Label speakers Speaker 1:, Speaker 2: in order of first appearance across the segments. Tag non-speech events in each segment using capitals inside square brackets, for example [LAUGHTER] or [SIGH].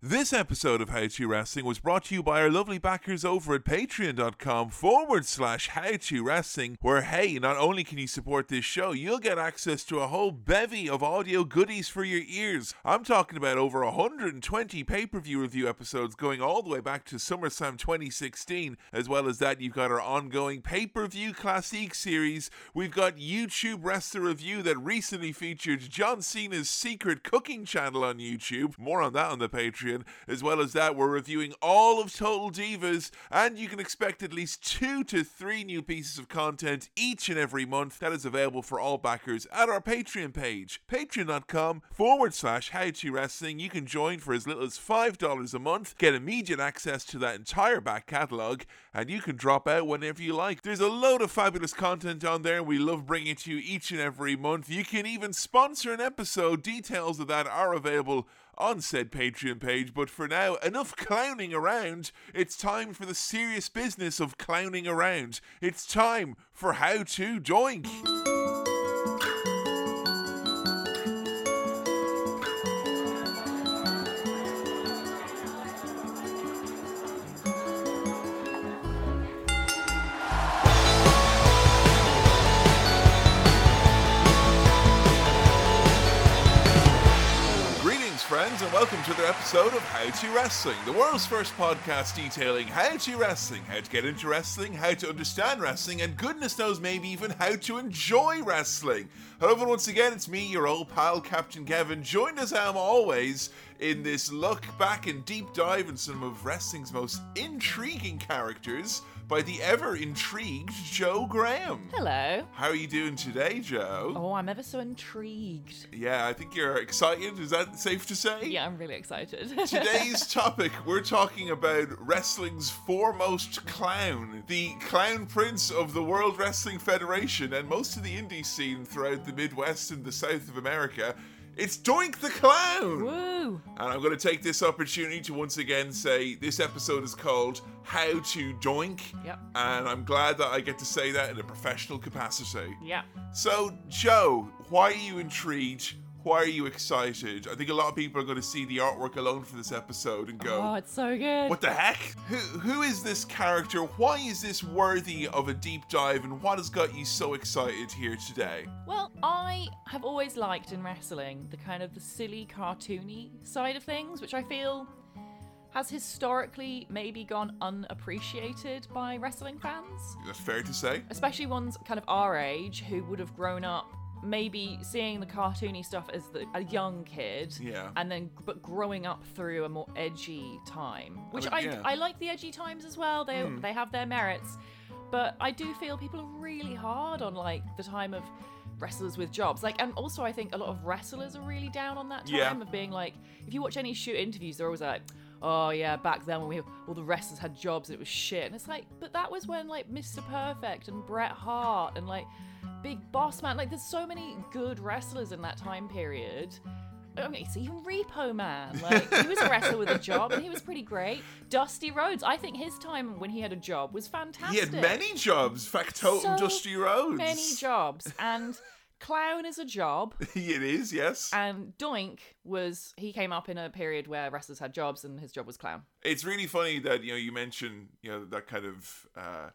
Speaker 1: This episode of How To Wrestling was brought to you by our lovely backers over at patreon.com forward slash how to wrestling, where hey, not only can you support this show, you'll get access to a whole bevy of audio goodies for your ears. I'm talking about over 120 pay-per-view review episodes going all the way back to SummerSlam 2016. As well as that, you've got our ongoing pay-per-view classic series. We've got YouTube Wrestler Review that recently featured John Cena's secret cooking channel on YouTube. More on that on the Patreon. As well as that, we're reviewing all of Total Divas, and you can expect at least two to three new pieces of content each and every month. That is available for all backers at our Patreon page, patreon.com forward slash how to wrestling. You can join for as little as $5 a month, get immediate access to that entire back catalogue, and you can drop out whenever you like. There's a load of fabulous content on there. We love bringing it to you each and every month. You can even sponsor an episode. Details of that are available on said Patreon page. But for now, enough clowning around. It's time for the serious business of clowning around. It's time for How to Doink. Welcome to another episode of How to Wrestling, the world's first podcast detailing how to wrestling, how to get into wrestling, how to understand wrestling, and goodness knows maybe even how to enjoy wrestling. Hello, everyone, once again, it's me, your old pal, Captain Kefin, joined us as I am always in this look back and deep dive in some of wrestling's most intriguing characters by the ever intrigued Jo Graham.
Speaker 2: Hello.
Speaker 1: How are you doing today, Jo?
Speaker 2: Oh, I'm ever so intrigued.
Speaker 1: Yeah, I think you're excited. Is that safe to say?
Speaker 2: Yeah, I'm really excited. [LAUGHS]
Speaker 1: Today's topic, we're talking about wrestling's foremost clown, the clown prince of the World Wrestling Federation and most of the indie scene throughout the Midwest and the South of America. It's Doink the Clown!
Speaker 2: Woo!
Speaker 1: And I'm going to take this opportunity to once again say this episode is called How to Doink.
Speaker 2: Yep.
Speaker 1: And I'm glad that I get to say that in a professional capacity.
Speaker 2: Yeah.
Speaker 1: So, Jo, why are you intrigued? Why are you excited? I think a lot of people are going to see the artwork alone for this episode and go,
Speaker 2: Oh, it's so good.
Speaker 1: what the heck? Who who is this character? Why is this worthy of a deep dive? And what has got you so excited here today?
Speaker 2: Well, I have always liked in wrestling the kind of the silly, cartoony side of things, which I feel has historically maybe gone unappreciated by wrestling fans,
Speaker 1: That's fair to say.
Speaker 2: especially ones kind of our age who would have grown up maybe seeing the cartoony stuff as the, a young kid
Speaker 1: Yeah.
Speaker 2: and then but growing up through a more edgy time which
Speaker 1: mean,
Speaker 2: I,
Speaker 1: yeah. Hmm.
Speaker 2: I like the edgy times as well they they have their merits but I do feel people are really hard on like the time of wrestlers with jobs like and also I think a lot of wrestlers are really down on that time
Speaker 1: Yeah.
Speaker 2: of being like if you watch any shoot interviews they're always like oh yeah back then when we all the wrestlers had jobs it was shit and it's like but that was when like Mr. Perfect and Bret Hart and like Big Boss Man like there's so many good wrestlers in that time period I mean, it's even Repo Man. Like he was a wrestler with a job, and he was pretty great. Dusty Rhodes. I think his time when he had a job was fantastic.
Speaker 1: He had many jobs. Factotum
Speaker 2: So
Speaker 1: Dusty Rhodes.
Speaker 2: many jobs, and clown is a job. [LAUGHS]
Speaker 1: it is, yes.
Speaker 2: And Doink was he came up in a period where wrestlers had jobs, and his job was clown.
Speaker 1: it's really funny that you know you mentioned you know that kind of uh,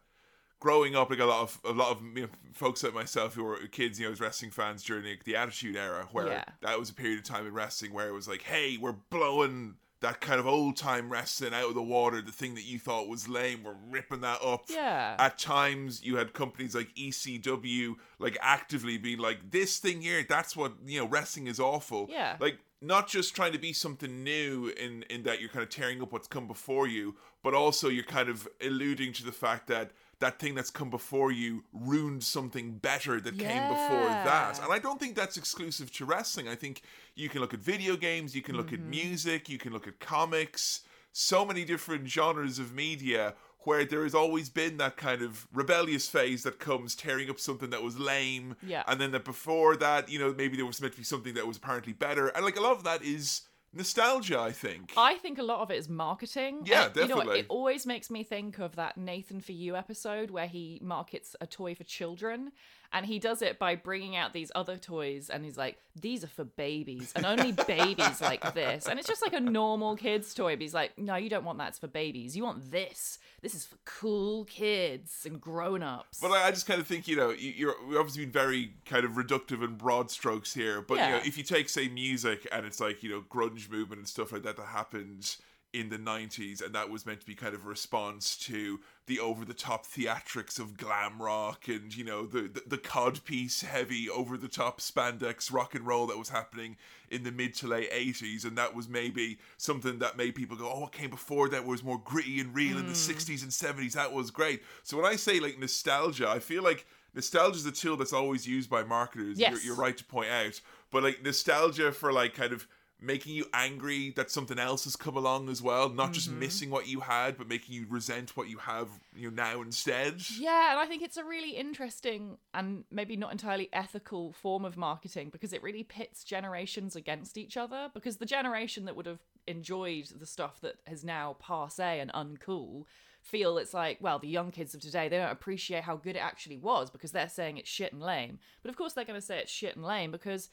Speaker 1: growing up like a lot of a lot of you know, folks like myself who were kids you know as wrestling fans during the, the Attitude Era where
Speaker 2: Yeah.
Speaker 1: that was a period of time in wrestling where it was like hey we're blowing that kind of old time wrestling out of the water the thing that you thought was lame we're ripping that up
Speaker 2: Yeah.
Speaker 1: at times you had companies like ECW like actively being like this thing here that's what you know wrestling is awful
Speaker 2: Yeah.
Speaker 1: like not just trying to be something new in in that you're kind of tearing up what's come before you but also you're kind of alluding to the fact that that thing that's come before you ruined something better that came before that. And i don't think that's exclusive to wrestling. I think you can look at video games you can look at mm-hmm. music you can look at comics so many different genres of media where there has always been that kind of rebellious phase that comes tearing up something that was lame.
Speaker 2: Yeah.
Speaker 1: and then that before that you know maybe there was meant to be something that was apparently better. And like a lot of that is nostalgia. I think.
Speaker 2: I think a lot of it is marketing.
Speaker 1: Yeah,
Speaker 2: And, You know,
Speaker 1: definitely.
Speaker 2: it always makes me think of that Nathan for You episode where he markets a toy for children, and he does it by bringing out these other toys, and he's like, "These are for babies, and only babies like this." And it's just like a normal kid's toy, but he's like, "No, you don't want that. It's for babies. You want this. This is for cool kids and grown-ups."
Speaker 1: But I just kind of think, you know, you- you're we've obviously been very kind of reductive and broad strokes here. But you know, if you take say music and it's like you know grunge movement and stuff like that that happened in the '90s, and that was meant to be kind of a response to the over-the-top theatrics of glam rock and you know the the, the codpiece heavy over-the-top spandex rock and roll that was happening in the mid to late 80s and that was maybe something that made people go oh what came before that was more gritty and real in the mm. 60s and 70s that was great. So when i say like nostalgia i feel like nostalgia is a tool that's always used by marketers.
Speaker 2: Yes.
Speaker 1: you're, you're right to point out. But like nostalgia for like kind of making you angry that something else has come along as well not just
Speaker 2: Mm-hmm.
Speaker 1: missing what you had but making you resent what you have you know now instead
Speaker 2: Yeah, and I think it's a really interesting and maybe not entirely ethical form of marketing because it really pits generations against each other. Because the generation that would have enjoyed the stuff that is now passe and uncool feel it's like, well, the young kids of today, they don't appreciate how good it actually was because they're saying it's shit and lame. But of course, they're going to say it's shit and lame because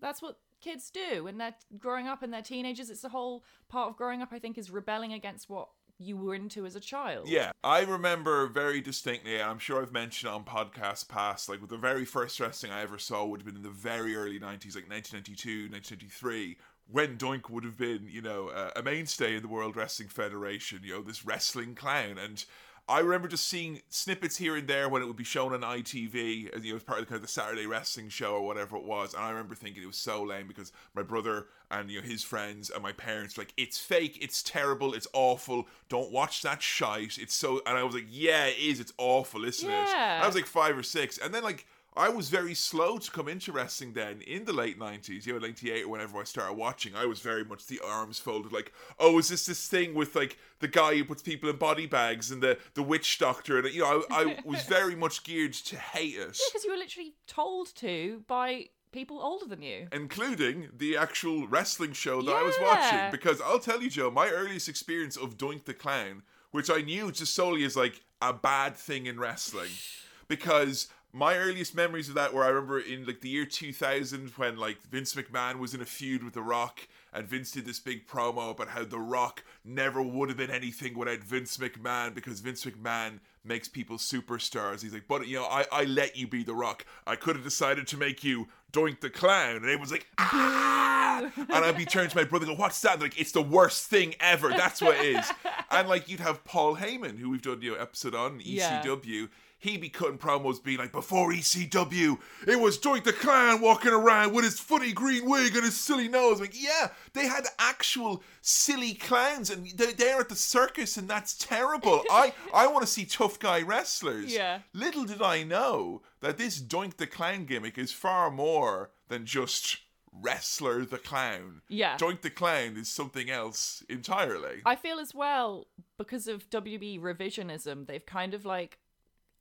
Speaker 2: that's what kids do when they're growing up and they're teenagers. It's the whole part of growing up, I think, is rebelling against what you were into as a child.
Speaker 1: Yeah, I remember very distinctly, and I'm sure I've mentioned on podcasts past, like the very first wrestling I ever saw would have been in the very early 90s, like 1992, 1993, when Doink would have been, you know, uh, a mainstay in the World Wrestling Federation, you know, this wrestling clown. And I remember just seeing snippets here and there when it would be shown on ITV, as you know, as part of the, kind of the Saturday wrestling show or whatever it was. And I remember thinking it was so lame because my brother and you know his friends and my parents were like, "It's fake, it's terrible, it's awful. Don't watch that shite. It's so." And I was like, "Yeah, it is. It's awful, isn't it?"
Speaker 2: Yeah.
Speaker 1: I was like five or six, and then like. I was very slow to come into wrestling then in the late 90s, you know, 98 or whenever I started watching. I was very much the arms folded, like, oh, is this this thing with like the guy who puts people in body bags and the, the witch doctor? And, you know, I, I [LAUGHS] was very much geared to hate it,
Speaker 2: because you were literally told to by people older than you.
Speaker 1: including the actual wrestling show that I was watching. Because I'll tell you, Jo, my earliest experience of Doink the Clown, which I knew just solely as like a bad thing in wrestling, because my earliest memories of that were I remember in like the year 2000 when like Vince McMahon was in a feud with The Rock and Vince did this big promo about how The Rock never would have been anything without Vince McMahon because Vince McMahon makes people superstars. He's like, but you know, I, I let you be The Rock. I could have decided to make you Doink the Clown. And everyone's like, ah! [LAUGHS] and I'd be turning to my brother and go, what's that? And like, it's the worst thing ever. That's what it is. [LAUGHS] and like, you'd have Paul Heyman, who we've done, you know, episode on
Speaker 2: Yeah.
Speaker 1: He'd be cutting promos being like, before ECW, it was Doink the Clown walking around with his funny green wig and his silly nose. Like, yeah, they had actual silly clowns and they're, they're at the circus and that's terrible. [LAUGHS] I, I want to see tough guy wrestlers.
Speaker 2: Yeah.
Speaker 1: Little did I know that this Doink the Clown gimmick is far more than just Wrestler the Clown.
Speaker 2: Yeah.
Speaker 1: Doink the Clown is something else entirely.
Speaker 2: I feel as well because of WWE revisionism, they've kind of like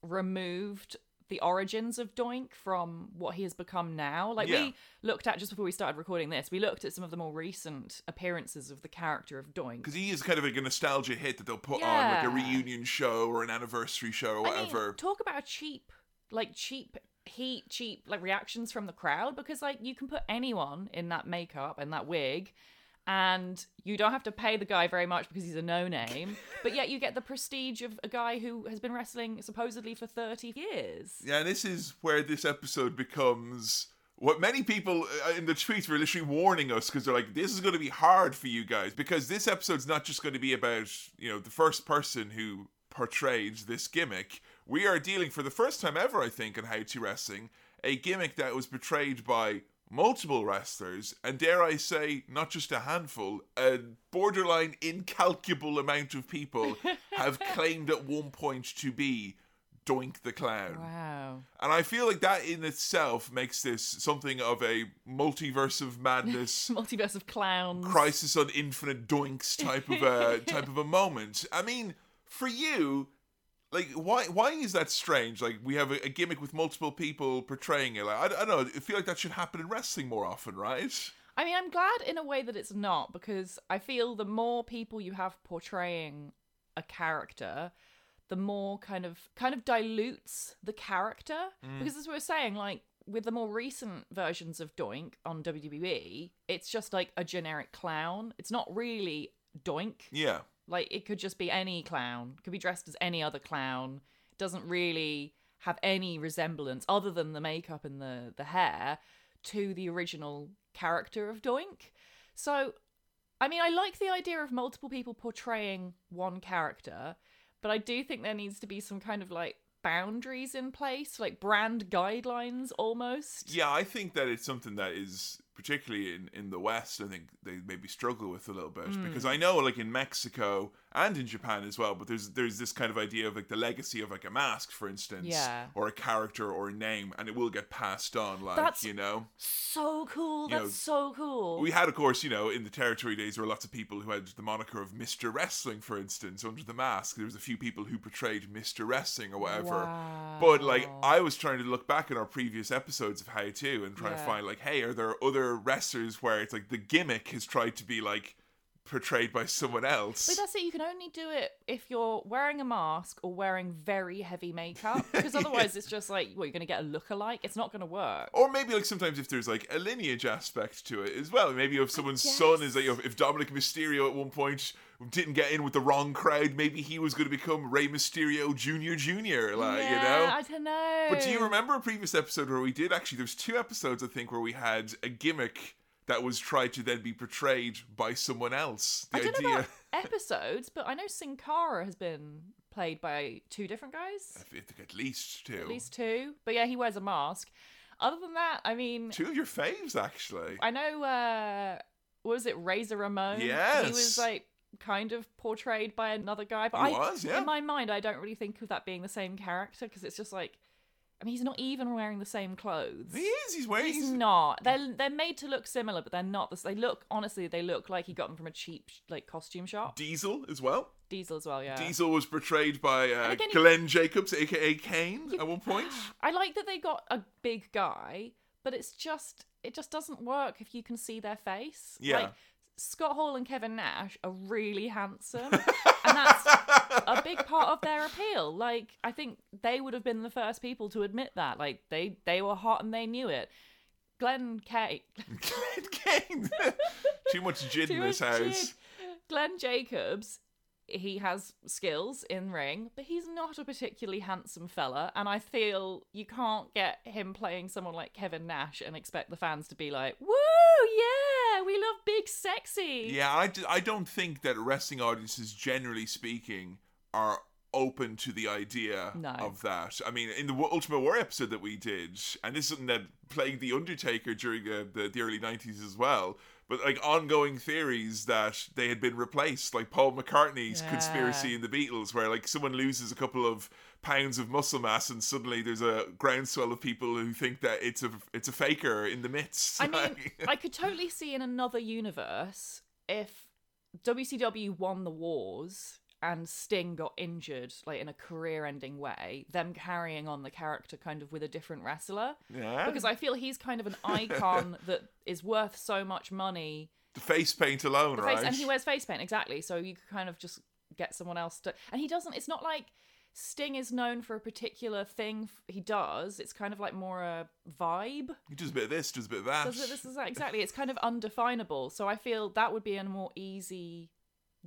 Speaker 2: removed the origins of Doink from what he has become now. Like
Speaker 1: Yeah.
Speaker 2: we looked at just before we started recording this, we looked at some of the more recent appearances of the character of Doink.
Speaker 1: Because he is kind of like a nostalgia hit that they'll put on like a reunion show or an anniversary show or
Speaker 2: I mean,
Speaker 1: whatever.
Speaker 2: talk about cheap, like cheap heat, cheap like reactions from the crowd because like you can put anyone in that makeup and that wig. And you don't have to pay the guy very much because he's a no name, but yet you get the prestige of a guy who has been wrestling supposedly for 30 years.
Speaker 1: yeah, and this is where this episode becomes what many people uh, in the tweets were literally warning us because they're like, this is going to be hard for you guys because this episode's not just going to be about, you know, the first person who portrayed this gimmick. We are dealing for the first time ever, I think, in How to Wrestling, a gimmick that was portrayed by multiple wrestlers, and dare I say, not just a handful, a borderline incalculable amount of people [LAUGHS] have claimed at one point to be Doink the Clown.
Speaker 2: Wow.
Speaker 1: And I feel like that in itself makes this something of a multiverse of madness, [LAUGHS]
Speaker 2: Multiverse of clowns.
Speaker 1: crisis on infinite doinks type of a type of a [LAUGHS] moment. I mean, for you, like why why is that strange? Like we have a, a gimmick with multiple people portraying it. Like I, I don't know. I feel like that should happen in wrestling more often, right?
Speaker 2: I mean, I'm glad in a way that it's not because I feel the more people you have portraying a character, the more kind of kind of dilutes the character. Mm. Because as we were saying, like with the more recent versions of Doink on WWE, it's just like a generic clown. It's not really Doink.
Speaker 1: Yeah.
Speaker 2: Like it could just be any clown. Could be dressed as any other clown. Doesn't really have any resemblance other than the makeup and the the hair to the original character of Doink. So I mean, I like the idea of multiple people portraying one character, but I do think there needs to be some kind of like boundaries in place, like brand guidelines almost.
Speaker 1: Yeah, I think that it's something that is particularly in, in the West, I think they maybe struggle with a little bit
Speaker 2: Hmm.
Speaker 1: because I know like in Mexico and in Japan as well, but there's there's this kind of idea of like the legacy of like a mask, for instance,
Speaker 2: Yeah.
Speaker 1: or a character or a name, and it will get passed on, like
Speaker 2: That's-
Speaker 1: you know.
Speaker 2: So cool.
Speaker 1: You
Speaker 2: That's
Speaker 1: know,
Speaker 2: so cool.
Speaker 1: We had, of course, you know, in the territory days, there were lots of people who had the moniker of Mr. Wrestling, for instance, under the mask. There was a few people who portrayed Mr. Wrestling or whatever. But like, I was trying to look back in our previous episodes of How To and trying to find like, hey, are there other wrestlers where it's like the gimmick has tried to be like portrayed by someone else?
Speaker 2: But that's it. You can only do it if you're wearing a mask or wearing very heavy makeup, because [LAUGHS] otherwise it's just like, well, you're going to get a look-alike. It's not going to work.
Speaker 1: Or maybe like sometimes if there's like a lineage aspect to it as well. Maybe if someone's son is like
Speaker 2: guess.
Speaker 1: if Dominik Mysterio at one point didn't get in with the wrong crowd, maybe he was going to become Rey Mysterio Junior Junior, like
Speaker 2: yeah,
Speaker 1: you know.
Speaker 2: I don't know.
Speaker 1: But do you remember a previous episode where we did actually? There's two episodes I think where we had a gimmick that was tried to then be portrayed by someone else. The
Speaker 2: I don't
Speaker 1: idea.
Speaker 2: know about [LAUGHS] episodes, but I know Sin Cara has been played by two different guys,
Speaker 1: I think at least two.
Speaker 2: at least two. But yeah, he wears a mask. Other than that, I mean,
Speaker 1: two of your faves actually.
Speaker 2: I know. uh what was it Razor Ramon?
Speaker 1: Yes, he
Speaker 2: was like kind of portrayed by another guy, but
Speaker 1: He
Speaker 2: I,
Speaker 1: was, yeah.
Speaker 2: in my mind, I don't really think of that being the same character because it's just like, I mean, he's not even wearing the same clothes.
Speaker 1: he is. He's wearing.
Speaker 2: He's not. They're they're made to look similar, but they're not. The, they look honestly, they look like he got them from a cheap like costume shop.
Speaker 1: Diesel as well.
Speaker 2: Diesel as well, yeah.
Speaker 1: Diesel was portrayed by uh,
Speaker 2: again, he-
Speaker 1: Glenn Jacobs, aka Kane, at one point.
Speaker 2: I like that they got a big guy, but it's just it just doesn't work if you can see their face.
Speaker 1: Yeah.
Speaker 2: Like Scott Hall and Kevin Nash are really handsome, and that's a big part of their appeal. Like I think they would have been the first people to admit that. Like they they were hot and they knew it. Glenn K.
Speaker 1: Glenn. [LAUGHS] Too much gin
Speaker 2: Too
Speaker 1: in this house.
Speaker 2: gin. Glenn Jacobs, he has skills in ring, but he's not a particularly handsome fella. And I feel you can't get him playing someone like Kevin Nash and expect the fans to be like, "Woo, yeah, we love big sexy."
Speaker 1: Yeah, I, d- I don't think that wrestling audiences, generally speaking, are open to the idea
Speaker 2: No.
Speaker 1: of that. I mean, in the Ultimate Warrior episode that we did, and this is something that plagued The Undertaker during uh, the, the early 90s as well, but like ongoing theories that they had been replaced, like Paul McCartney's
Speaker 2: Yeah.
Speaker 1: conspiracy in the Beatles, where like someone loses a couple of pounds of muscle mass and suddenly there's a groundswell of people who think that it's a it's a faker in the midst.
Speaker 2: I mean, I could totally see in another universe if WCW won the wars and Sting got injured, like in a career-ending way, them carrying on the character kind of with a different wrestler.
Speaker 1: yeah.
Speaker 2: Because I feel he's kind of an icon [LAUGHS] that is worth so much money.
Speaker 1: the face paint alone,
Speaker 2: The
Speaker 1: right?
Speaker 2: face, and he wears face paint exactly, so you could kind of just get someone else to. And he doesn't. It's not like Sting is known for a particular thing he does. It's kind of like more a vibe.
Speaker 1: He does a bit of this, does a bit of that.
Speaker 2: Does it, this is exactly. It's kind of undefinable. So I feel that would be a more easy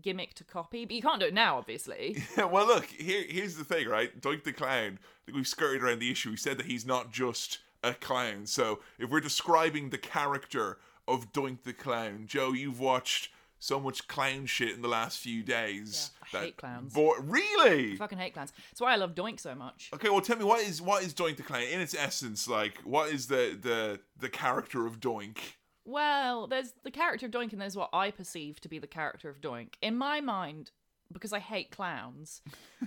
Speaker 2: gimmick to copy, but you can't do it now, obviously. [LAUGHS]
Speaker 1: well, look, here, here's the thing, right? Doink the Clown, we've skirted around the issue. We said that he's not just a clown. So if we're describing the character of Doink the Clown, Jo, you've watched so much clown shit in the last few days.
Speaker 2: Yeah, I hate clowns.
Speaker 1: Bo- really?
Speaker 2: Fucking hate clowns. That's why I love Doink so much.
Speaker 1: Okay, well, tell me what is what is Doink the Clown in its essence? Like, what is the the the character of Doink?
Speaker 2: Well, there's the character of Doink, and there's what I perceive to be the character of Doink. In my mind, because I hate clowns,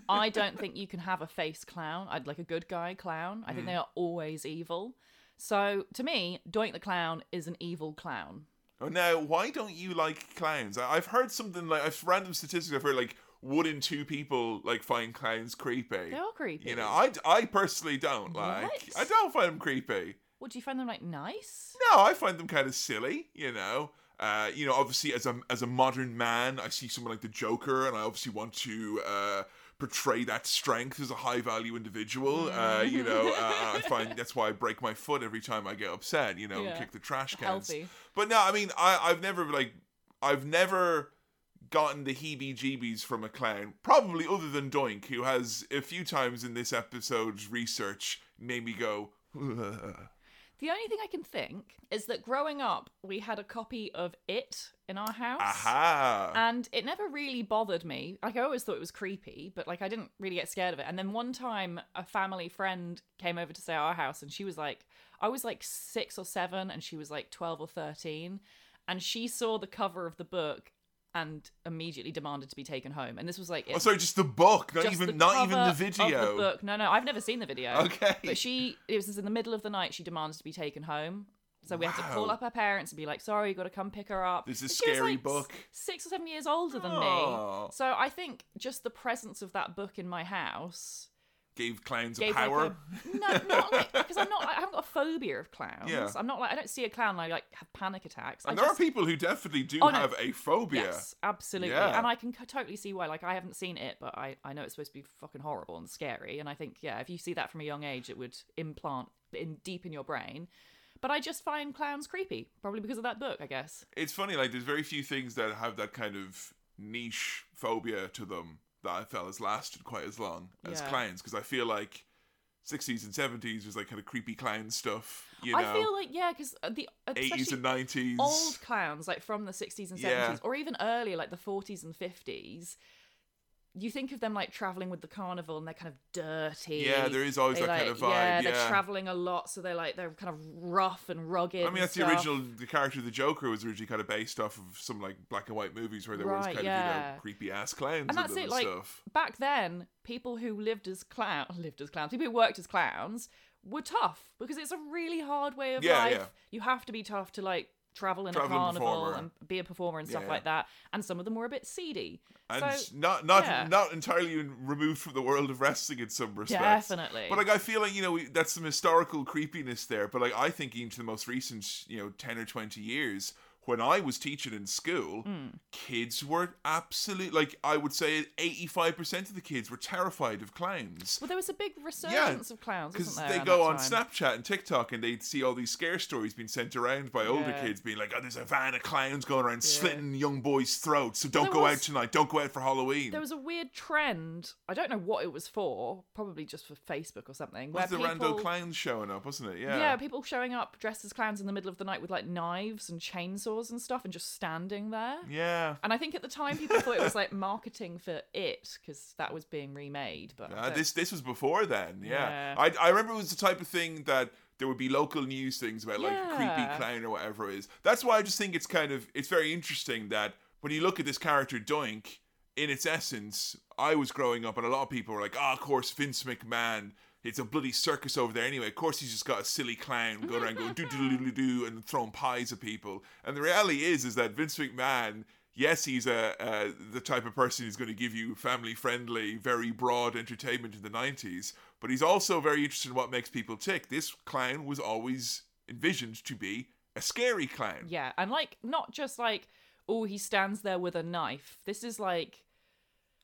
Speaker 2: I [LAUGHS] don't think you can have a face clown. I'd like a good guy clown. I think hmm. they are always evil. So to me, Doink the clown is an evil clown.
Speaker 1: Oh, now, why don't you like clowns? I've heard something like I've random statistics. I've heard like one in two people like find clowns creepy.
Speaker 2: They are all creepy.
Speaker 1: You know, I, I personally don't like.
Speaker 2: What?
Speaker 1: I don't find them creepy.
Speaker 2: What do you find them like nice?
Speaker 1: No, I find them kind of silly, you know. Uh, you know, obviously, as a as a modern man, I see someone like the Joker, and I obviously want to uh, portray that strength as a high value individual. Uh, you know, uh, I find [LAUGHS] that's why I break my foot every time I get upset. You know, and
Speaker 2: Yeah.
Speaker 1: kick the trash cans.
Speaker 2: Healthy.
Speaker 1: But no, I mean, I I've never like I've never gotten the heebie-jeebies from a clown. Probably other than Doink, who has a few times in this episode's research made me go. [LAUGHS]
Speaker 2: The only thing I can think is that growing up, we had a copy of It in our house.
Speaker 1: Aha!
Speaker 2: And it never really bothered me. Like I always thought it was creepy, but like I didn't really get scared of it. And then one time a family friend came over to stay at our house and she was like I was like 6 or 7 and she was like 12 or 13 and she saw the cover of the book and immediately demanded to be taken home. And this was like
Speaker 1: Oh, sorry, just the book, not even
Speaker 2: the
Speaker 1: not even the video.
Speaker 2: The book. No, no, I've never seen the video.
Speaker 1: Okay.
Speaker 2: But she, it was in the middle of the night. She demanded to be taken home. So we had to call up her parents and be like, "Sorry, you got to come pick her up."
Speaker 1: This is a
Speaker 2: was,
Speaker 1: scary
Speaker 2: like,
Speaker 1: book.
Speaker 2: Six or seven years older than me. So I think just the presence of that book in my house
Speaker 1: Gave clowns
Speaker 2: gave
Speaker 1: power.
Speaker 2: like a no, not [LAUGHS] like because I'm not. I haven't got a phobia of clowns.
Speaker 1: Yeah.
Speaker 2: I'm not like I don't see a clown and I like have panic attacks.
Speaker 1: and
Speaker 2: I
Speaker 1: there
Speaker 2: just,
Speaker 1: are people who definitely do
Speaker 2: Oh, no.
Speaker 1: have a phobia.
Speaker 2: Yes, absolutely.
Speaker 1: Yeah.
Speaker 2: And I can totally see why. Like, I haven't seen it, but I, I know it's supposed to be fucking horrible and scary. And I think, yeah, if you see that from a young age, it would implant in deep in your brain. But I just find clowns creepy, probably because of that book, I guess.
Speaker 1: It's funny, like there's very few things that have that kind of niche phobia to them that I felt has lasted quite as long as
Speaker 2: Yeah.
Speaker 1: clowns because I feel like 60s and 70s was like kind of creepy clown stuff, you know,
Speaker 2: I feel like, yeah, because uh, the
Speaker 1: uh,
Speaker 2: 80s
Speaker 1: and 90s.
Speaker 2: old clowns, like from the 60s and 70s,
Speaker 1: Yeah.
Speaker 2: or even earlier, like the 40s and 50s. You think of them like traveling with the carnival, and they're kind of dirty.
Speaker 1: Yeah, there is always
Speaker 2: They,
Speaker 1: that kind
Speaker 2: like-
Speaker 1: of vibe.
Speaker 2: Yeah,
Speaker 1: Yeah,
Speaker 2: they're traveling a lot, so they're like they're kind of rough and rugged.
Speaker 1: I mean, that's the original. The character of the Joker was originally kind of based off of some like black and white movies where there was
Speaker 2: Right,
Speaker 1: kind of you know creepy ass clowns
Speaker 2: and that's it
Speaker 1: and
Speaker 2: like
Speaker 1: stuff.
Speaker 2: back then people who lived as clown [LAUGHS] lived as clowns people who worked as clowns were tough because it's a really hard way of
Speaker 1: Yeah,
Speaker 2: life
Speaker 1: yeah.
Speaker 2: you have to be tough to like travel in
Speaker 1: Travel
Speaker 2: a
Speaker 1: and
Speaker 2: carnival
Speaker 1: performer.
Speaker 2: and be a performer and stuff
Speaker 1: Yeah.
Speaker 2: like that and some of them were a bit seedy
Speaker 1: And
Speaker 2: so
Speaker 1: not not
Speaker 2: yeah.
Speaker 1: not entirely removed from the world of wrestling in some respects.
Speaker 2: definitely
Speaker 1: But like I feel like you know we, that's some historical creepiness there. But like I think into the most recent you know ten or twenty years, when I was teaching in school,
Speaker 2: Hmm.
Speaker 1: kids were absolute like I would say eighty five percent of the kids were terrified of clowns.
Speaker 2: well there was a big resurgence of clowns
Speaker 1: Because they go on
Speaker 2: time?
Speaker 1: Snapchat and TikTok and they'd see all these scare stories being sent around by older
Speaker 2: Yeah.
Speaker 1: kids, being like, "Oh, there's a van of clowns going around
Speaker 2: Yeah.
Speaker 1: slitting young boys' throats, so don't
Speaker 2: There
Speaker 1: go out tonight. Don't go out for Halloween."
Speaker 2: there was a weird trend i don't know what it was for probably just for facebook or something
Speaker 1: was the
Speaker 2: people
Speaker 1: rando clowns showing up, wasn't it? Yeah.
Speaker 2: Yeah. people showing up dressed as clowns in the middle of the night with like knives and chainsaws and stuff and just standing there.
Speaker 1: Yeah.
Speaker 2: And I think at the time people thought it was like marketing for it because that was being remade. But
Speaker 1: Uh, this this was before then, yeah.
Speaker 2: Yeah.
Speaker 1: I, I remember it was the type of thing that there would be local news things about like creepy clown or whatever it is. That's why I just think it's kind of it's very interesting that when you look at this character Doink, in its essence, I was growing up and a lot of people were like, oh, of course, Vince McMahon. It's a bloody circus over there anyway. Of course, he's just got a silly clown going around going do do do do and throwing pies at people. And the reality is, is that Vince McMahon yes, he's a uh, the type of person who's going to give you family friendly, very broad entertainment in the '90s. But he's also very interested in what makes people tick. This clown was always envisioned to be a scary clown.
Speaker 2: yeah, and like not just like oh he stands there with a knife. This is like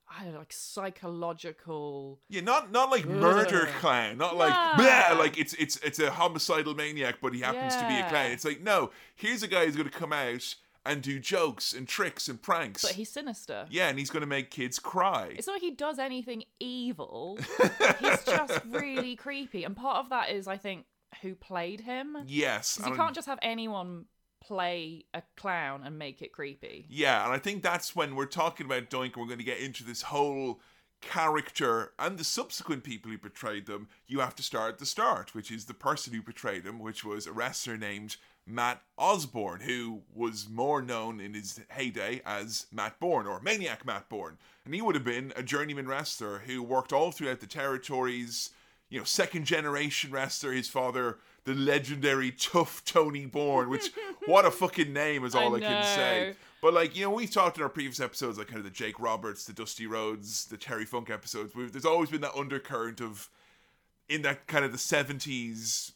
Speaker 2: I don't know, like psychological.
Speaker 1: Yeah, not not like murder
Speaker 2: Ugh.
Speaker 1: clown, not like bleh, like it's it's it's a homicidal maniac, but he happens to be a
Speaker 2: Yeah.
Speaker 1: clown. It's like no, here's a guy who's going to come out and do jokes and tricks and pranks.
Speaker 2: But he's sinister.
Speaker 1: yeah, and he's going to make kids cry.
Speaker 2: It's not like he does anything evil. [LAUGHS] he's just really creepy, and part of that is I think who played him.
Speaker 1: yes,
Speaker 2: Because you can't just have anyone play a clown and make it creepy.
Speaker 1: Yeah, and I think that's when we're talking about Doink and we're going to get into this whole character and the subsequent people who portrayed them. You have to start at the start, which is the person who portrayed him, which was a wrestler named Matt Osborne, who was more known in his heyday as Matt Bourne or Maniac Matt Bourne. And he would have been a journeyman wrestler who worked all throughout the territories you know, second generation wrestler. His father, the legendary tough Tony Bourne, which [LAUGHS] what a fucking name is all I,
Speaker 2: I
Speaker 1: can say. But like you know, we've talked in our previous episodes, like kind of the Jake Roberts, the Dusty Rhodes, the Terry Funk episodes. We've, there's always been that undercurrent of in that kind of the seventies,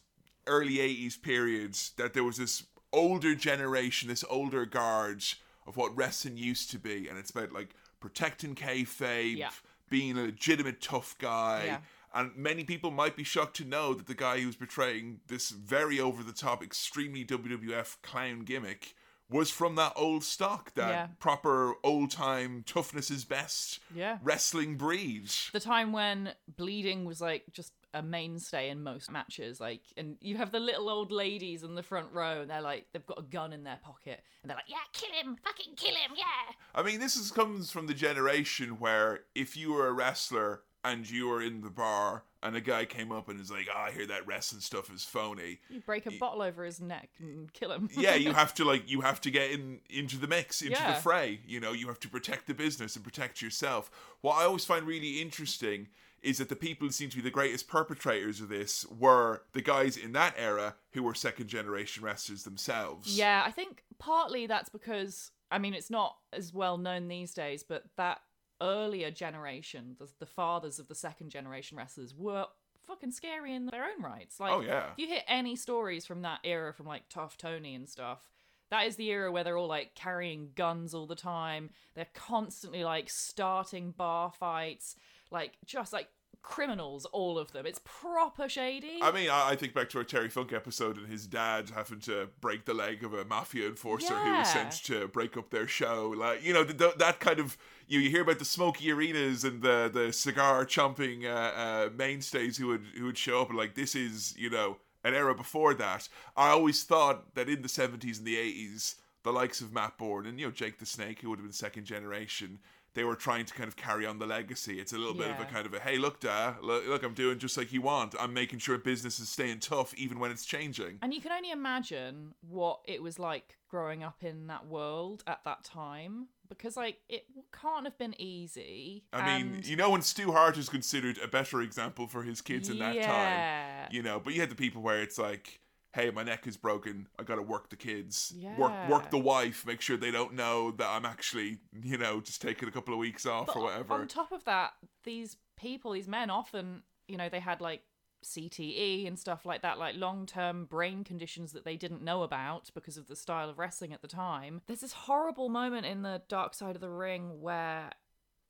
Speaker 1: early 80s periods that there was this older generation, this older guard of what wrestling used to be. And it's about like protecting kayfabe,
Speaker 2: Yeah.
Speaker 1: being a legitimate tough guy.
Speaker 2: Yeah.
Speaker 1: And many people might be shocked to know that the guy who was portraying this very over the top, extremely WWF clown gimmick was from that old stock, that
Speaker 2: Yeah.
Speaker 1: proper old time toughness is best
Speaker 2: Yeah.
Speaker 1: wrestling breed.
Speaker 2: the time when bleeding was like just a mainstay in most matches like and you have the little old ladies in the front row and they're like they've got a gun in their pocket and they're like yeah kill him fucking kill him yeah
Speaker 1: I mean, this is, comes from the generation where if you were a wrestler and you were in the bar and a guy came up and is like, oh, I hear that wrestling stuff is phony.
Speaker 2: you break a bottle over his neck and kill him
Speaker 1: yeah, you [LAUGHS] have to like you have to get in into the mix, into
Speaker 2: Yeah.
Speaker 1: the fray. You know, you have to protect the business and protect yourself. What I always find really interesting is that the people who seem to be the greatest perpetrators of this were the guys in that era who were second generation wrestlers themselves.
Speaker 2: Yeah, I think partly that's because I mean it's not as well known these days, but that earlier generation, the, the fathers of the second generation wrestlers, were fucking scary in their own rights. Like,
Speaker 1: Oh, yeah.
Speaker 2: if you hear any stories from that era, from like Tough Tony and stuff. That is the era where they're all like carrying guns all the time. They're constantly like starting bar fights, like just like criminals, all of them. It's proper shady.
Speaker 1: I mean, I, I think back to our Terry Funk episode and his dad having to break the leg of a mafia enforcer who was sent to break up their show. Like, you know, the, the, that kind of you, you hear about the smoky arenas and the the cigar chomping uh, uh, mainstays who would who would show up and like this is you know an era before that. I always thought that in the seventies and the eighties, the likes of Matt Bourne and you know Jake the Snake, who would have been second generation. They were trying to kind of carry on the legacy. It's a little bit of a kind of a hey, look, da, look, look, I'm doing just like you want. I'm making sure business is staying tough even when it's changing.
Speaker 2: And you can only imagine what it was like growing up in that world at that time because, like, it can't have been easy.
Speaker 1: I mean, you know, when Stu Hart is considered a better example for his kids in that time, you know, but you had the people where it's like, hey, my neck is broken. I got to work the kids, work work the wife, make sure they don't know that I'm actually, you know, just taking a couple of weeks off
Speaker 2: But
Speaker 1: or whatever.
Speaker 2: On top of that, these people, these men, often, you know, they had like CTE and stuff like that, like long term brain conditions that they didn't know about because of the style of wrestling at the time. There's this horrible moment in the Dark Side of the Ring where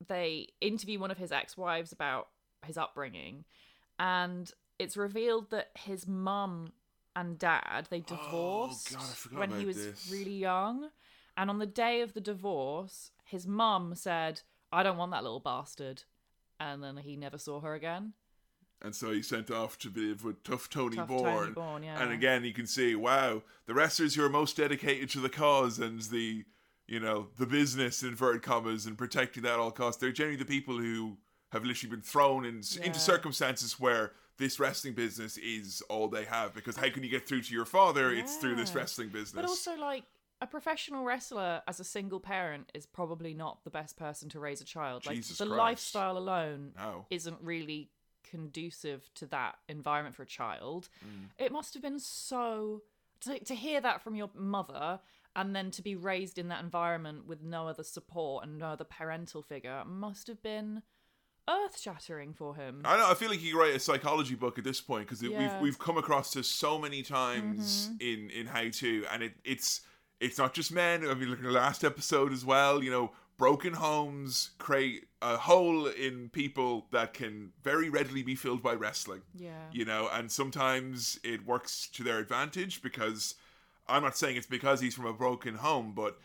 Speaker 2: they interview one of his ex wives about his upbringing, and it's revealed that his mum and dad they divorced
Speaker 1: Oh, God,
Speaker 2: when he was
Speaker 1: this.
Speaker 2: really young and on the day of the divorce his mum said i don't want that little bastard and then he never saw her again
Speaker 1: and so he sent off to live with Tough Tony
Speaker 2: Tough
Speaker 1: Bourne.
Speaker 2: Tony Bourne, yeah.
Speaker 1: And again, you can see, wow, the wrestlers who are most dedicated to the cause and the, you know, the business, in inverted commas, and protecting that at all costs, they're generally the people who have literally been thrown in,
Speaker 2: Yeah.
Speaker 1: into circumstances where this wrestling business is all they have. Because how can you get through to your father? It's through this wrestling business.
Speaker 2: but also like a professional wrestler as a single parent is probably not the best person to raise a child like
Speaker 1: Jesus
Speaker 2: the
Speaker 1: Christ.
Speaker 2: lifestyle alone
Speaker 1: No.
Speaker 2: isn't really conducive to that environment for a child.
Speaker 1: Mm.
Speaker 2: It must have been so to, to hear that from your mother and then to be raised in that environment with no other support and no other parental figure must have been earth shattering for him.
Speaker 1: I know. I feel like you write a psychology book at this point because
Speaker 2: Yeah. Mm-hmm.
Speaker 1: we've we've come across this so many times in in how to, and it it's it's not just men. I mean, look at the last episode as well. You know, broken homes create a hole in people that can very readily be filled by wrestling.
Speaker 2: yeah.
Speaker 1: You know, and sometimes it works to their advantage because I'm not saying it's because he's from a broken home, but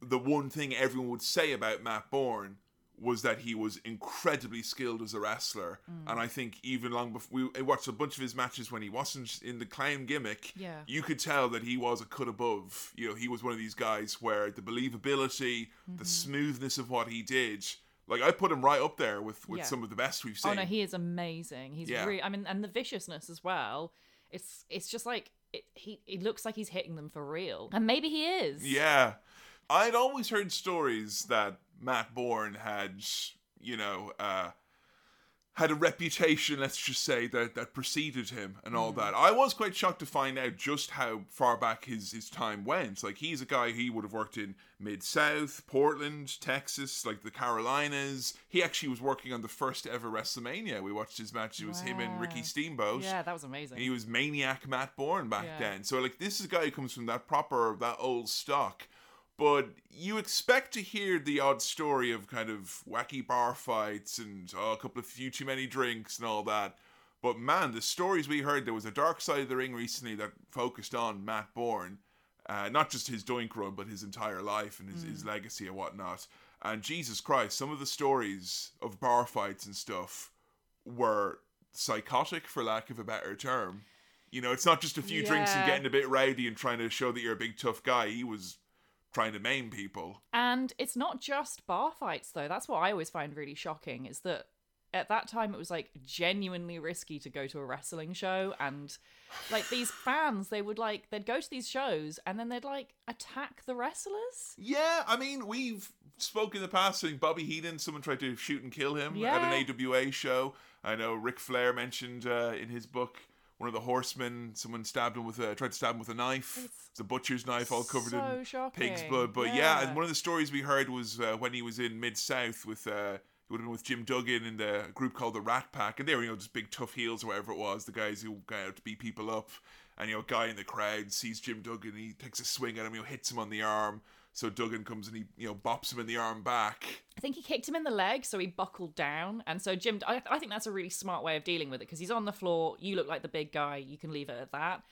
Speaker 1: the one thing everyone would say about Matt Bourne was that he was incredibly skilled as a wrestler.
Speaker 2: Mm.
Speaker 1: And I think even long before we watched a bunch of his matches when he wasn't in the clown gimmick,
Speaker 2: Yeah.
Speaker 1: you could tell that he was a cut above. You know, he was one of these guys where the believability,
Speaker 2: Mm-hmm.
Speaker 1: the smoothness of what he did, like I put him right up there with with
Speaker 2: Yeah.
Speaker 1: some of the best we've seen.
Speaker 2: Oh no, he is amazing. He's
Speaker 1: Yeah.
Speaker 2: really I mean and the viciousness as well. It's it's just like it, he it looks like he's hitting them for real. And maybe he is.
Speaker 1: Yeah. I'd always heard stories that Matt Bourne had, you know, uh, had a reputation, let's just say, that, that preceded him and
Speaker 2: Mm.
Speaker 1: all that. I was quite shocked to find out just how far back his, his time went. Like, he's a guy he would have worked in Mid South, Portland, Texas, like the Carolinas. He actually was working on the first ever WrestleMania. We watched his match. It was him and Ricky. Steamboat.
Speaker 2: Yeah, that was amazing.
Speaker 1: And he was Maniac Matt Bourne back
Speaker 2: Yeah.
Speaker 1: then. So, like, this is a guy who comes from that proper, that old stock. But you expect to hear the odd story of kind of wacky bar fights and oh, a couple of few too many drinks and all that. But man, the stories we heard, there was a dark side of the ring recently that focused on Matt Bourne. Uh, not just his doink run, but his entire life and his, his legacy and whatnot. And Jesus Christ, some of the stories of bar fights and stuff were psychotic, for lack of a better term. You know, it's not just a few drinks and getting a bit rowdy and trying to show that you're a big tough guy. He was trying to maim people.
Speaker 2: And it's not just bar fights though. That's what I always find really shocking is that at that time it was like genuinely risky to go to a wrestling show and like these fans they would like they'd go to these shows and then they'd like attack the wrestlers.
Speaker 1: Yeah, I mean, we've spoken in the past. I think Bobby Heenan, someone tried to shoot and kill him at an AWA show. I know Ric Flair mentioned uh, in his book one of the horsemen. Someone stabbed him with a tried to stab him with a knife.
Speaker 2: It's
Speaker 1: a butcher's knife, all covered
Speaker 2: so
Speaker 1: in
Speaker 2: shocking.
Speaker 1: pig's blood. But yeah.
Speaker 2: Yeah.
Speaker 1: and one of the stories we heard was uh, when he was in Mid South with. Uh, he would have been with Jim Duggan in the group called the Rat Pack, and they were, you know, just big tough heels or whatever it was, the guys who go out to beat people up. And, you know, a guy in the crowd sees Jim Duggan, he takes a swing at him, you know, hits him on the arm. So Duggan comes and he, you know, bops him in the arm back.
Speaker 2: I think he kicked him in the leg, so he buckled down. And so Jim, I, I think that's a really smart way of dealing with it because he's on the floor. You look like the big guy. You can leave it at that.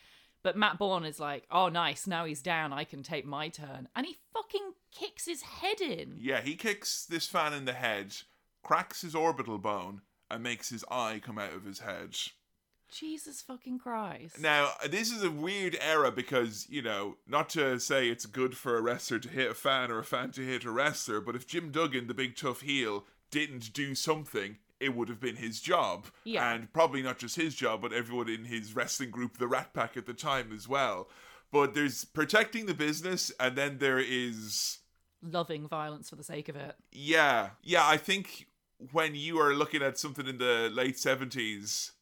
Speaker 2: But Matt Bourne is like, oh, nice. Now he's down. I can take my turn. And he fucking kicks his head in.
Speaker 1: Yeah, he kicks this fan in the head, cracks his orbital bone, and makes his eye come out of his head.
Speaker 2: Jesus fucking Christ.
Speaker 1: Now, this is a weird era because, you know, not to say it's good for a wrestler to hit a fan or a fan to hit a wrestler, but if Jim Duggan, the big tough heel, didn't do something, it would have been his job.
Speaker 2: Yeah.
Speaker 1: And probably not just his job, but everyone in his wrestling group, the Rat Pack at the time as well. But there's protecting the business, and then there is
Speaker 2: Loving violence for the sake of it.
Speaker 1: yeah, yeah. I think when you are looking at something in the late seventies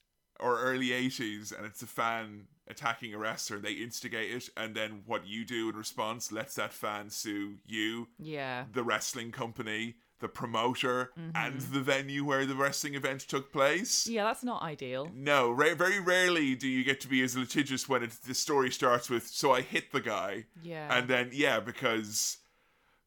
Speaker 1: or early eighties, and it's a fan attacking a wrestler, they instigate it, and then what you do in response lets that fan sue you,
Speaker 2: Yeah.
Speaker 1: the wrestling company, the promoter, and mm-hmm. the venue where the wrestling event took place.
Speaker 2: Yeah, that's not ideal.
Speaker 1: No, ra- very rarely do you get to be as litigious when the story starts with "so I hit the guy."
Speaker 2: Yeah.
Speaker 1: And then yeah, because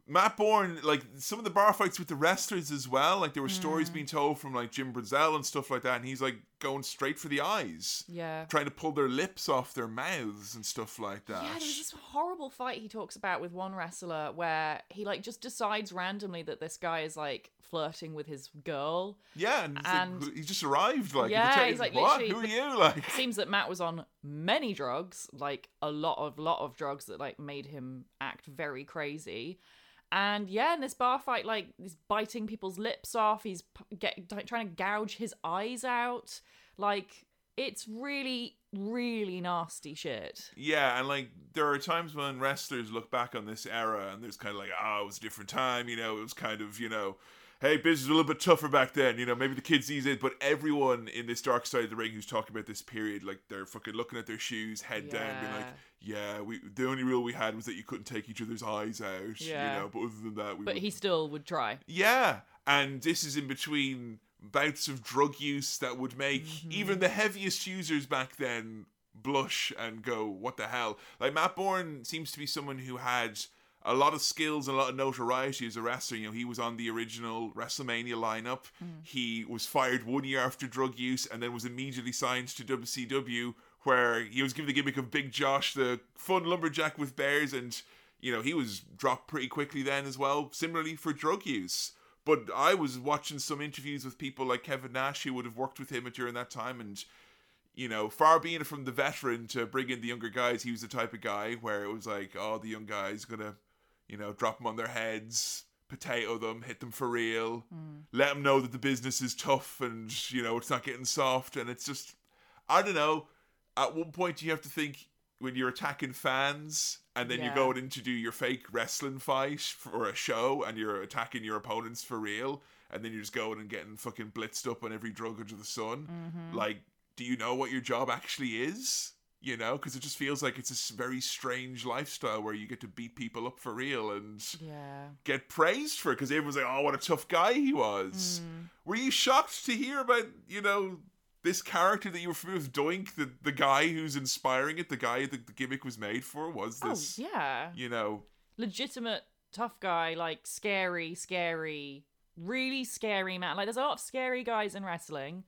Speaker 1: Matt Bourne, like some of the bar fights with the wrestlers as well, like there were
Speaker 2: Mm.
Speaker 1: stories being told from like Jim Brunzell and stuff like that, and he's like going straight for the eyes,
Speaker 2: yeah.
Speaker 1: trying to pull their lips off their mouths and stuff like that.
Speaker 2: Yeah, there was this horrible fight he talks about with one wrestler where he like just decides randomly that this guy is like flirting with his girl.
Speaker 1: Yeah, and, it's like, he just arrived like,
Speaker 2: Yeah,
Speaker 1: the
Speaker 2: he's, like,
Speaker 1: what? Who are you? [LAUGHS] Like,
Speaker 2: It seems that Matt was on many drugs, like a lot of lot of drugs that like made him act very crazy. And yeah, in this bar fight, like he's biting people's lips off. He's get trying to gouge his eyes out. Like it's really, really nasty shit.
Speaker 1: Yeah, and like there are times when wrestlers look back on this era and there's kind of like, oh, it was a different time, you know, it was kind of, you know, hey, business was a little bit tougher back then, you know, maybe the kids these days, but everyone in this dark side of the ring who's talking about this period, like they're fucking looking at their shoes, head down, being like, yeah, we the only rule we had was that you couldn't take each other's eyes out,
Speaker 2: Yeah.
Speaker 1: you know, but other than that, we
Speaker 2: But he still would try.
Speaker 1: yeah, and this is in between bouts of drug use that would make
Speaker 2: Mm-hmm.
Speaker 1: even the heaviest users back then blush and go, "What the hell?" Like Matt Bourne seems to be someone who had a lot of skills and a lot of notoriety as a wrestler. You know, he was on the original WrestleMania lineup. Hmm. He was fired one year after drug use, and then was immediately signed to WCW, where he was given the gimmick of Big Josh, the fun lumberjack with bears, and you know he was dropped pretty quickly then as well. Similarly for drug use. But I was watching some interviews with people like Kevin Nash who would have worked with him during that time, and you know, far being it from the veteran to bring in the younger guys, he was the type of guy where it was like, oh, the young guy's gonna, you know, drop them on their heads, potato them, hit them for real, let them know that the business is tough and you know it's not getting soft, and it's just, I don't know. At one point, you have to think when you're attacking fans and then
Speaker 2: Yeah.
Speaker 1: you go in to do your fake wrestling fight for a show, and you're attacking your opponents for real, and then you're just going and getting fucking blitzed up on every drug under the sun.
Speaker 2: Mm-hmm.
Speaker 1: Like, do you know what your job actually is? You know, because it just feels like it's a s- very strange lifestyle where you get to beat people up for real and
Speaker 2: Yeah.
Speaker 1: get praised for it because everyone's like, oh, what a tough guy he was. Mm-hmm. Were you shocked to hear about, you know, this character that you were familiar with, Doink, the, the guy who's inspiring it, the guy that the gimmick was made for? Was oh, this,
Speaker 2: oh yeah.
Speaker 1: you know,
Speaker 2: legitimate tough guy, like scary, scary, really scary man. Like there's a lot of scary guys in wrestling,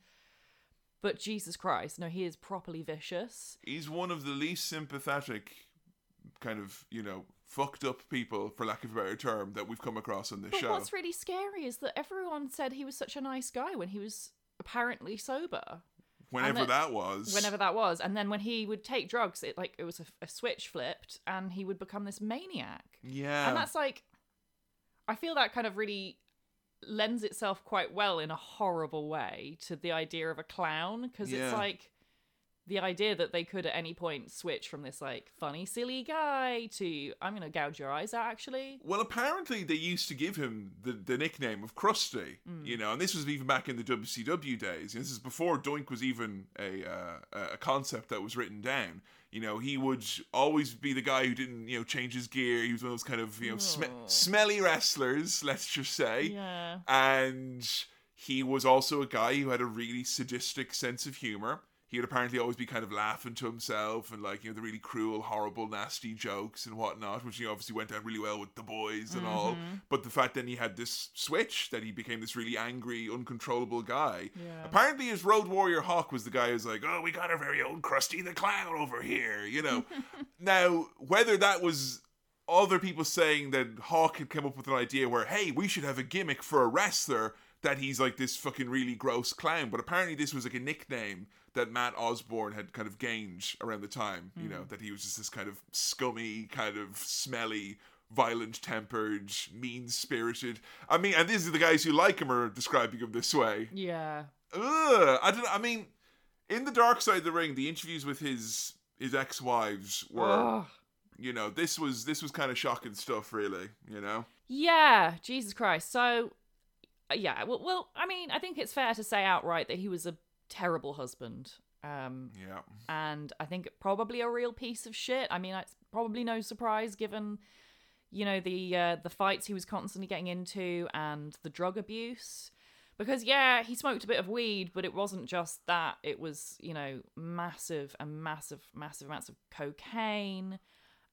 Speaker 2: but Jesus Christ, no, he is properly vicious.
Speaker 1: he's one of the least sympathetic kind of, you know, fucked up people, for lack of a better term, that we've come across on this
Speaker 2: But
Speaker 1: show.
Speaker 2: what's really scary is that everyone said he was such a nice guy when he was apparently sober.
Speaker 1: Whenever
Speaker 2: and
Speaker 1: that was.
Speaker 2: Whenever that was, and then when he would take drugs, it like it was a, a switch flipped, and he would become this maniac.
Speaker 1: Yeah.
Speaker 2: And that's like, I feel that kind of really lends itself quite well in a horrible way to the idea of a clown because
Speaker 1: Yeah.
Speaker 2: it's like the idea that they could at any point switch from this like funny silly guy to I'm gonna gouge your eyes out actually.
Speaker 1: Well, apparently they used to give him the, the nickname of Krusty,
Speaker 2: Mm.
Speaker 1: you know, and this was even back in the WCW days. This is before Doink was even a uh, a concept that was written down. You know, he would always be the guy who didn't, you know, change his gear. He was one of those kind of, you know, sm- smelly wrestlers, let's just say.
Speaker 2: Yeah.
Speaker 1: And he was also a guy who had a really sadistic sense of humor. He would apparently always be kind of laughing to himself and like, you know, the really cruel, horrible, nasty jokes and whatnot, which you know, obviously went down really well with the boys and all. Mm-hmm. But the fact then he had this switch that he became this really angry, uncontrollable guy.
Speaker 2: Yeah.
Speaker 1: Apparently his Road Warrior Hawk was the guy who's like, Oh, we got our very own Krusty the Clown over here, you know. [LAUGHS] now, whether that was other people saying that Hawk had come up with an idea where, hey, we should have a gimmick for a wrestler that he's like this fucking really gross clown. But apparently, this was like a nickname that Matt Osborne had kind of gained around the time, you know, hmm. that he was just this kind of scummy, kind of smelly, violent tempered, mean spirited. I mean, and these are the guys who like him are describing him this way.
Speaker 2: Yeah.
Speaker 1: Ugh, I don't. I mean, in the Dark Side of the Ring, the interviews with his his ex wives were,
Speaker 2: Ugh.
Speaker 1: you know, this was this was kind of shocking stuff, really. You know,
Speaker 2: Yeah, Jesus Christ. So, yeah, well, well, I mean, I think it's fair to say outright that he was a terrible husband. Um,
Speaker 1: yeah,
Speaker 2: and I think probably a real piece of shit. I mean, it's probably no surprise given, you know, the uh, the fights he was constantly getting into and the drug abuse. Because yeah, he smoked a bit of weed, but it wasn't just that. It was, you know, massive and massive, massive amounts of cocaine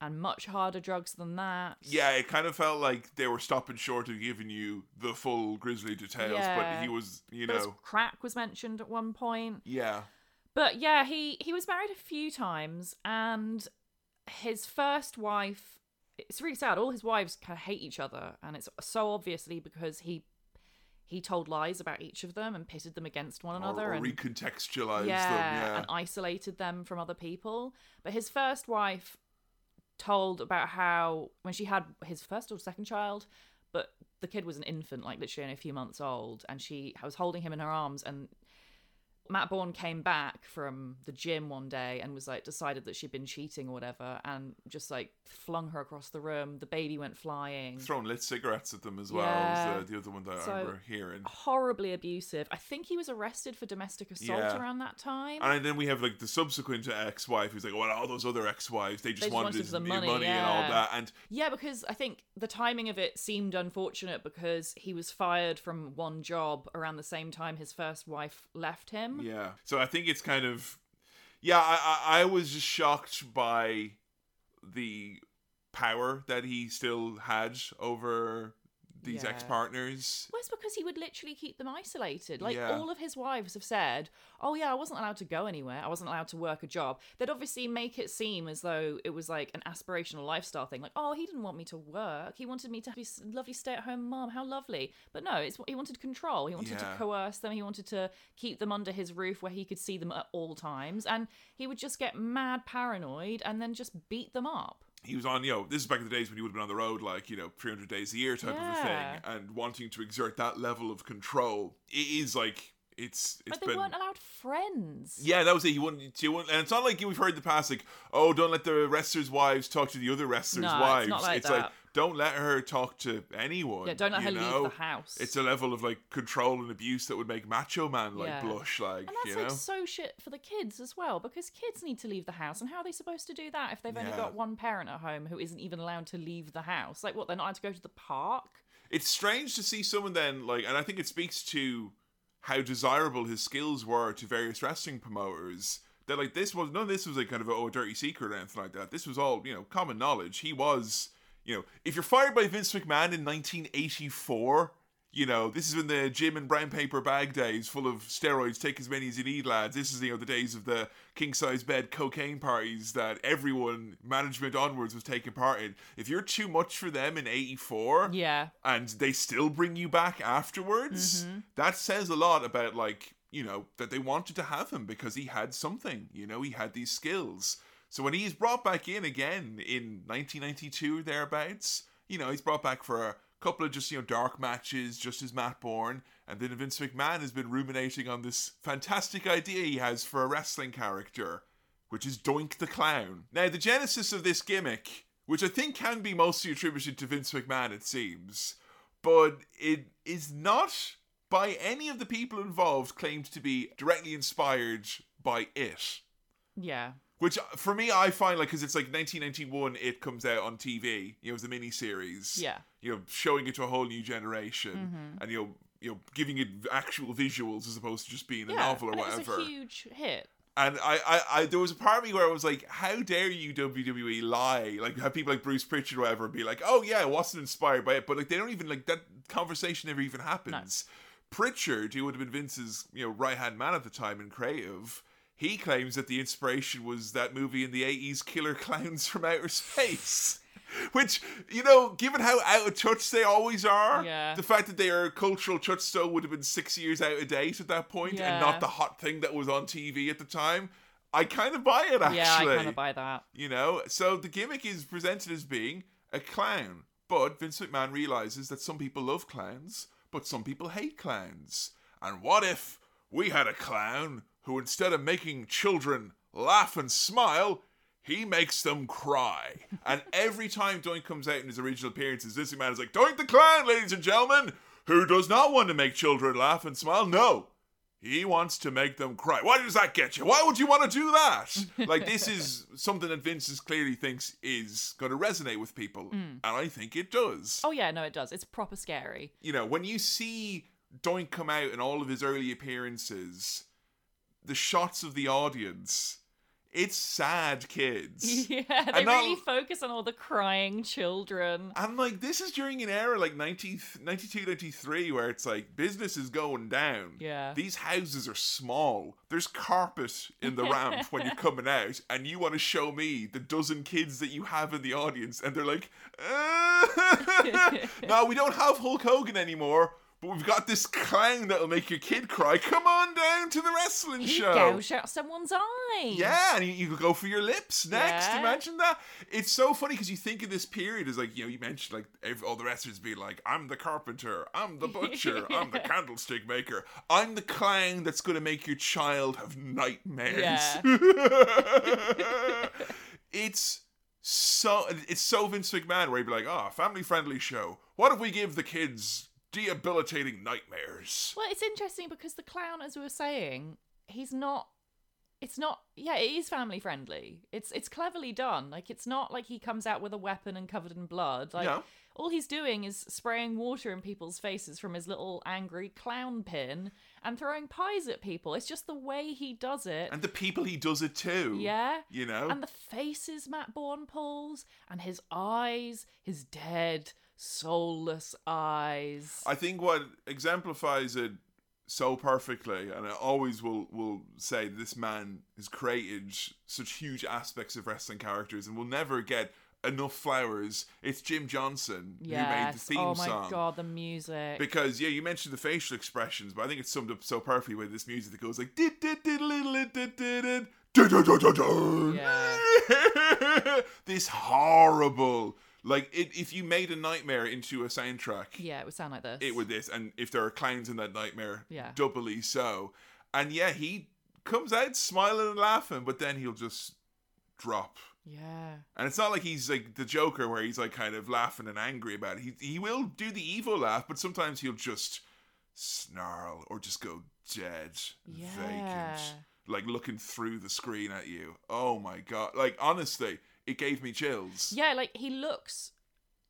Speaker 2: and much harder drugs than that.
Speaker 1: yeah. It kind of felt like they were stopping short of giving you the full grisly details, but he was, you know,
Speaker 2: crack was mentioned at one point.
Speaker 1: yeah,
Speaker 2: But yeah, he he was married a few times, and his first wife. It's really sad. All his wives kind of hate each other, and it's so obviously because he he told lies about each of them and pitted them against one another
Speaker 1: or
Speaker 2: and
Speaker 1: recontextualized
Speaker 2: yeah,
Speaker 1: them. Yeah,
Speaker 2: and isolated them from other people. But his first wife told about how when she had his first or second child, but the kid was an infant, like literally only a few months old, and she was holding him in her arms and. Matt Borne came back from the gym one day and was like decided that she'd been cheating or whatever and just like flung her across the room. The baby went flying.
Speaker 1: throwing lit cigarettes at them as well.
Speaker 2: Yeah.
Speaker 1: Was the, the other one that
Speaker 2: So-
Speaker 1: I remember hearing.
Speaker 2: Horribly abusive. I think he was arrested for domestic assault
Speaker 1: Yeah.
Speaker 2: around that time.
Speaker 1: And then we have like the subsequent ex-wife who's like, well, all those other ex-wives, they just,
Speaker 2: just
Speaker 1: wanted,
Speaker 2: wanted the money,
Speaker 1: and all that. And
Speaker 2: Yeah, because I think the timing of it seemed unfortunate because he was fired from one job around the same time his first wife left him.
Speaker 1: Yeah. So I think it's kind of yeah, I, I I was just shocked by the power that he still had over these
Speaker 2: Yeah.
Speaker 1: ex-partners.
Speaker 2: Well, it's because he would literally keep them isolated. Like
Speaker 1: Yeah.
Speaker 2: all of his wives have said, "Oh yeah, I wasn't allowed to go anywhere. I wasn't allowed to work a job." They'd obviously make it seem as though it was like an aspirational lifestyle thing. Like, "Oh, he didn't want me to work. He wanted me to be a lovely stay-at-home mom. How lovely." But no, it's he wanted control. He wanted
Speaker 1: Yeah.
Speaker 2: to coerce them. He wanted to keep them under his roof where he could see them at all times, and he would just get mad paranoid and then just beat them up.
Speaker 1: He was on, you know, this is back in the days when he would have been on the road like, you know, 300 days a year type of a thing and wanting to exert that level of control. It is like it's it's
Speaker 2: But they
Speaker 1: been
Speaker 2: weren't allowed friends.
Speaker 1: yeah, that was it. He wouldn't. He wouldn't and it's not like we've heard in the past, like, oh, don't let the wrestlers' wives talk to the other wrestlers'
Speaker 2: No, it's
Speaker 1: wives.
Speaker 2: not like
Speaker 1: it's like. Don't let her talk to anyone.
Speaker 2: Yeah, don't let her
Speaker 1: know?
Speaker 2: leave the house.
Speaker 1: It's a level of like control and abuse that would make Macho Man like
Speaker 2: Yeah.
Speaker 1: blush, like
Speaker 2: and that's
Speaker 1: you
Speaker 2: like
Speaker 1: know.
Speaker 2: so shit for the kids as well, because kids need to leave the house, and how are they supposed to do that if they've only got one parent at home who isn't even allowed to leave the house? Like, what? They're not allowed to go to the park?
Speaker 1: it's strange to see someone then like and i think it speaks to how desirable his skills were to various wrestling promoters that like this was none of this was like kind of a, oh, a dirty secret or anything like that this was all you know common knowledge he was you know if you're fired by vince mcmahon in 1984 you know, this is when the gym and brown paper bag days, full of steroids. Take as many as you need, lads. This is you know the days of the king size bed cocaine parties that everyone, management onwards, was taking part in. If you're too much for them in '84,
Speaker 2: Yeah.
Speaker 1: and they still bring you back afterwards,
Speaker 2: Mm-hmm.
Speaker 1: that says a lot about like you know that they wanted to have him because he had something. You know, he had these skills. So when he's brought back in again in 1992 or thereabouts, you know, he's brought back for a couple of just you know dark matches, just as Matt Borne, and then Vince McMahon has been ruminating on this fantastic idea he has for a wrestling character, which is Doink the Clown. Now, the genesis of this gimmick, which I think can be mostly attributed to Vince McMahon, it seems, but it is not by any of the people involved claimed to be directly inspired by it.
Speaker 2: Yeah.
Speaker 1: Which uh, for me, I find like because it's like 1991, it comes out on TV. You know, as a mini series.
Speaker 2: Yeah.
Speaker 1: You know, showing it to a whole new generation, mm-hmm. and you know, you know, giving it actual visuals as opposed to just being a
Speaker 2: yeah.
Speaker 1: novel or whatever.
Speaker 2: It was a huge hit.
Speaker 1: And I, I, I, there was a part of me where I was like, how dare you WWE lie? Like have people like Bruce Pritchard or whatever be like, oh yeah, I wasn't inspired by it, but like they don't even like that conversation never even happens. Pritchard, who would have been Vince's you know right hand man at the time in creative, he claims that the inspiration was that movie in the eighties, Killer Clowns from Outer Space. [LAUGHS] Which, you know, given how out of touch they always are,
Speaker 2: Yeah.
Speaker 1: the fact that they are a cultural touchstone would have been six years out of date at that point and
Speaker 2: Yeah.
Speaker 1: not the hot thing that was on TV at the time. I kind of buy it actually.
Speaker 2: Yeah, I kind of buy that.
Speaker 1: You know, so the gimmick is presented as being a clown, but Vince McMahon realizes that some people love clowns, but some people hate clowns. And what if we had a clown who, instead of making children laugh and smile, he makes them cry. and every time Doink comes out in his original appearances, Vince man is like, Doink the clown, ladies and gentlemen, who does not want to make children laugh and smile. No, he wants to make them cry. Why does that get you? Why would you want to do that? [LAUGHS] like this is something that Vince clearly thinks is going to resonate with people, hmm. and I think it does.
Speaker 2: Oh yeah, no, it does. It's proper scary.
Speaker 1: You know, when you see Doink come out in all of his early appearances, the shots of the audience, it's sad kids. [LAUGHS]
Speaker 2: Yeah, they
Speaker 1: And
Speaker 2: really focus on all the crying children.
Speaker 1: And like this is during an era like 90, 92, 93 where it's like business is going down.
Speaker 2: Yeah.
Speaker 1: These houses are small. There's carpet in the ramp when you're [LAUGHS] coming out, and you want to show me the dozen kids that you have in the audience, and they're like, "Uh, [LAUGHS] "No, we don't have Hulk Hogan anymore." But we've got this clown that'll make your kid cry. Come on down to the wrestling
Speaker 2: He
Speaker 1: show.
Speaker 2: gouged out someone's eye.
Speaker 1: Yeah, and you, you could go for your lips next.
Speaker 2: Yeah.
Speaker 1: Imagine that. It's so funny because you think of this period as like, you know, you mentioned like every, all the wrestlers be like, I'm the carpenter, I'm the butcher, [LAUGHS] I'm the candlestick maker, I'm the clown that's going to make your child have nightmares.
Speaker 2: Yeah. [LAUGHS]
Speaker 1: it's so it's so Vince McMahon where he'd be like, oh, family friendly show. What if we give the kids debilitating nightmares?
Speaker 2: Well, it's interesting because the clown, as we were saying, he's not. It's not. Yeah, it is family friendly. It's it's cleverly done. Like it's not like he comes out with a weapon and covered in blood. Like
Speaker 1: Yeah.
Speaker 2: all he's doing is spraying water in people's faces from his little angry clown pin and throwing pies at people. It's just the way he does it.
Speaker 1: And the people he does it to.
Speaker 2: yeah.
Speaker 1: You know?
Speaker 2: And the faces Matt Borne pulls, and his eyes, his dead, soulless eyes.
Speaker 1: I think what exemplifies it so perfectly, and I always will will say this man has created such huge aspects of wrestling characters, and will never get enough flowers. It's Jim Johnston yes. who made the theme song.
Speaker 2: Oh my
Speaker 1: song.
Speaker 2: god, the music!
Speaker 1: Because yeah, you mentioned the facial expressions, but I think it's summed up so perfectly with this music that goes like did did did did did did.
Speaker 2: Yeah.
Speaker 1: this horrible like it, if you made a nightmare into a soundtrack,
Speaker 2: Yeah, it would sound like this.
Speaker 1: it would this, and if there are clowns in that nightmare,
Speaker 2: Yeah.
Speaker 1: doubly so. And yeah, he comes out smiling and laughing, but then he'll just drop.
Speaker 2: Yeah.
Speaker 1: And it's not like he's like the Joker where he's like kind of laughing and angry about it. He he will do the evil laugh, but sometimes he'll just snarl or just go dead,
Speaker 2: Yeah.
Speaker 1: vacant, like looking through the screen at you. Oh my god! Like honestly, it gave me chills.
Speaker 2: Yeah, like he looks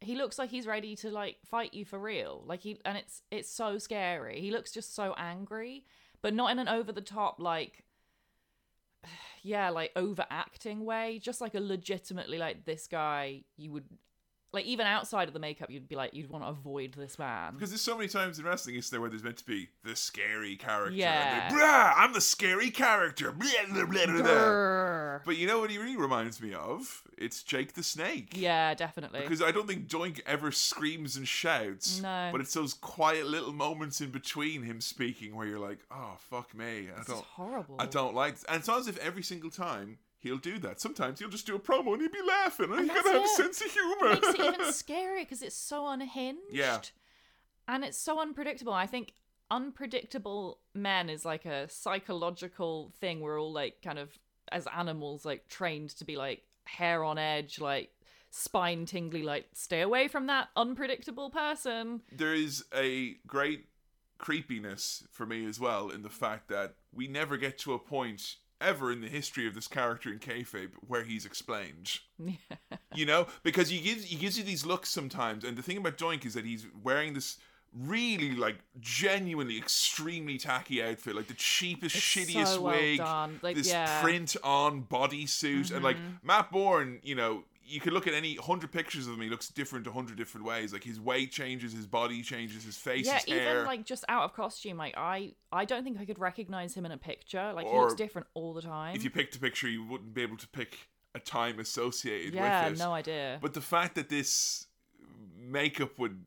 Speaker 2: he looks like he's ready to like fight you for real. Like he and it's it's so scary. He looks just so angry, but not in an over the top like [SIGHS] yeah, like overacting way, just like a legitimately like this guy you would like even outside of the makeup you'd be like you'd want to avoid this man.
Speaker 1: Because there's so many times in wrestling, isn't there, where there's meant to be the scary character.
Speaker 2: Yeah.
Speaker 1: they, Blah, I'm the scary character. Blah, blah, blah, blah, blah. But you know what he really reminds me of? It's Jake the Snake.
Speaker 2: Yeah, definitely.
Speaker 1: Because I don't think Doink ever screams and shouts.
Speaker 2: No.
Speaker 1: But it's those quiet little moments in between him speaking where you're like, oh, fuck me. I
Speaker 2: this
Speaker 1: don't,
Speaker 2: horrible.
Speaker 1: I don't like this. And it's as if every single time he'll do that. Sometimes he'll just do a promo and he'll be laughing. And,
Speaker 2: And
Speaker 1: he's got to have a sense of humor.
Speaker 2: makes it even [LAUGHS] scarier because it's so unhinged.
Speaker 1: Yeah.
Speaker 2: And it's so unpredictable. I think unpredictable men is like a psychological thing. We're all like kind of as animals like trained to be like hair on edge, like spine tingly, like stay away from that unpredictable person.
Speaker 1: there is a great creepiness for me as well in the fact that we never get to a point ever in the history of this character in kayfabe where he's explained. [LAUGHS] You know, because he gives he gives you these looks sometimes, and the thing about Doink is that he's wearing this really like genuinely extremely tacky outfit, like the cheapest,
Speaker 2: It's
Speaker 1: shittiest
Speaker 2: so well
Speaker 1: wig.
Speaker 2: Like,
Speaker 1: this
Speaker 2: yeah.
Speaker 1: print on bodysuit, and like mm-hmm. Matt Borne, you know. You could look at any hundred pictures of him. He looks different a hundred different ways. Like his weight changes, his body changes, his face,
Speaker 2: yeah,
Speaker 1: his hair.
Speaker 2: even like just out of costume, like I, I don't think I could recognize him in a picture. Like he
Speaker 1: Or
Speaker 2: looks different all the time.
Speaker 1: if you picked a picture, you wouldn't be able to pick a time associated
Speaker 2: yeah,
Speaker 1: with it.
Speaker 2: no idea.
Speaker 1: But the fact that this makeup would,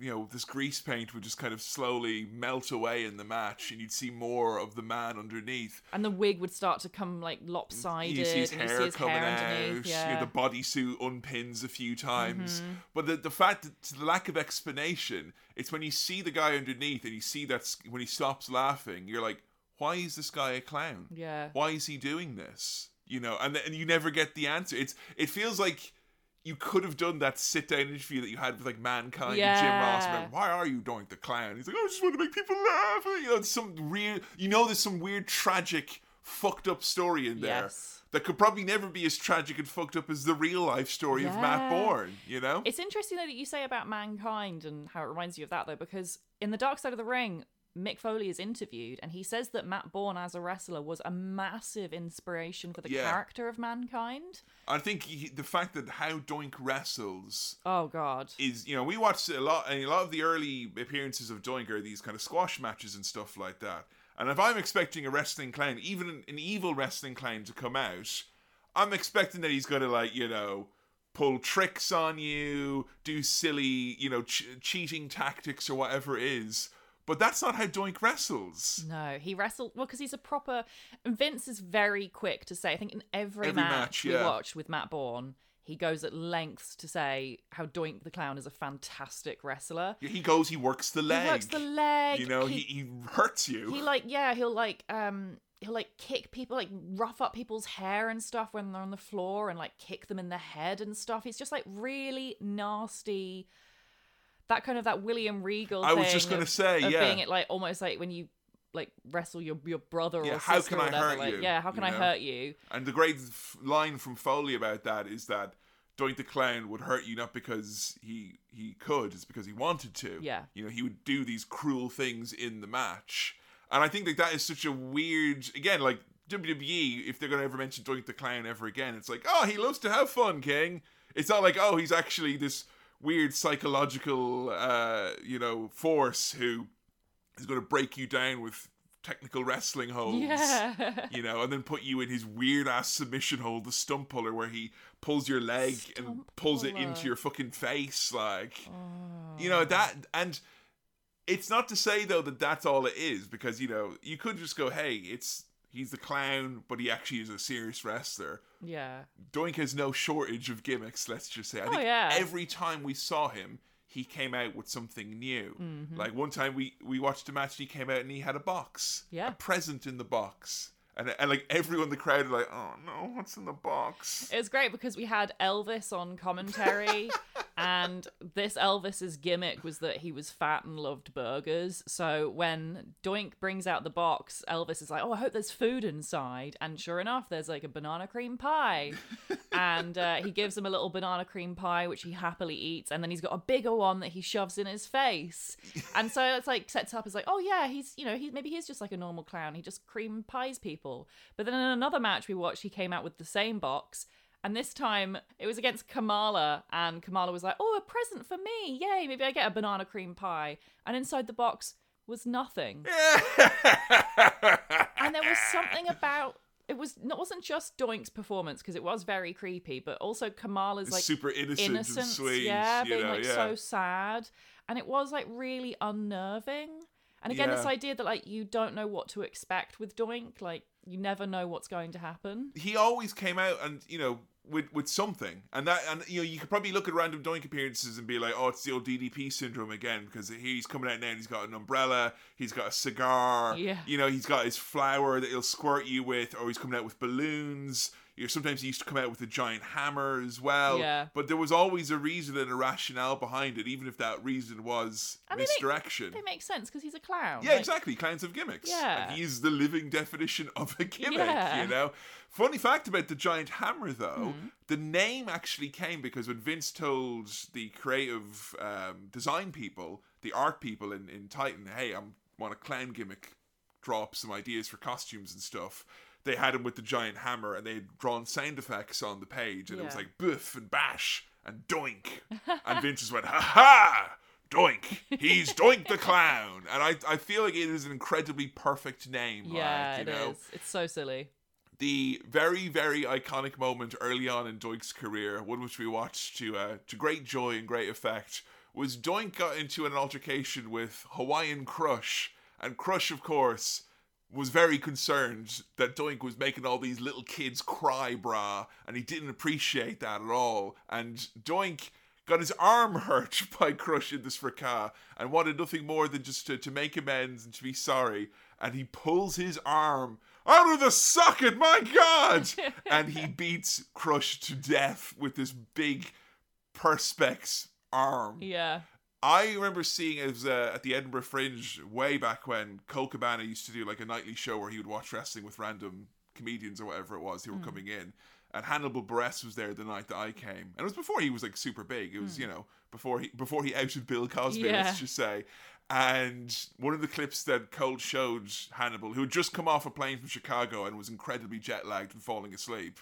Speaker 1: you know, this grease paint would just kind of slowly melt away in the match, and you'd see more of the man underneath.
Speaker 2: and the wig would start to come like lopsided.
Speaker 1: You see his hair
Speaker 2: see his
Speaker 1: coming
Speaker 2: hair
Speaker 1: out. you
Speaker 2: Yeah. Mm-hmm.
Speaker 1: know, the bodysuit unpins a few times. But the the fact that the lack of explanation, it's when you see the guy underneath and you see that when he stops laughing, you're like, why is this guy a clown?
Speaker 2: yeah.
Speaker 1: why is he doing this you know and and you never get the answer it's it feels like you could have done that sit down interview that you had with like mankind and Jim Ross
Speaker 2: Yeah.
Speaker 1: about why are you doing the clown he's like oh, I just want to make people laugh you know it's some real you know there's some weird tragic fucked up story in there
Speaker 2: Yes.
Speaker 1: that could probably never be as tragic and fucked up as the real life story of Matt
Speaker 2: Yeah.
Speaker 1: Borne you know
Speaker 2: It's interesting though that you say about mankind and how it reminds you of that though, because in the Dark Side of the Ring, Mick Foley is interviewed and he says that Matt Borne as a wrestler was a massive inspiration for the
Speaker 1: Yeah.
Speaker 2: character of mankind.
Speaker 1: I think he, the fact that how Doink wrestles
Speaker 2: Oh god.
Speaker 1: is you know we watched a lot and a lot of the early appearances of Doink are these kind of squash matches and stuff like that. And if I'm expecting a wrestling clown, even an, an evil wrestling clown to come out, I'm expecting that he's going to like you know pull tricks on you, do silly you know ch- cheating tactics or whatever it is. But that's not how Doink wrestles.
Speaker 2: No, he wrestled well because he's a proper. And Vince is very quick to say. I think in every,
Speaker 1: Every
Speaker 2: match,
Speaker 1: match,
Speaker 2: we
Speaker 1: yeah.
Speaker 2: watched with Matt Borne, he goes at lengths to say how Doink the Clown is a fantastic wrestler.
Speaker 1: Yeah, He goes, he works the leg.
Speaker 2: He works the leg.
Speaker 1: You know, he, he hurts you.
Speaker 2: he like yeah he'll like um he'll like kick people like rough up people's hair and stuff when they're on the floor and like kick them in the head and stuff he's just like really nasty that kind of that william regal thing.
Speaker 1: I was just gonna
Speaker 2: of-
Speaker 1: say,
Speaker 2: of
Speaker 1: yeah.
Speaker 2: being it like almost like when you like wrestle your your brother
Speaker 1: Yeah,
Speaker 2: or
Speaker 1: how can
Speaker 2: or
Speaker 1: I
Speaker 2: whatever
Speaker 1: hurt
Speaker 2: like
Speaker 1: you,
Speaker 2: yeah how can
Speaker 1: you
Speaker 2: i
Speaker 1: know?
Speaker 2: hurt you
Speaker 1: And the great f- line from Foley about that is that Doink the Clown would hurt you not because he he could, it's because he wanted to.
Speaker 2: Yeah.
Speaker 1: You know, he would do these cruel things in the match. And I think that that is such a weird again, like WWE, if they're gonna ever mention Doink the Clown ever again, it's like, oh, he loves to have fun, King. It's not like, oh, he's actually this weird psychological uh, you know, force who is gonna break you down with technical wrestling holds
Speaker 2: yeah
Speaker 1: you know, and then put you in his weird ass submission hold, the stump puller, where he pulls your leg and
Speaker 2: Stump
Speaker 1: pulls it into your fucking face, like,
Speaker 2: Oh.
Speaker 1: you know that. And it's not to say though that that's all it is, because you know you could just go, hey, it's he's the clown, but he actually is a serious wrestler.
Speaker 2: Yeah.
Speaker 1: Doink has no shortage of gimmicks, let's just say. I
Speaker 2: Oh,
Speaker 1: think
Speaker 2: yeah.
Speaker 1: every time we saw him, he came out with something new.
Speaker 2: Mm-hmm.
Speaker 1: Like one time we, we watched a match and he came out and he had a box.
Speaker 2: Yeah.
Speaker 1: A present in the box. And, and like everyone in the crowd like, oh no, what's in the box?
Speaker 2: It was great because we had Elvis on commentary, [LAUGHS] and this Elvis's gimmick was that he was fat and loved burgers. So when Doink brings out the box, Elvis is like, "Oh, I hope there's food inside," and sure enough, there's like a banana cream pie, [LAUGHS] and uh, he gives him a little banana cream pie which he happily eats, and then he's got a bigger one that he shoves in his face, and so it's like sets up as like, "Oh yeah, he's you know he maybe he's just like a normal clown. He just cream pies people." But then in another match we watched, he came out with the same box. And this time it was against Kamala, and Kamala was like, "Oh, a present for me! Yay! Maybe I get a banana cream pie." And inside the box was nothing. [LAUGHS] And there was something about it was it wasn't just Doink's performance because it was very creepy, but also Kamala's like
Speaker 1: super innocent and
Speaker 2: innocence,
Speaker 1: sweet.
Speaker 2: yeah,
Speaker 1: you
Speaker 2: being
Speaker 1: know,
Speaker 2: like
Speaker 1: yeah.
Speaker 2: so sad, and it was like really unnerving. And again, this idea that like you don't know what to expect with Doink, like you never know what's going to happen.
Speaker 1: he always came out and you know with with something and that and you know you could probably look at random doink appearances and be like oh it's the old ddp syndrome again because he's coming out now and he's got an umbrella he's got a cigar
Speaker 2: Yeah.
Speaker 1: you know he's got his flower that he'll squirt you with or he's coming out with balloons you know, sometimes he used to come out with a giant hammer as well
Speaker 2: Yeah.
Speaker 1: but there was always a reason and a rationale behind it even if that reason was
Speaker 2: And they make-
Speaker 1: misdirection
Speaker 2: They make sense because he's a clown.
Speaker 1: yeah,
Speaker 2: Like,
Speaker 1: exactly. Clowns have gimmicks.
Speaker 2: Yeah.
Speaker 1: And he's the living definition of a gimmick,
Speaker 2: Yeah.
Speaker 1: you know? Funny fact about the giant hammer, though,
Speaker 2: Hmm.
Speaker 1: the name actually came because when Vince told the creative um, design people, the art people in, in Titan, hey, I want a clown gimmick, draw up some ideas for costumes and stuff. They had him with the giant hammer and they had drawn sound effects on the page, and it was like boof and bash and doink. [LAUGHS] and Vince just went, ha ha! Doink! He's Doink the Clown! And I, I feel like it is an incredibly perfect name.
Speaker 2: Yeah,
Speaker 1: like,
Speaker 2: it
Speaker 1: you
Speaker 2: is. It's so silly.
Speaker 1: the very very iconic moment early on in Doink's career, one which we watched to uh, to great joy and great effect, was Doink got into an altercation with Hawaiian Crush, and Crush, of course, was very concerned that Doink was making all these little kids cry, brah, and he didn't appreciate that at all. And Doink got his arm [LAUGHS] hurt by crushing this fracas and wanted nothing more than just to, to make amends and to be sorry. And he pulls his arm out of the socket, my God! [LAUGHS] and he beats Crush to death with this big Perspex arm.
Speaker 2: Yeah.
Speaker 1: I remember seeing it was, uh, at the Edinburgh Fringe way back when Colt Cabana used to do like a nightly show where he would watch wrestling with random comedians or whatever it was who were coming in. And Hannibal Buress was there the night that I came, and it was before he was like super big. It was you know before he before he outed Bill Cosby.
Speaker 2: Yeah.
Speaker 1: Let's just say. And one of the clips that Cole showed Hannibal, who had just come off a plane from Chicago and was incredibly jet lagged and falling asleep,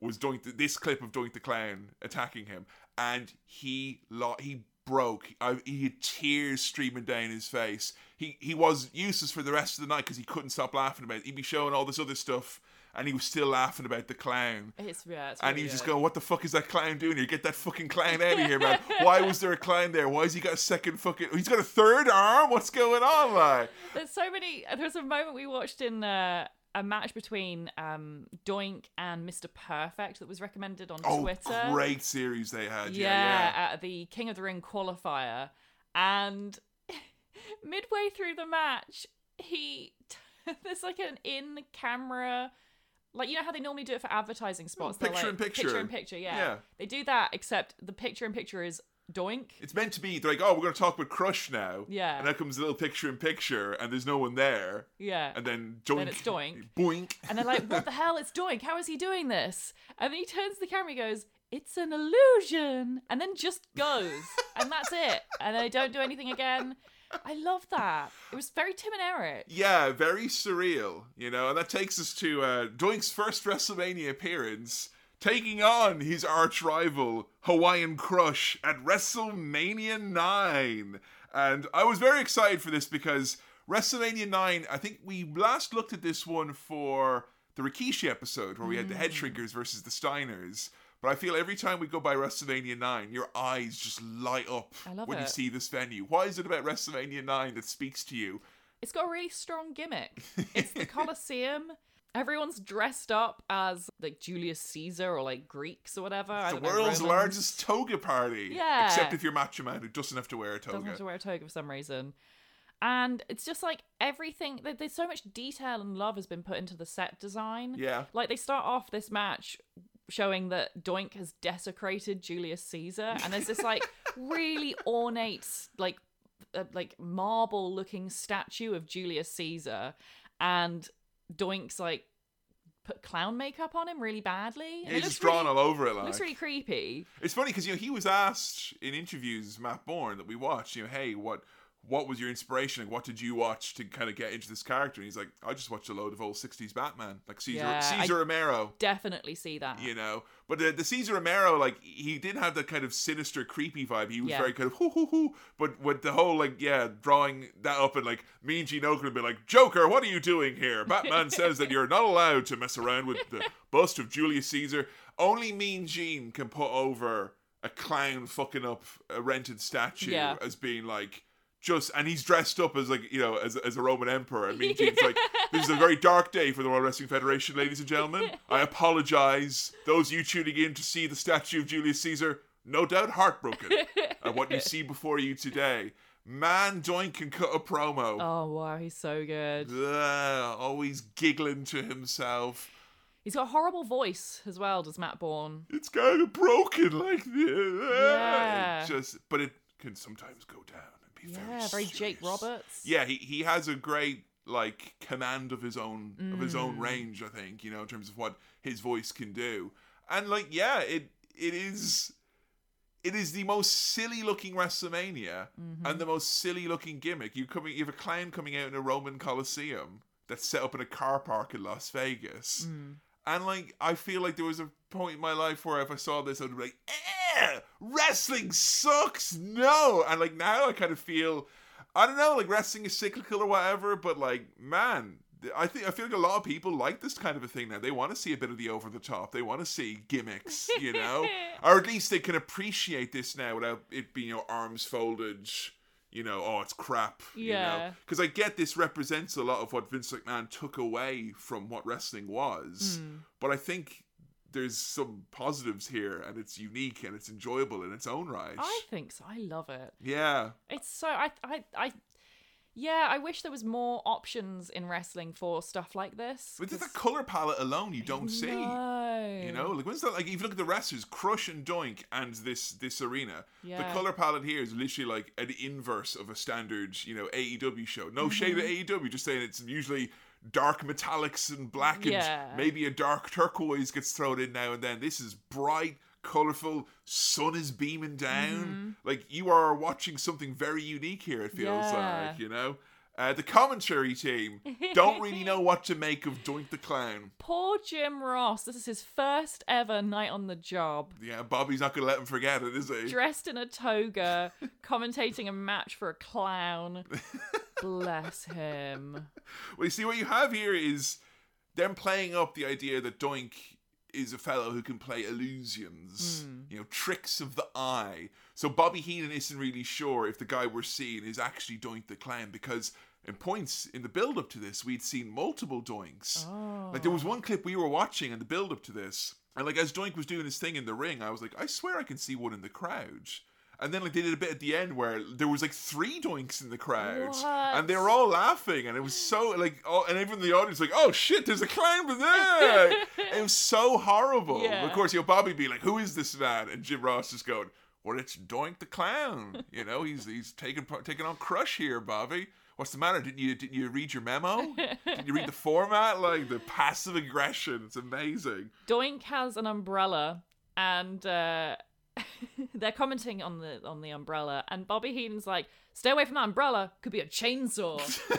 Speaker 1: was doing this clip of Doink the Clown attacking him, and he lo- he broke. I, he had tears streaming down his face. He he was useless for the rest of the night because he couldn't stop laughing about it. He'd be showing all this other stuff, and he was still laughing about the clown.
Speaker 2: It's yeah. It's
Speaker 1: And
Speaker 2: really
Speaker 1: he was just going, "What the fuck is that clown doing here? Get that fucking clown out of here, man! [LAUGHS] Why was there a clown there? Why has he got a second fucking? He's got a third arm. What's going on, like?"
Speaker 2: There's so many. There's a moment we watched in uh, a match between um, Doink and Mr. Perfect that was recommended on Twitter.
Speaker 1: Oh,
Speaker 2: Twitter.
Speaker 1: great series they had.
Speaker 2: Yeah,
Speaker 1: Yeah, yeah.
Speaker 2: at the King of the Ring qualifier, and [LAUGHS] midway through the match, he [LAUGHS] there's like an in-camera. Like you know how they normally do it for advertising spots.
Speaker 1: Picture
Speaker 2: like,
Speaker 1: in picture.
Speaker 2: Picture in picture, yeah.
Speaker 1: Yeah.
Speaker 2: They do that, except the picture in picture is Doink.
Speaker 1: It's meant to be they're like, oh, we're going to talk with Crush now.
Speaker 2: Yeah.
Speaker 1: And that comes a little picture in picture, and there's no one there.
Speaker 2: Yeah.
Speaker 1: And then Doink.
Speaker 2: Then it's Doink. [LAUGHS]
Speaker 1: Boink.
Speaker 2: And they're like, what the hell? It's Doink. How is he doing this? And then he turns the camera and goes, it's an illusion. And then just goes. [LAUGHS] and that's it. And they don't do anything again. I love that. It was very Tim and Eric.
Speaker 1: Yeah, very surreal, you know, and that takes us to uh, Doink's first WrestleMania appearance, taking on his arch rival Hawaiian Crush at WrestleMania 9. And I was very excited for this because WrestleMania 9, I think we last looked at this one for the Rikishi episode where we had the Head hmm. Shrinkers versus the Steiners. But I feel every time we go by WrestleMania 9, your eyes just light up when you see this venue. Why is it about WrestleMania 9 that speaks to you?
Speaker 2: It's got a really strong gimmick. It's the [LAUGHS] Coliseum. Everyone's dressed up as like Julius Caesar or like Greeks or whatever. I
Speaker 1: the
Speaker 2: know,
Speaker 1: world's largest toga party.
Speaker 2: Yeah.
Speaker 1: Except if you're Macho Man who doesn't have to wear a toga.
Speaker 2: Doesn't have to wear a toga for some reason. And it's just like everything. There's so much detail and love has been put into the set design.
Speaker 1: Yeah.
Speaker 2: Like they start off this match showing that Doink has desecrated Julius Caesar, and there's this like [LAUGHS] really ornate, like uh, like marble looking statue of Julius Caesar, and Doink's like put clown makeup on him really badly.
Speaker 1: Yeah, he's
Speaker 2: it
Speaker 1: just
Speaker 2: looks
Speaker 1: drawn
Speaker 2: really,
Speaker 1: all over it. Like.
Speaker 2: looks really creepy.
Speaker 1: It's funny because you know he was asked in interviews, Matt Borne, that we watched. You know, hey, what what was your inspiration? Like, what did you watch to kind of get into this character? And he's like, I just watched a load of old '60s Batman, like Cesar
Speaker 2: Yeah,
Speaker 1: Cesar
Speaker 2: I-
Speaker 1: Romero.
Speaker 2: Definitely see that.
Speaker 1: You know, but the, the Cesar Romero, like he did have that kind of sinister, creepy vibe. He was
Speaker 2: Yeah.
Speaker 1: very kind of hoo hoo hoo. But with the whole like, yeah, drawing that up and like me and Gene Okerlund be like, Joker, what are you doing here? Batman [LAUGHS] says that you're not allowed to mess around with the bust of Julius Caesar. Only Mean Gene can put over a clown fucking up a rented statue
Speaker 2: Yeah.
Speaker 1: as being like. Just and he's dressed up as like you know as, as a Roman emperor. I Mean Gene's like [LAUGHS] this is a very dark day for the World Wrestling Federation, ladies and gentlemen. I apologize. Those of you tuning in to see the statue of Julius Caesar, no doubt heartbroken at what you see before you today. Man Doink can cut a promo.
Speaker 2: Oh wow, he's so good.
Speaker 1: Ugh, always giggling to himself.
Speaker 2: He's got a horrible voice as well, does Matt Borne.
Speaker 1: It's kind of broken like this.
Speaker 2: Yeah.
Speaker 1: It just, but it can sometimes go down be
Speaker 2: Yeah, very Jake. Roberts.
Speaker 1: Yeah, he, he has a great like command of his own of his own
Speaker 2: Mm.
Speaker 1: range, I think, you know, in terms of what his voice can do. And like, yeah, it it is it is the most silly looking WrestleMania
Speaker 2: Mm-hmm.
Speaker 1: and the most silly looking gimmick. You coming you have a clown coming out in a Roman Coliseum that's set up in a car park in Las Vegas.
Speaker 2: Mm.
Speaker 1: And like I feel like there was a point in my life where if I saw this I'd be like, eh, wrestling sucks. No. And like now I kind of feel I don't know, like wrestling is cyclical or whatever, but like, man, I think I feel like a lot of people like this kind of a thing now. They want to see a bit of the over the top. They want to see gimmicks, you know, [LAUGHS] or at least they can appreciate this now without it being you know, arms folded. You know, oh, it's crap. You know,
Speaker 2: Yeah.
Speaker 1: because I get this represents a lot of what Vince McMahon took away from what wrestling was,
Speaker 2: Mm.
Speaker 1: but I think there's some positives here, and it's unique and it's enjoyable in its own right.
Speaker 2: I think so. I love it.
Speaker 1: yeah,
Speaker 2: It's so I I I yeah, I wish there was more options in wrestling for stuff like this.
Speaker 1: But just the color palette alone, you don't see.
Speaker 2: No.
Speaker 1: You know, like when's that? Like if you look at the wrestlers, Crush and Doink, and this this arena,
Speaker 2: Yeah.
Speaker 1: the color palette here is literally like an inverse of a standard, you know, AEW show. No shade
Speaker 2: Mm-hmm.
Speaker 1: at AEW, just saying it's usually dark metallics and black and
Speaker 2: Yeah.
Speaker 1: maybe a dark turquoise gets thrown in now and then. This is bright, colorful. Sun is beaming down. Like you are watching something very unique here. It feels
Speaker 2: Mm-hmm. Yeah.
Speaker 1: like you know. Uh, the commentary team don't really [LAUGHS] know what to make of Doink the Clown.
Speaker 2: Poor Jim Ross. This is his first ever night on the job.
Speaker 1: Yeah, Bobby's not going to let him forget it, is he?
Speaker 2: Dressed in a toga, [LAUGHS] commentating a match for a clown. [LAUGHS] Bless him.
Speaker 1: Well, you see, what you have here is them playing up the idea that Doink is a fellow who can play illusions, hmm. you know, tricks of the eye. So Bobby Heenan isn't really sure if the guy we're seeing is actually Doink the Clown because in points in the build up to this, we'd seen multiple Doinks. Like there was one oh. clip we were watching in the build up to this, and like as Doink was doing his thing in the ring, I was like, I swear I can see one in the crowd. And then like they did a bit at the end where there was like three doinks in the crowd, and they were all laughing, and it was so like, oh, and everyone in the audience was like, oh shit, there's a clown there. [LAUGHS] it was so horrible.
Speaker 2: Yeah.
Speaker 1: Of course, you know, Bobby be like, who is this man? And Jim Ross just going, well, it's Doink the clown. You know, he's he's taking taking on Crush here, Bobby. What's the matter? Didn't you didn't you read your memo? Did you read the format? Like the passive aggression. It's amazing.
Speaker 2: Doink has an umbrella and uh [LAUGHS] they're commenting on the on the umbrella and Bobby Heenan's like, stay away from that umbrella, could be a chainsaw. [LAUGHS]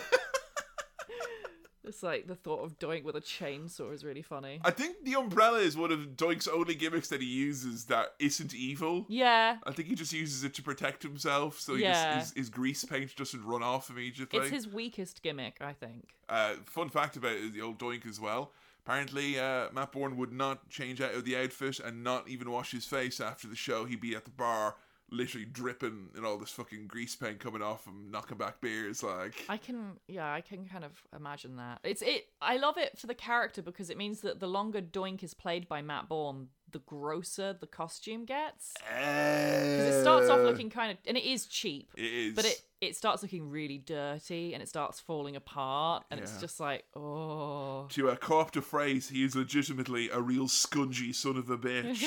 Speaker 2: it's like the thought of Doink with a chainsaw is really funny.
Speaker 1: I think the umbrella is one of Doink's only gimmicks that he uses that isn't evil.
Speaker 2: Yeah.
Speaker 1: I think he just uses it to protect himself, so he
Speaker 2: Yeah.
Speaker 1: just, his, his grease paint doesn't run off immediately.
Speaker 2: It's his weakest gimmick, I think.
Speaker 1: Uh, fun fact about the old Doink as well. Apparently, uh, Matt Borne would not change out of the outfit and not even wash his face after the show. He'd be at the bar literally dripping and all this fucking grease paint coming off him, knocking back beers. Like,
Speaker 2: I can, yeah, I can kind of imagine that. It's it. I love it for the character because it means that the longer Doink is played by Matt Borne, the grosser the costume gets. Because it starts off looking kind of, and it is cheap,
Speaker 1: It is.
Speaker 2: but it it starts looking really dirty and it starts falling apart, and it's just like, oh,
Speaker 1: To uh, co-opt a phrase, he is legitimately a real scungy son of a bitch.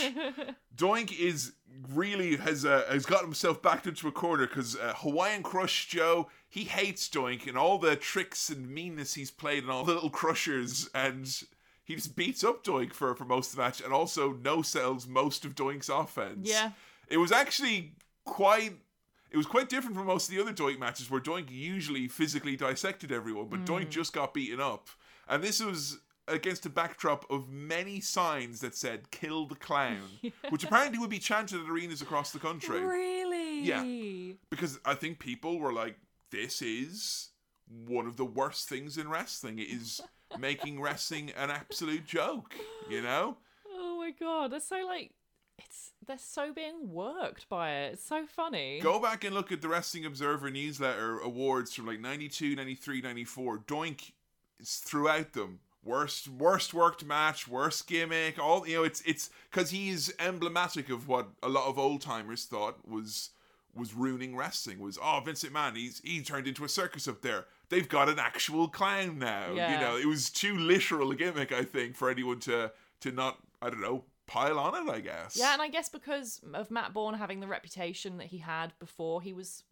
Speaker 1: [LAUGHS] Doink is really has uh, has got himself backed into a corner because uh, Hawaiian Crush Joe he hates Doink and all the tricks and meanness he's played and all the little crushers and he just beats up Doink for for most of the match and also no sells most of Doink's offense.
Speaker 2: Yeah.
Speaker 1: it was actually quite. It was quite different from most of the other Doink matches where Doink usually physically dissected everyone, but Doink mm. just got beaten up. And this was against a backdrop of many signs that said kill the clown, [LAUGHS] which apparently would be chanted at arenas across the country.
Speaker 2: really?
Speaker 1: Yeah. Because I think people were like, this is one of the worst things in wrestling. It is [LAUGHS] making wrestling an absolute joke, you know?
Speaker 2: Oh my god, they're so like, it's they're so being worked by it. It's so funny.
Speaker 1: Go back and look at the Wrestling Observer newsletter awards from like 92, 93, 94. Doink is throughout them. Worst worst worked match, worst gimmick, all you know, it's it's cause he's emblematic of what a lot of old timers thought was was ruining wrestling was oh Vince McMahon he's he turned into a circus up there. They've got an actual clown now. You know, it was too literal a gimmick, I think, for anyone to to not I don't know, pile on it, I guess.
Speaker 2: Yeah, and I guess because of Matt Borne having the reputation that he had before he was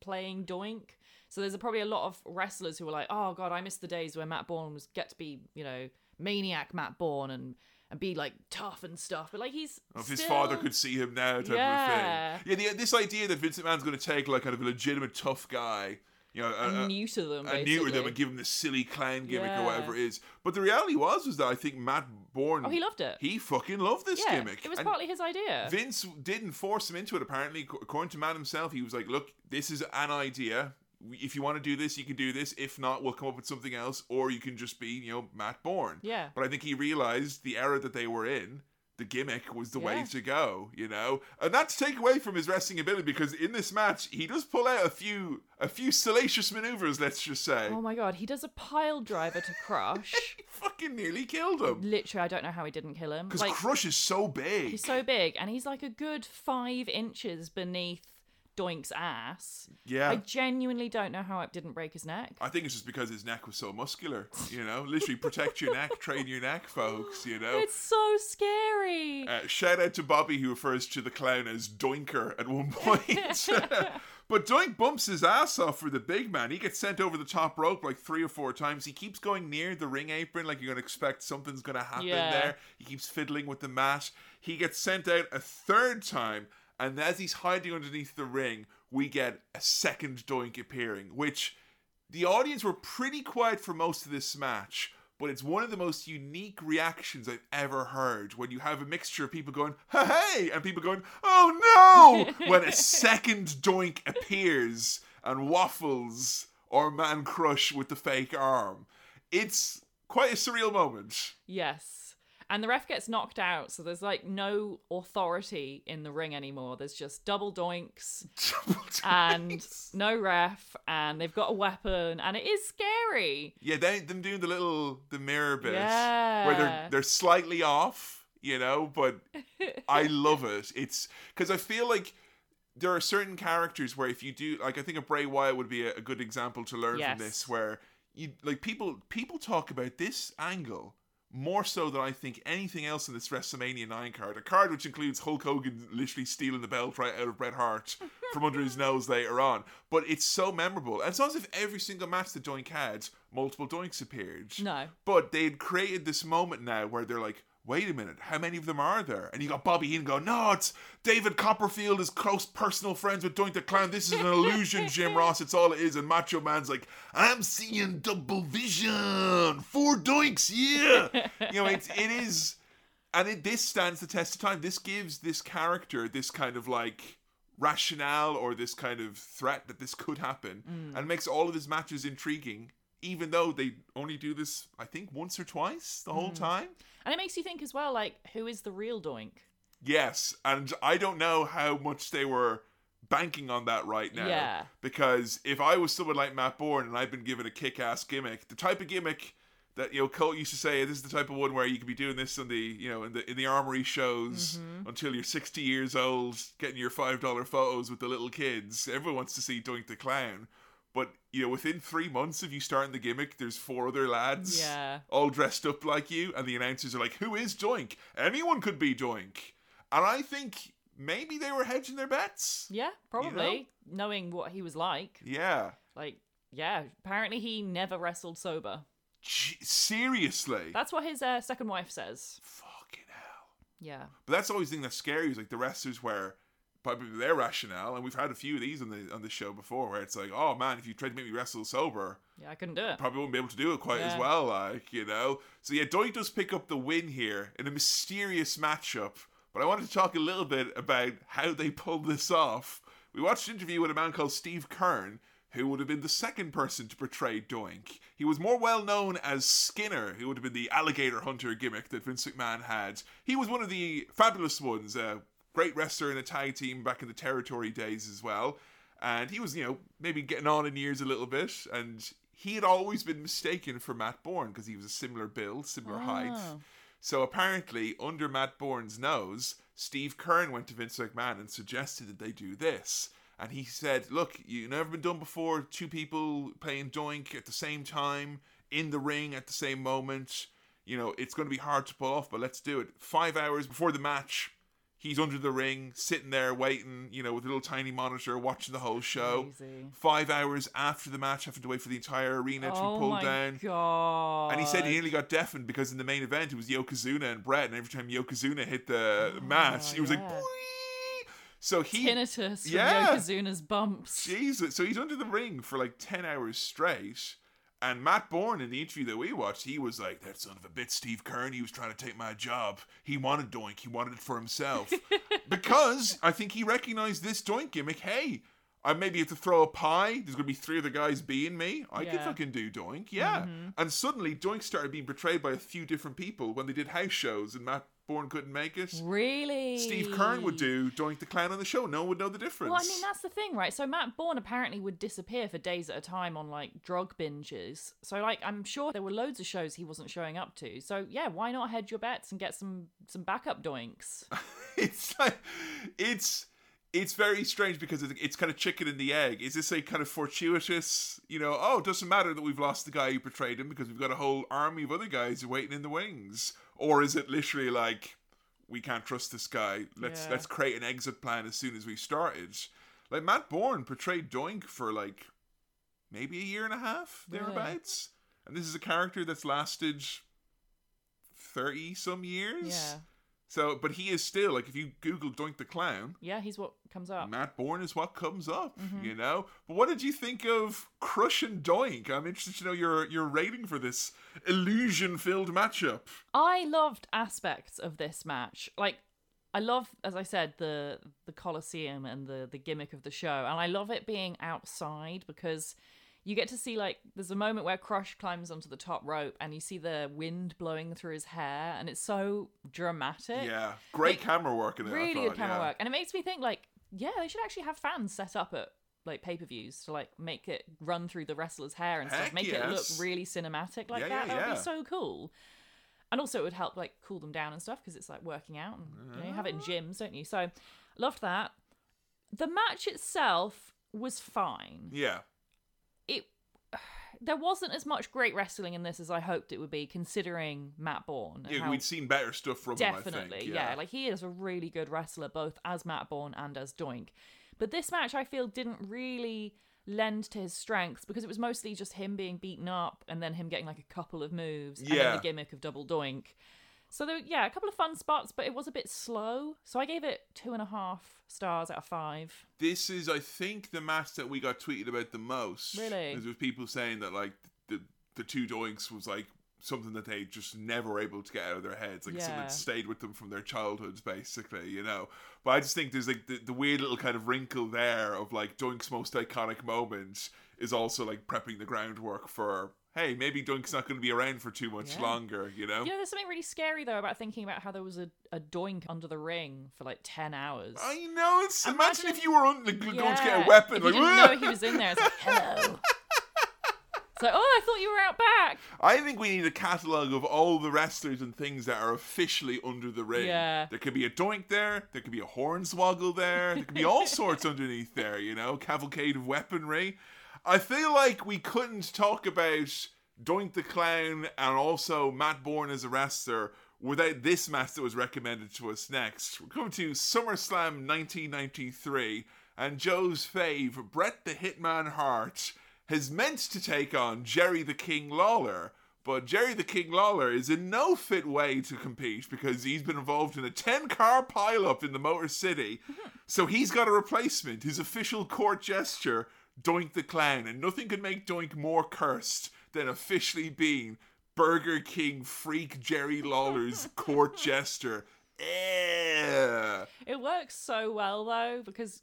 Speaker 2: playing Doink. So there's probably a lot of wrestlers who were like, "Oh God, I miss the days where Matt Borne was get to be, you know, maniac Matt Borne and and be like tough and stuff." But like he's
Speaker 1: If his father could see him now, type
Speaker 2: Yeah.
Speaker 1: of thing. Yeah, the, this idea that Vincent Mann's going to take like kind of a legitimate tough guy, you know, a,
Speaker 2: and
Speaker 1: a,
Speaker 2: neuter them,
Speaker 1: and neuter them and give him this silly clown gimmick or whatever it is. But the reality was, was that I think Matt Borne,
Speaker 2: Oh, he loved it.
Speaker 1: he fucking loved this
Speaker 2: yeah,
Speaker 1: gimmick.
Speaker 2: it was
Speaker 1: And
Speaker 2: partly his idea.
Speaker 1: Vince didn't force him into it. Apparently, according to Matt himself, he was like, "Look, this is an idea. If you want to do this, you can do this. If not, we'll come up with something else, or you can just be, you know, Matt Borne."
Speaker 2: Yeah.
Speaker 1: But I think he realized the era that they were in. The gimmick was the way to go, you know, and to take away from his wrestling ability because in this match he does pull out a few a few salacious maneuvers. Let's just say,
Speaker 2: Oh my god, he does a pile driver to Crush. [LAUGHS]
Speaker 1: fucking nearly killed him
Speaker 2: Literally, I don't know how he didn't kill him.
Speaker 1: because
Speaker 2: Like
Speaker 1: Crush is so big.
Speaker 2: he's so big, and he's like a good five inches beneath Doink's ass.
Speaker 1: yeah,
Speaker 2: I genuinely don't know how it didn't break his neck.
Speaker 1: I think it's just because his neck was so muscular. You know, literally protect your neck, [LAUGHS] train your neck, folks. You know.
Speaker 2: It's so scary.
Speaker 1: Uh, shout out to Bobby who refers to the clown as Doinker at one point. [LAUGHS] but Doink bumps his ass off for the big man. He gets sent over the top rope like three or four times. He keeps going near the ring apron like you're gonna expect something's gonna happen
Speaker 2: Yeah.
Speaker 1: there. He keeps fiddling with the mat. He gets sent out a third time, and as he's hiding underneath the ring, we get a second Doink appearing, which the audience were pretty quiet for most of this match, but it's one of the most unique reactions I've ever heard when you have a mixture of people going, hey, and people going, oh no, [LAUGHS] when a second doink appears and waffles or man crush with the fake arm. It's quite a surreal moment.
Speaker 2: Yes. And the ref gets knocked out, so there's like no authority in the ring anymore. There's just double doinks [LAUGHS] and no ref, and they've got a weapon, and it is scary.
Speaker 1: Yeah, they them doing the little the mirror bit where they're they're slightly off, you know, but I [LAUGHS] love it. It's because I feel like there are certain characters where if you do like I think a Bray Wyatt would be a, a good example to learn
Speaker 2: Yes.
Speaker 1: from this where you like people people talk about this angle more so than I think anything else in this WrestleMania 9 card. A card which includes Hulk Hogan literally stealing the belt right out of Bret Hart [LAUGHS] from under his nose later on. But it's so memorable. And it's not as if every single match that Doink had, multiple Doinks appeared.
Speaker 2: No.
Speaker 1: But they'd created this moment now where they're like, wait a minute, how many of them are there? And you got Bobby Heenan going, no, it's David Copperfield is close personal friends with Doink the Clown. This is an illusion, Jim [LAUGHS] Ross. It's all it is. And Macho Man's like, I'm seeing double vision. Four Doinks, yeah. you know, it's, it is. And it, this stands the test of time. This gives this character this kind of like rationale or this kind of threat that this could happen mm. and makes all of his matches intriguing even though they only do this i think once or twice the whole mm. time
Speaker 2: And it makes you think as well, like, who is the real doink?
Speaker 1: Yes, and I don't know how much they were banking on that right now.
Speaker 2: Yeah.
Speaker 1: Because if I was someone like Matt Borne and I'd been given a kick-ass gimmick, the type of gimmick that you know Colt used to say, this is the type of one where you could be doing this in the you know in the in the armory shows
Speaker 2: Mm-hmm.
Speaker 1: until you're 60 years old, getting your five dollar photos with the little kids. Everyone wants to see Doink the Clown. But you know, within three months of you starting the gimmick, there's four other lads
Speaker 2: Yeah.
Speaker 1: all dressed up like you, and the announcers are like, "Who is Doink? Anyone could be Doink." And I think maybe they were hedging their bets.
Speaker 2: Yeah, probably. Knowing what he was like.
Speaker 1: Yeah.
Speaker 2: Like, yeah, apparently he never wrestled sober.
Speaker 1: Gee, seriously.
Speaker 2: That's what his uh, second wife says.
Speaker 1: Fucking hell.
Speaker 2: Yeah.
Speaker 1: But that's always the thing that's scary is like the wrestlers where probably their rationale, and we've had a few of these on the on the show before, where it's like, oh man, if you tried to make me wrestle sober,
Speaker 2: Yeah, I couldn't do it.
Speaker 1: probably wouldn't be able to do it quite as well, like, you know? So yeah, Doink does pick up the win here in a mysterious matchup. But I wanted to talk a little bit about how they pulled this off. We watched an interview with a man called Steve Keirn, who would have been the second person to portray Doink. He was more well known as Skinner, who would have been the alligator hunter gimmick that Vince McMahon had. He was one of the fabulous ones, a great wrestler in a tag team back in the territory days as well. And he was, you know, maybe getting on in years a little bit. And he had always been mistaken for Matt Borne because he was a similar build, similar height.
Speaker 2: Oh.
Speaker 1: So apparently, under Matt Borne's nose, Steve Keirn went to Vince McMahon and suggested that they do this. And he said, Look, you've never been done before, two people playing Doink at the same time, in the ring at the same moment. You know, it's going to be hard to pull off, but let's do it. Five hours before the match, he's under the ring, sitting there waiting, you know, with a little tiny monitor, watching the whole show.
Speaker 2: Crazy.
Speaker 1: Five hours after the match, having to wait for the entire arena to
Speaker 2: oh
Speaker 1: be pulled
Speaker 2: my
Speaker 1: down.
Speaker 2: god.
Speaker 1: And he said he nearly got deafened because in the main event it was Yokozuna and Bret, and every time Yokozuna hit the oh match, he was like,
Speaker 2: Oh,
Speaker 1: "Boing." so he,
Speaker 2: tinnitus from
Speaker 1: Yeah.
Speaker 2: Yokozuna's bumps.
Speaker 1: Jesus, so he's under the ring for like ten hours straight. And Matt Borne in the interview that we watched, he was like, "That son of a bitch, Steve Keirn. He was trying to take my job. He wanted Doink. He wanted it for himself [LAUGHS] because I think he recognized this Doink gimmick. Hey." I maybe have to throw a pie. There's going to be three other guys being me. I
Speaker 2: Yeah.
Speaker 1: fucking do Doink. Yeah. Mm-hmm. And suddenly, Doink started being portrayed by a few different people when they did house shows and Matt Borne couldn't make it.
Speaker 2: Really?
Speaker 1: Steve Keirn would do Doink the Clown on the show. No one would know the difference.
Speaker 2: Well, I mean, that's the thing, right? So Matt Borne apparently would disappear for days at a time on like drug binges. So like, I'm sure there were loads of shows he wasn't showing up to. So yeah, why not hedge your bets and get some some backup doinks? [LAUGHS]
Speaker 1: it's like it's it's very strange because it's, it's kind of chicken and the egg. Is this a kind of fortuitous, you know? Oh, it doesn't matter that we've lost the guy who portrayed him because we've got a whole army of other guys waiting in the wings, or is it literally like we can't trust this guy? Let's
Speaker 2: Yeah.
Speaker 1: let's create an exit plan as soon as we started. Like Matt Borne portrayed Doink for like maybe a year and a half thereabouts, and this is a character that's lasted thirty some years.
Speaker 2: yeah,
Speaker 1: So, but he is still like if you Google Doink the Clown,
Speaker 2: yeah, he's what comes up.
Speaker 1: Matt Borne is what comes up,
Speaker 2: Mm-hmm.
Speaker 1: you know. But what did you think of Crush and Doink? I'm interested to know your your rating for this illusion-filled matchup.
Speaker 2: I loved aspects of this match. Like I love, as I said, the the Colosseum and the the gimmick of the show, and I love it being outside because you get to see like there's a moment where Crush climbs onto the top rope and you see the wind blowing through his hair, and it's so dramatic.
Speaker 1: Yeah, great
Speaker 2: Like,
Speaker 1: camera work in there.
Speaker 2: Really
Speaker 1: thought,
Speaker 2: good camera
Speaker 1: yeah.
Speaker 2: work, and it makes me think like, yeah, they should actually have fans set up at like pay per views to like make it run through the wrestler's hair and
Speaker 1: Heck
Speaker 2: stuff, make it look really cinematic like
Speaker 1: Yeah,
Speaker 2: that.
Speaker 1: yeah,
Speaker 2: that would be so cool. And also, it would help like cool them down and stuff because it's like working out, and you, know, you have it in
Speaker 1: Ah.
Speaker 2: gyms, don't you? So, loved that. The match itself was fine.
Speaker 1: Yeah,
Speaker 2: It [SIGHS] there wasn't as much great wrestling in this as I hoped it would be, considering Matt Borne.
Speaker 1: yeah,
Speaker 2: how-
Speaker 1: we'd seen better stuff from him.
Speaker 2: Definitely,
Speaker 1: think.
Speaker 2: yeah. Like he is a really good wrestler, both as Matt Borne and as Doink. But this match, I feel, didn't really lend to his strengths because it was mostly just him being beaten up and then him getting like a couple of moves and then the gimmick of double Doink. So there, yeah, a couple of fun spots, but it was a bit slow. So I gave it two and a half stars out of five.
Speaker 1: this is, I think, the match that we got tweeted about the most.
Speaker 2: Really?
Speaker 1: There was people saying that like the the two doinks was like something that they just never able to get out of their heads, like something that stayed with them from their childhoods, basically, you know. But I just think there's like the, the weird little kind of wrinkle there of like Doink's most iconic moment is also like prepping the groundwork for hey, maybe Doink's not going to be around for too much
Speaker 2: Yeah.
Speaker 1: longer, you know?
Speaker 2: You know, there's something really scary though about thinking about how there was a, a doink under the ring for like ten hours.
Speaker 1: I know. It's imagine,
Speaker 2: Imagine-
Speaker 1: if you were on, like, going to get a weapon,
Speaker 2: If
Speaker 1: like
Speaker 2: you didn't know he was in there. It's like, [LAUGHS] hello. it's like, oh, I thought you were out back.
Speaker 1: I think we need a catalogue of all the wrestlers and things that are officially under the ring.
Speaker 2: Yeah.
Speaker 1: There could be a doink there. There could be a hornswoggle there. There could be all [LAUGHS] sorts underneath there. You know, cavalcade of weaponry. I feel like we couldn't talk about Doink the Clown and also Matt Borne as a wrestler without this match that was recommended to us next. We're coming to SummerSlam 1993, and Jo's fave, Bret the Hitman Hart, has meant to take on Jerry the King Lawler. But Jerry the King Lawler is in no fit way to compete because he's been involved in a 10 car pileup in the Motor City. Mm-hmm. So he's got a replacement, his official court gesture, Doink the Clown. And nothing could make Doink more cursed than officially being Burger King freak Jerry Lawler's [LAUGHS] court jester. Eh.
Speaker 2: It works so well though because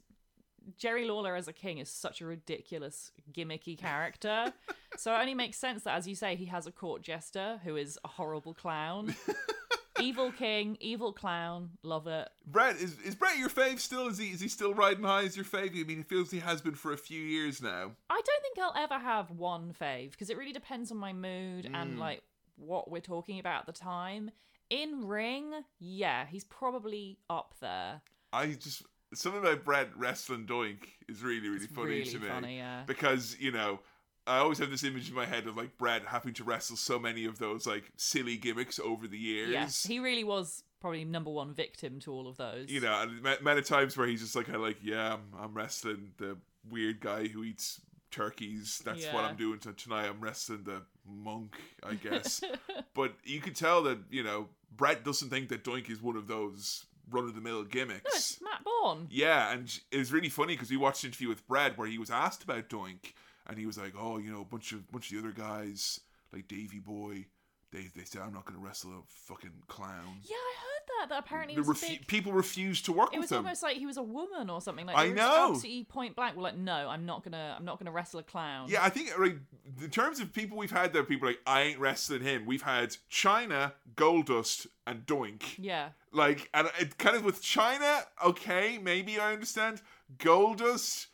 Speaker 2: Jerry Lawler as a king is such a ridiculous gimmicky character. [LAUGHS] so it only makes sense that as you say he has a court jester who is a horrible clown. [LAUGHS] evil king, evil clown, love it.
Speaker 1: Bret, is, is Bret your fave still? Is he is he still riding high as your fave? I mean, it feels he has been for a few years now.
Speaker 2: I don't think I'll ever have one fave because it really depends on my mood and
Speaker 1: Mm.
Speaker 2: like what we're talking about at the time. In ring, yeah, he's probably up there.
Speaker 1: I just something about Bret wrestling Doink is really really
Speaker 2: It's
Speaker 1: funny
Speaker 2: really
Speaker 1: to me
Speaker 2: funny, yeah.
Speaker 1: because you know. I always have this image in my head of like Bret having to wrestle so many of those like silly gimmicks over the years.
Speaker 2: Yes, he really was probably number one victim to all of those.
Speaker 1: you know, and ma- many times where he's just like, kind of like, yeah, I'm, I'm wrestling the weird guy who eats turkeys. That's what I'm doing tonight. I'm wrestling the monk, I guess. [LAUGHS] but you could tell that you know Bret doesn't think that Doink is one of those run of the mill
Speaker 2: No,
Speaker 1: gimmicks.
Speaker 2: it's Matt Borne.
Speaker 1: Yeah, and it was really funny because we watched an interview with Brad where he was asked about Doink, and he was like, "Oh, you know, a bunch of bunch of the other guys like Davy Boy, they they said I'm not going to wrestle a fucking clown."
Speaker 2: Yeah, I heard that. That apparently
Speaker 1: The refu-
Speaker 2: big.
Speaker 1: people refused to work.
Speaker 2: It was
Speaker 1: him.
Speaker 2: almost like he was a woman or something. Like
Speaker 1: I know.
Speaker 2: absolutely point blank. We're like, no, I'm not gonna, I'm not gonna wrestle a clown.
Speaker 1: Yeah, I think like in terms of people we've had there, people like I ain't wrestling him. We've had Chyna, Goldust, and Doink.
Speaker 2: Yeah.
Speaker 1: Like, and it kind of with Chyna, okay, maybe I understand. Goldust,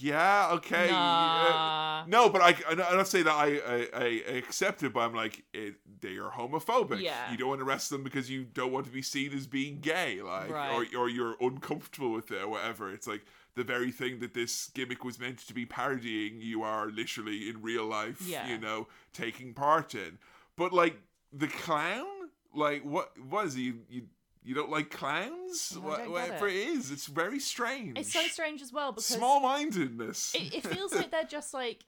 Speaker 1: yeah, okay. uh, no, but I, I, not say that I, I, I accept it, but I'm like, it, they are homophobic.
Speaker 2: Yeah.
Speaker 1: You don't want to wrestle them because you don't want to be seen as being gay, like,
Speaker 2: Right.
Speaker 1: or, or you're uncomfortable with it or whatever. It's like the very thing that this gimmick was meant to be parodying, you are literally in real life,
Speaker 2: Yeah.
Speaker 1: you know, taking part in. But like the clown, like what was he? You, you don't like clowns?
Speaker 2: I
Speaker 1: What-
Speaker 2: don't get
Speaker 1: whatever
Speaker 2: it.
Speaker 1: it is, it's very strange.
Speaker 2: It's so strange as well because
Speaker 1: Small mindedness.
Speaker 2: it, it feels like they're [LAUGHS] just like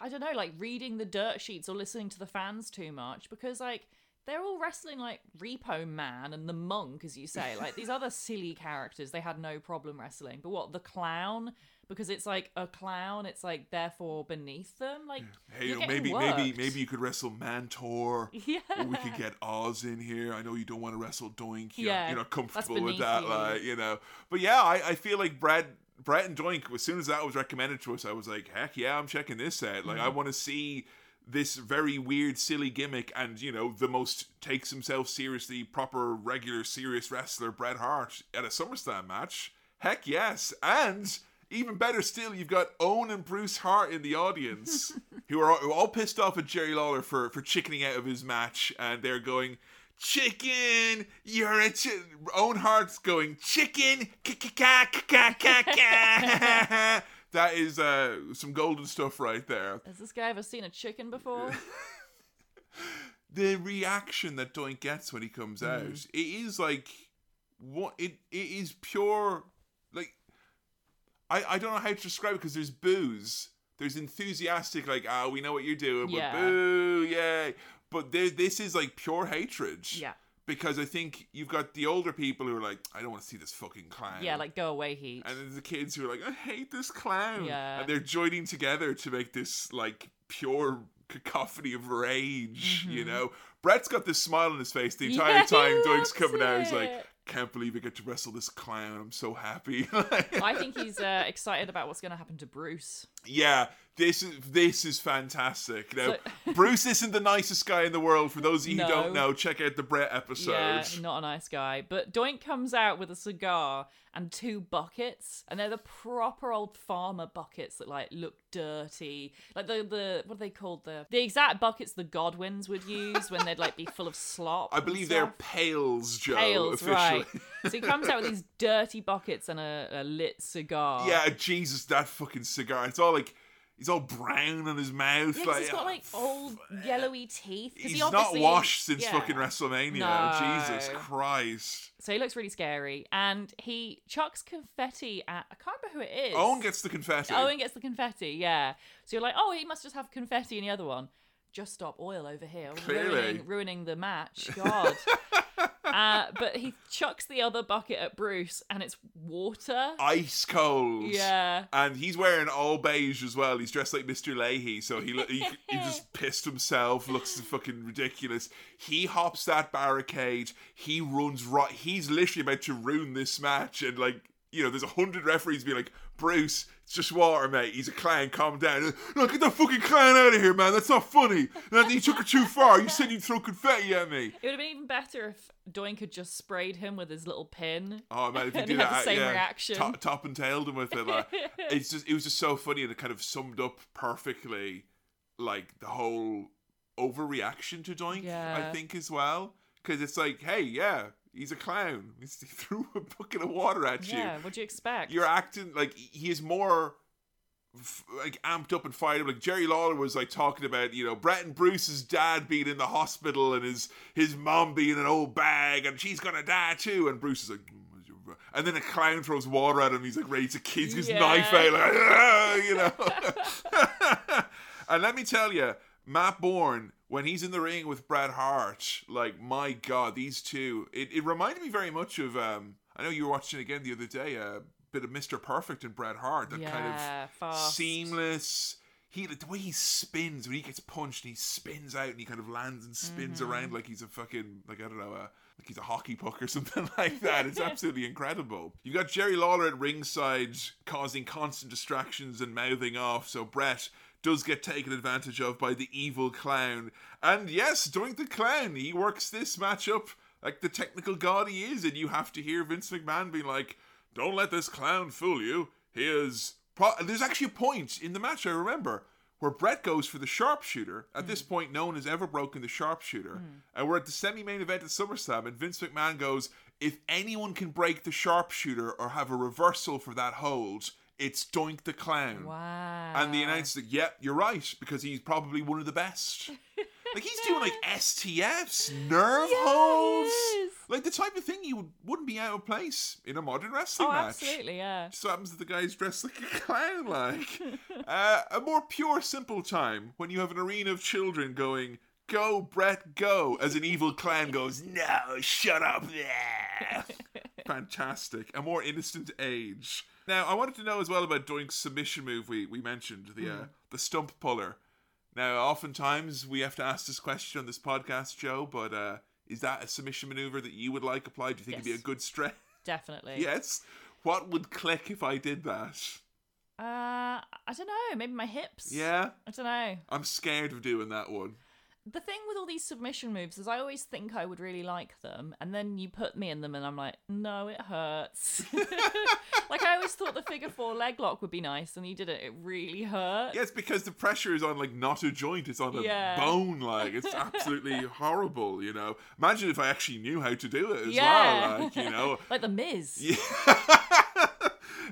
Speaker 2: I don't know, like reading the dirt sheets or listening to the fans too much because like they're all wrestling like Repo Man and the Monk, as you say, like these other silly characters. They had no problem wrestling, but what the clown? Because it's like a clown, it's like therefore beneath them. Like
Speaker 1: Hey, maybe
Speaker 2: getting
Speaker 1: maybe maybe you could wrestle Mantaur.
Speaker 2: yeah, [LAUGHS]
Speaker 1: Or we could get Oz in here. I know you don't want to wrestle Doink. You're,
Speaker 2: Yeah,
Speaker 1: you're not comfortable with that,
Speaker 2: you.
Speaker 1: like you know. But yeah, I, I feel like Brad Bret and Doink. As soon as that was recommended to us, I was like, heck yeah, I'm checking this out. Like
Speaker 2: Mm-hmm.
Speaker 1: I want to see this very weird, silly gimmick, and you know, the most takes himself seriously, proper, regular, serious wrestler, Bret Hart, at a SummerSlam match. Heck yes, and. Even better still, you've got Owen and Bruce Hart in the audience, [LAUGHS] who are all, who are all pissed off at Jerry Lawler for for chickening out of his match, and they're going, "Chicken, you're a chi-. Owen Hart's going, "Chicken, ka ka ka ka ka." That is uh, some golden stuff right there.
Speaker 2: Has this guy ever seen a chicken before? [LAUGHS]
Speaker 1: the reaction that Doink gets when he comes out, it is like what it it is pure I I don't know how to describe it because there's booze, there's enthusiastic like ah we know what you're doing, but
Speaker 2: Yeah.
Speaker 1: boo yay, but there this is like pure hatred.
Speaker 2: yeah,
Speaker 1: Because I think you've got the older people who are like, I don't want to see this fucking clown.
Speaker 2: yeah, like go away, heat.
Speaker 1: And there's the kids who are like, I hate this clown.
Speaker 2: Yeah.
Speaker 1: And they're joining together to make this like pure cacophony of rage, you know? Bret's got this smile on his face the entire
Speaker 2: Mm-hmm. Yeah,
Speaker 1: time Doink's
Speaker 2: loves
Speaker 1: coming out. He's like,
Speaker 2: it.
Speaker 1: Can't believe I get to wrestle this clown. I'm so happy. [LAUGHS]
Speaker 2: I think he's uh, excited about what's going to happen to Bruce.
Speaker 1: yeah. This is this is fantastic. Now,
Speaker 2: So- [LAUGHS]
Speaker 1: Bruce isn't the nicest guy in the world. For those of you who don't know, check out the Bret episode.
Speaker 2: Yeah, not a nice guy. But Doink comes out with a cigar and two buckets, and they're the proper old farmer buckets that like look dirty. Like the the what are they called? The the exact buckets the Godwins would use when they'd like be full of slop. [LAUGHS]
Speaker 1: I believe they're pails, Jo.
Speaker 2: pails,
Speaker 1: officially.
Speaker 2: right? so he comes out with these [LAUGHS] dirty buckets and a, a lit cigar.
Speaker 1: yeah, Jesus, that fucking cigar. It's all like he's all brown on his mouth.
Speaker 2: Yeah,
Speaker 1: like
Speaker 2: he's got
Speaker 1: oh,
Speaker 2: like old yellowy teeth.
Speaker 1: He's
Speaker 2: he
Speaker 1: not washed since
Speaker 2: yeah.
Speaker 1: fucking WrestleMania.
Speaker 2: No.
Speaker 1: Jesus Christ.
Speaker 2: So he looks really scary, and he chucks confetti at I can't remember who it is.
Speaker 1: Owen gets the confetti.
Speaker 2: Owen gets the confetti, yeah. So you're like, oh, he must just have confetti in the other one. Just stop oil over here, ruining, ruining the match. God. [LAUGHS] uh, but he chucks the other bucket at Bruce, and it's water.
Speaker 1: Ice cold.
Speaker 2: Yeah.
Speaker 1: And he's wearing all beige as well. He's dressed like Mr. Leahy, so he he, he [LAUGHS] just pissed himself. Looks fucking ridiculous. He hops that barricade. He runs right. He's literally about to ruin this match, and like you know, there's a hundred referees being like, Bruce, it's just water, mate. He's a clown. Calm down. No, get the fucking clown out of here, man. That's not funny. And you took it too far. You said you'd throw confetti at me.
Speaker 2: It would have been even better if Doink had just sprayed him with his little pin.
Speaker 1: Oh man, if you [LAUGHS]
Speaker 2: And
Speaker 1: do
Speaker 2: he had
Speaker 1: that,
Speaker 2: the same
Speaker 1: yeah,
Speaker 2: reaction.
Speaker 1: Top, top and tailed him with it. Like, [LAUGHS] it's just, it was just so funny, and it kind of summed up perfectly, like the whole overreaction to Doink. I think as well, because it's like, hey, yeah, he's a clown. [LAUGHS] He threw a bucket of water at you.
Speaker 2: Yeah, what'd you expect?
Speaker 1: You're acting like he is more. f- Like amped up and fired up, like Jerry Lawler was like talking about, you know, Bret and Bruce's dad being in the hospital and his his mom being an old bag and she's gonna die too, and Bruce is like, "Mm, and then a clown throws water at him. He's like ready to kiss his
Speaker 2: Yeah.
Speaker 1: knife out, like, [LAUGHS] you know. [LAUGHS] and let me tell you, Matt Borne, when he's in the ring with Bret Hart, like my God, these two, it, it reminded me very much of. um I know you were watching again the other day, a bit of Mr. Perfect and Bret Hart, that
Speaker 2: yeah,
Speaker 1: kind of
Speaker 2: fast.
Speaker 1: seamless. He the way he spins when he gets punched, and he spins out and he kind of lands and spins
Speaker 2: Mm-hmm.
Speaker 1: around like he's a fucking like I don't know, uh, like he's a hockey puck or [LAUGHS] something like that. It's [LAUGHS] absolutely incredible. You've got Jerry Lawler at ringside causing constant distractions and mouthing off, so Bret does get taken advantage of by the evil clown. And yes, Doink the Clown, he works this match up like the technical god he is, and you have to hear Vince McMahon being like, "Don't let this clown fool you. He is." Pro-. There's actually a point in the match I remember where Bret goes for the sharpshooter. At this mm. point, no one has ever broken the sharpshooter, mm. and we're at the semi-main event at SummerSlam, and Vince McMahon goes, "If anyone can break the sharpshooter or have a reversal for that hold." It's Doink the Clown.
Speaker 2: Wow.
Speaker 1: And the announcer's like, yep, you're right, because he's probably one of the best. [LAUGHS] like, he's doing like STFs, nerve
Speaker 2: Yeah,
Speaker 1: holds.
Speaker 2: is.
Speaker 1: Like, the type of thing you would, wouldn't be out of place in a modern wrestling
Speaker 2: Oh,
Speaker 1: match.
Speaker 2: absolutely, yeah.
Speaker 1: Just so happens that the guy's dressed like a clown, like. [LAUGHS] uh, a more pure, simple time when you have an arena of children going, Go, Bret, go, as an evil clown goes, No, shut up there. [LAUGHS] Fantastic. A more innocent age. Now, I wanted to know as well about Doink's submission move we, we mentioned, the uh, the stump puller. Now, oftentimes we have to ask this question on this podcast, Jo, but uh, is that a submission maneuver that you would like applied? Do you think it'd be a good stretch? [LAUGHS]
Speaker 2: Definitely.
Speaker 1: yes. What would click if I did that?
Speaker 2: Uh, I don't know. Maybe my hips.
Speaker 1: Yeah?
Speaker 2: I don't know.
Speaker 1: I'm scared of doing that one.
Speaker 2: The thing with all these submission moves is I always think I would really like them, and then you put me in them, and I'm like, no, it hurts. [LAUGHS] like I always thought the figure four leg lock would be nice, and you did it. It really hurt.
Speaker 1: Yes, because the pressure is on like not a joint, it's on a
Speaker 2: Yeah.
Speaker 1: bone. Like it's absolutely [LAUGHS] horrible. You know, imagine if I actually knew how to do it as
Speaker 2: Yeah.
Speaker 1: well. Like you know, [LAUGHS]
Speaker 2: like the Miz.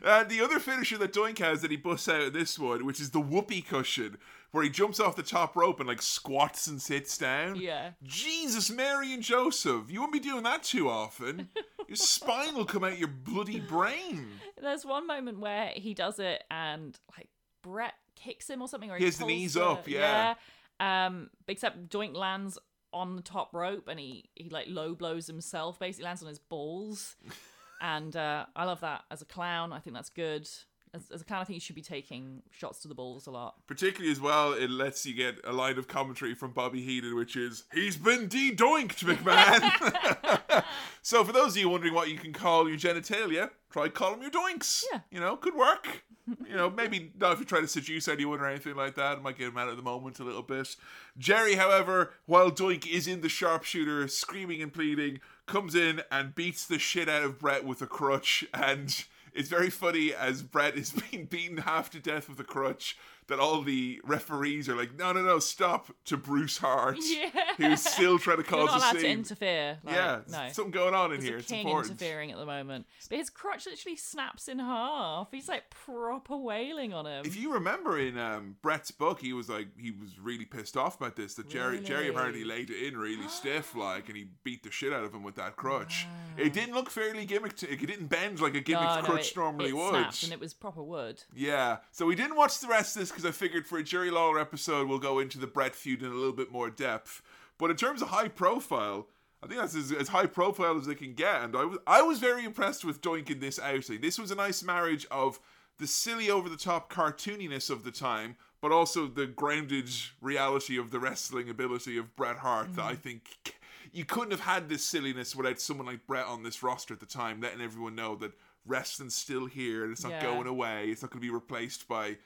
Speaker 1: And the other finisher that Doink has that he busts out in this one, which is the whoopee cushion, where he jumps off the top rope and like squats and sits down.
Speaker 2: Yeah.
Speaker 1: Jesus, Mary and Joseph, you won't be doing that too often. [LAUGHS] Your spine will come out your bloody brain.
Speaker 2: There's one moment where he does it, and like Bret kicks him or something, or
Speaker 1: He has the knees up, yeah.
Speaker 2: yeah. Um, except Doink lands on the top rope, and he he like low blows himself. Basically, lands on his balls. [LAUGHS] and uh, I love that as a clown. I think that's good. As, as a clown, I think you should be taking shots to the balls a lot.
Speaker 1: Particularly as well, it lets you get a line of commentary from Bobby Heenan, which is, He's been de-doinked, McMahon! [LAUGHS] so for those of you wondering what you can call your genitalia, try call them your doinks.
Speaker 2: Yeah.
Speaker 1: You know, could work. you know, maybe not if you try to seduce anyone or anything like that. It might get him out at the moment a little bit. Jerry, however, while Doink is in the sharpshooter, screaming and pleading, comes in and beats the shit out of Bret with a crutch. And it's very funny as Bret is [LAUGHS] being beaten half to death with a crutch that all the referees are like, no, no, no, stop to Bruce Hart, [LAUGHS]
Speaker 2: Yeah.
Speaker 1: who's still trying to
Speaker 2: You're
Speaker 1: cause
Speaker 2: not
Speaker 1: a
Speaker 2: allowed to
Speaker 1: scene.
Speaker 2: interfere. Like,
Speaker 1: yeah,
Speaker 2: no.
Speaker 1: something going on in
Speaker 2: There's
Speaker 1: here.
Speaker 2: a
Speaker 1: It's
Speaker 2: king
Speaker 1: important.
Speaker 2: interfering at the moment. But his crotch literally snaps in half. He's like proper wailing on him.
Speaker 1: If you remember in um, Bret's book, he was like he was really pissed off about this. That Jerry Jerry apparently laid it in really [GASPS] stiff, like, and he beat the shit out of him with that crutch. It didn't look fairly gimmicked. It didn't bend like a gimmicked
Speaker 2: no, no,
Speaker 1: crutch
Speaker 2: it,
Speaker 1: normally
Speaker 2: it
Speaker 1: would.
Speaker 2: and it was proper wood.
Speaker 1: Yeah, so we didn't watch the rest of this because I figured for a Jerry Lawler episode we'll go into the Bret feud in a little bit more depth. But in terms of high profile, I think that's as, as high profile as they can get, and I was I was very impressed with Doink in this outing. This was a nice marriage of the silly over the top cartooniness of the time, but also the grounded reality of the wrestling ability of Bret Hart that I mm-hmm. think you couldn't have had this silliness without someone like Bret on this roster at the time, letting everyone know that wrestling's still here and it's not
Speaker 2: Yeah.
Speaker 1: going away. It's not going to be replaced by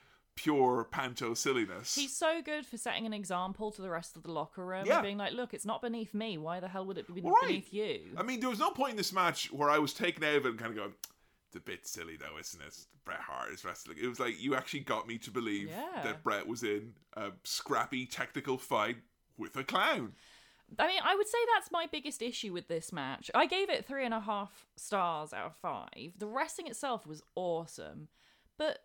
Speaker 1: pure panto silliness.
Speaker 2: He's so good for setting an example to the rest of the locker room.
Speaker 1: Yeah.
Speaker 2: Being like, look, it's not beneath me. Why the hell would it be
Speaker 1: Right.
Speaker 2: beneath you?
Speaker 1: I mean, there was no point in this match where I was taken out of it and kind of going, it's a bit silly though, isn't it? Bret Hart is wrestling. It was like you actually got me to believe
Speaker 2: Yeah.
Speaker 1: that Bret was in a scrappy technical fight with a clown.
Speaker 2: I mean, I would say that's my biggest issue with this match. I gave it three and a half stars out of five. The wrestling itself was awesome, but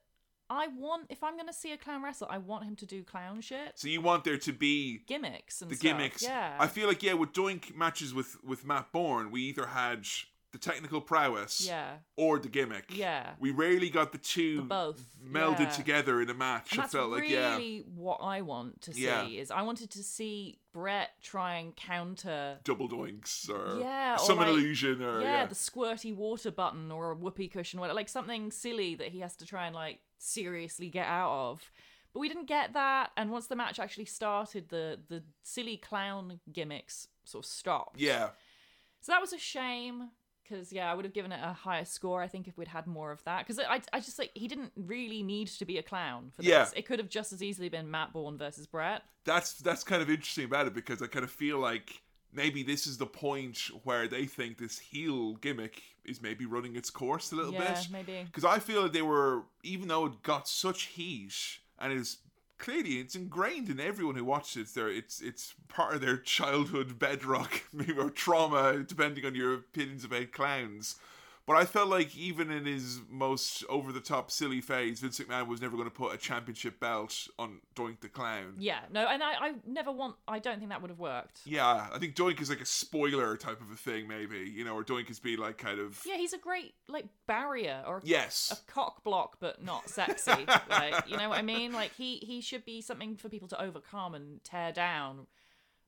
Speaker 2: I want if I'm going to see a clown wrestle, I want him to do clown shit,
Speaker 1: So you want there to be
Speaker 2: gimmicks and
Speaker 1: the
Speaker 2: stuff.
Speaker 1: gimmicks.
Speaker 2: Yeah,
Speaker 1: I feel like yeah, with Doink matches with with Matt Borne, we either had the technical prowess
Speaker 2: yeah,
Speaker 1: or the gimmick.
Speaker 2: yeah.
Speaker 1: We rarely got the two
Speaker 2: The both,
Speaker 1: melded
Speaker 2: yeah.
Speaker 1: together in a match.
Speaker 2: And
Speaker 1: I
Speaker 2: that's
Speaker 1: felt like
Speaker 2: really
Speaker 1: yeah,
Speaker 2: what I want to see.
Speaker 1: Yeah.
Speaker 2: Is I wanted to see Bret try and counter
Speaker 1: double doinks or
Speaker 2: Yeah,
Speaker 1: some
Speaker 2: like-
Speaker 1: illusion or
Speaker 2: yeah,
Speaker 1: yeah.
Speaker 2: the squirty water button or a whoopee cushion, whatever, like something silly that he has to try and like seriously get out of. But we didn't get that, and once the match actually started, the the silly clown gimmicks sort of stopped.
Speaker 1: yeah.
Speaker 2: So that was a shame because yeah, I would have given it a higher score. I think if we'd had more of that, because I I just like he didn't really need to be a clown for
Speaker 1: Yeah.
Speaker 2: this. It could have just as easily been Matt Borne versus Bret.
Speaker 1: that's that's kind of interesting about it because I kind of feel like maybe this is the point where they think this heel gimmick is maybe running its course a little
Speaker 2: yeah,
Speaker 1: bit.
Speaker 2: maybe.
Speaker 1: Because I feel that they were, even though it got such heat and is clearly it's ingrained in everyone who watches it. It's their, it's it's part of their [LAUGHS] childhood bedrock, [LAUGHS] maybe or trauma, depending on your opinions about clowns. But I felt like even in his most over the top silly phase, Vince McMahon was never going to put a championship belt on Doink the Clown.
Speaker 2: Yeah, no, and I, I never want. I don't think that would have worked.
Speaker 1: Yeah, I think Doink is like a spoiler type of a thing, maybe you know, or Doink is being like kind of
Speaker 2: Yeah, he's a great like barrier or
Speaker 1: yes,
Speaker 2: a cock block, but not sexy. [LAUGHS] like you know what I mean? Like he he should be something for people to overcome and tear down.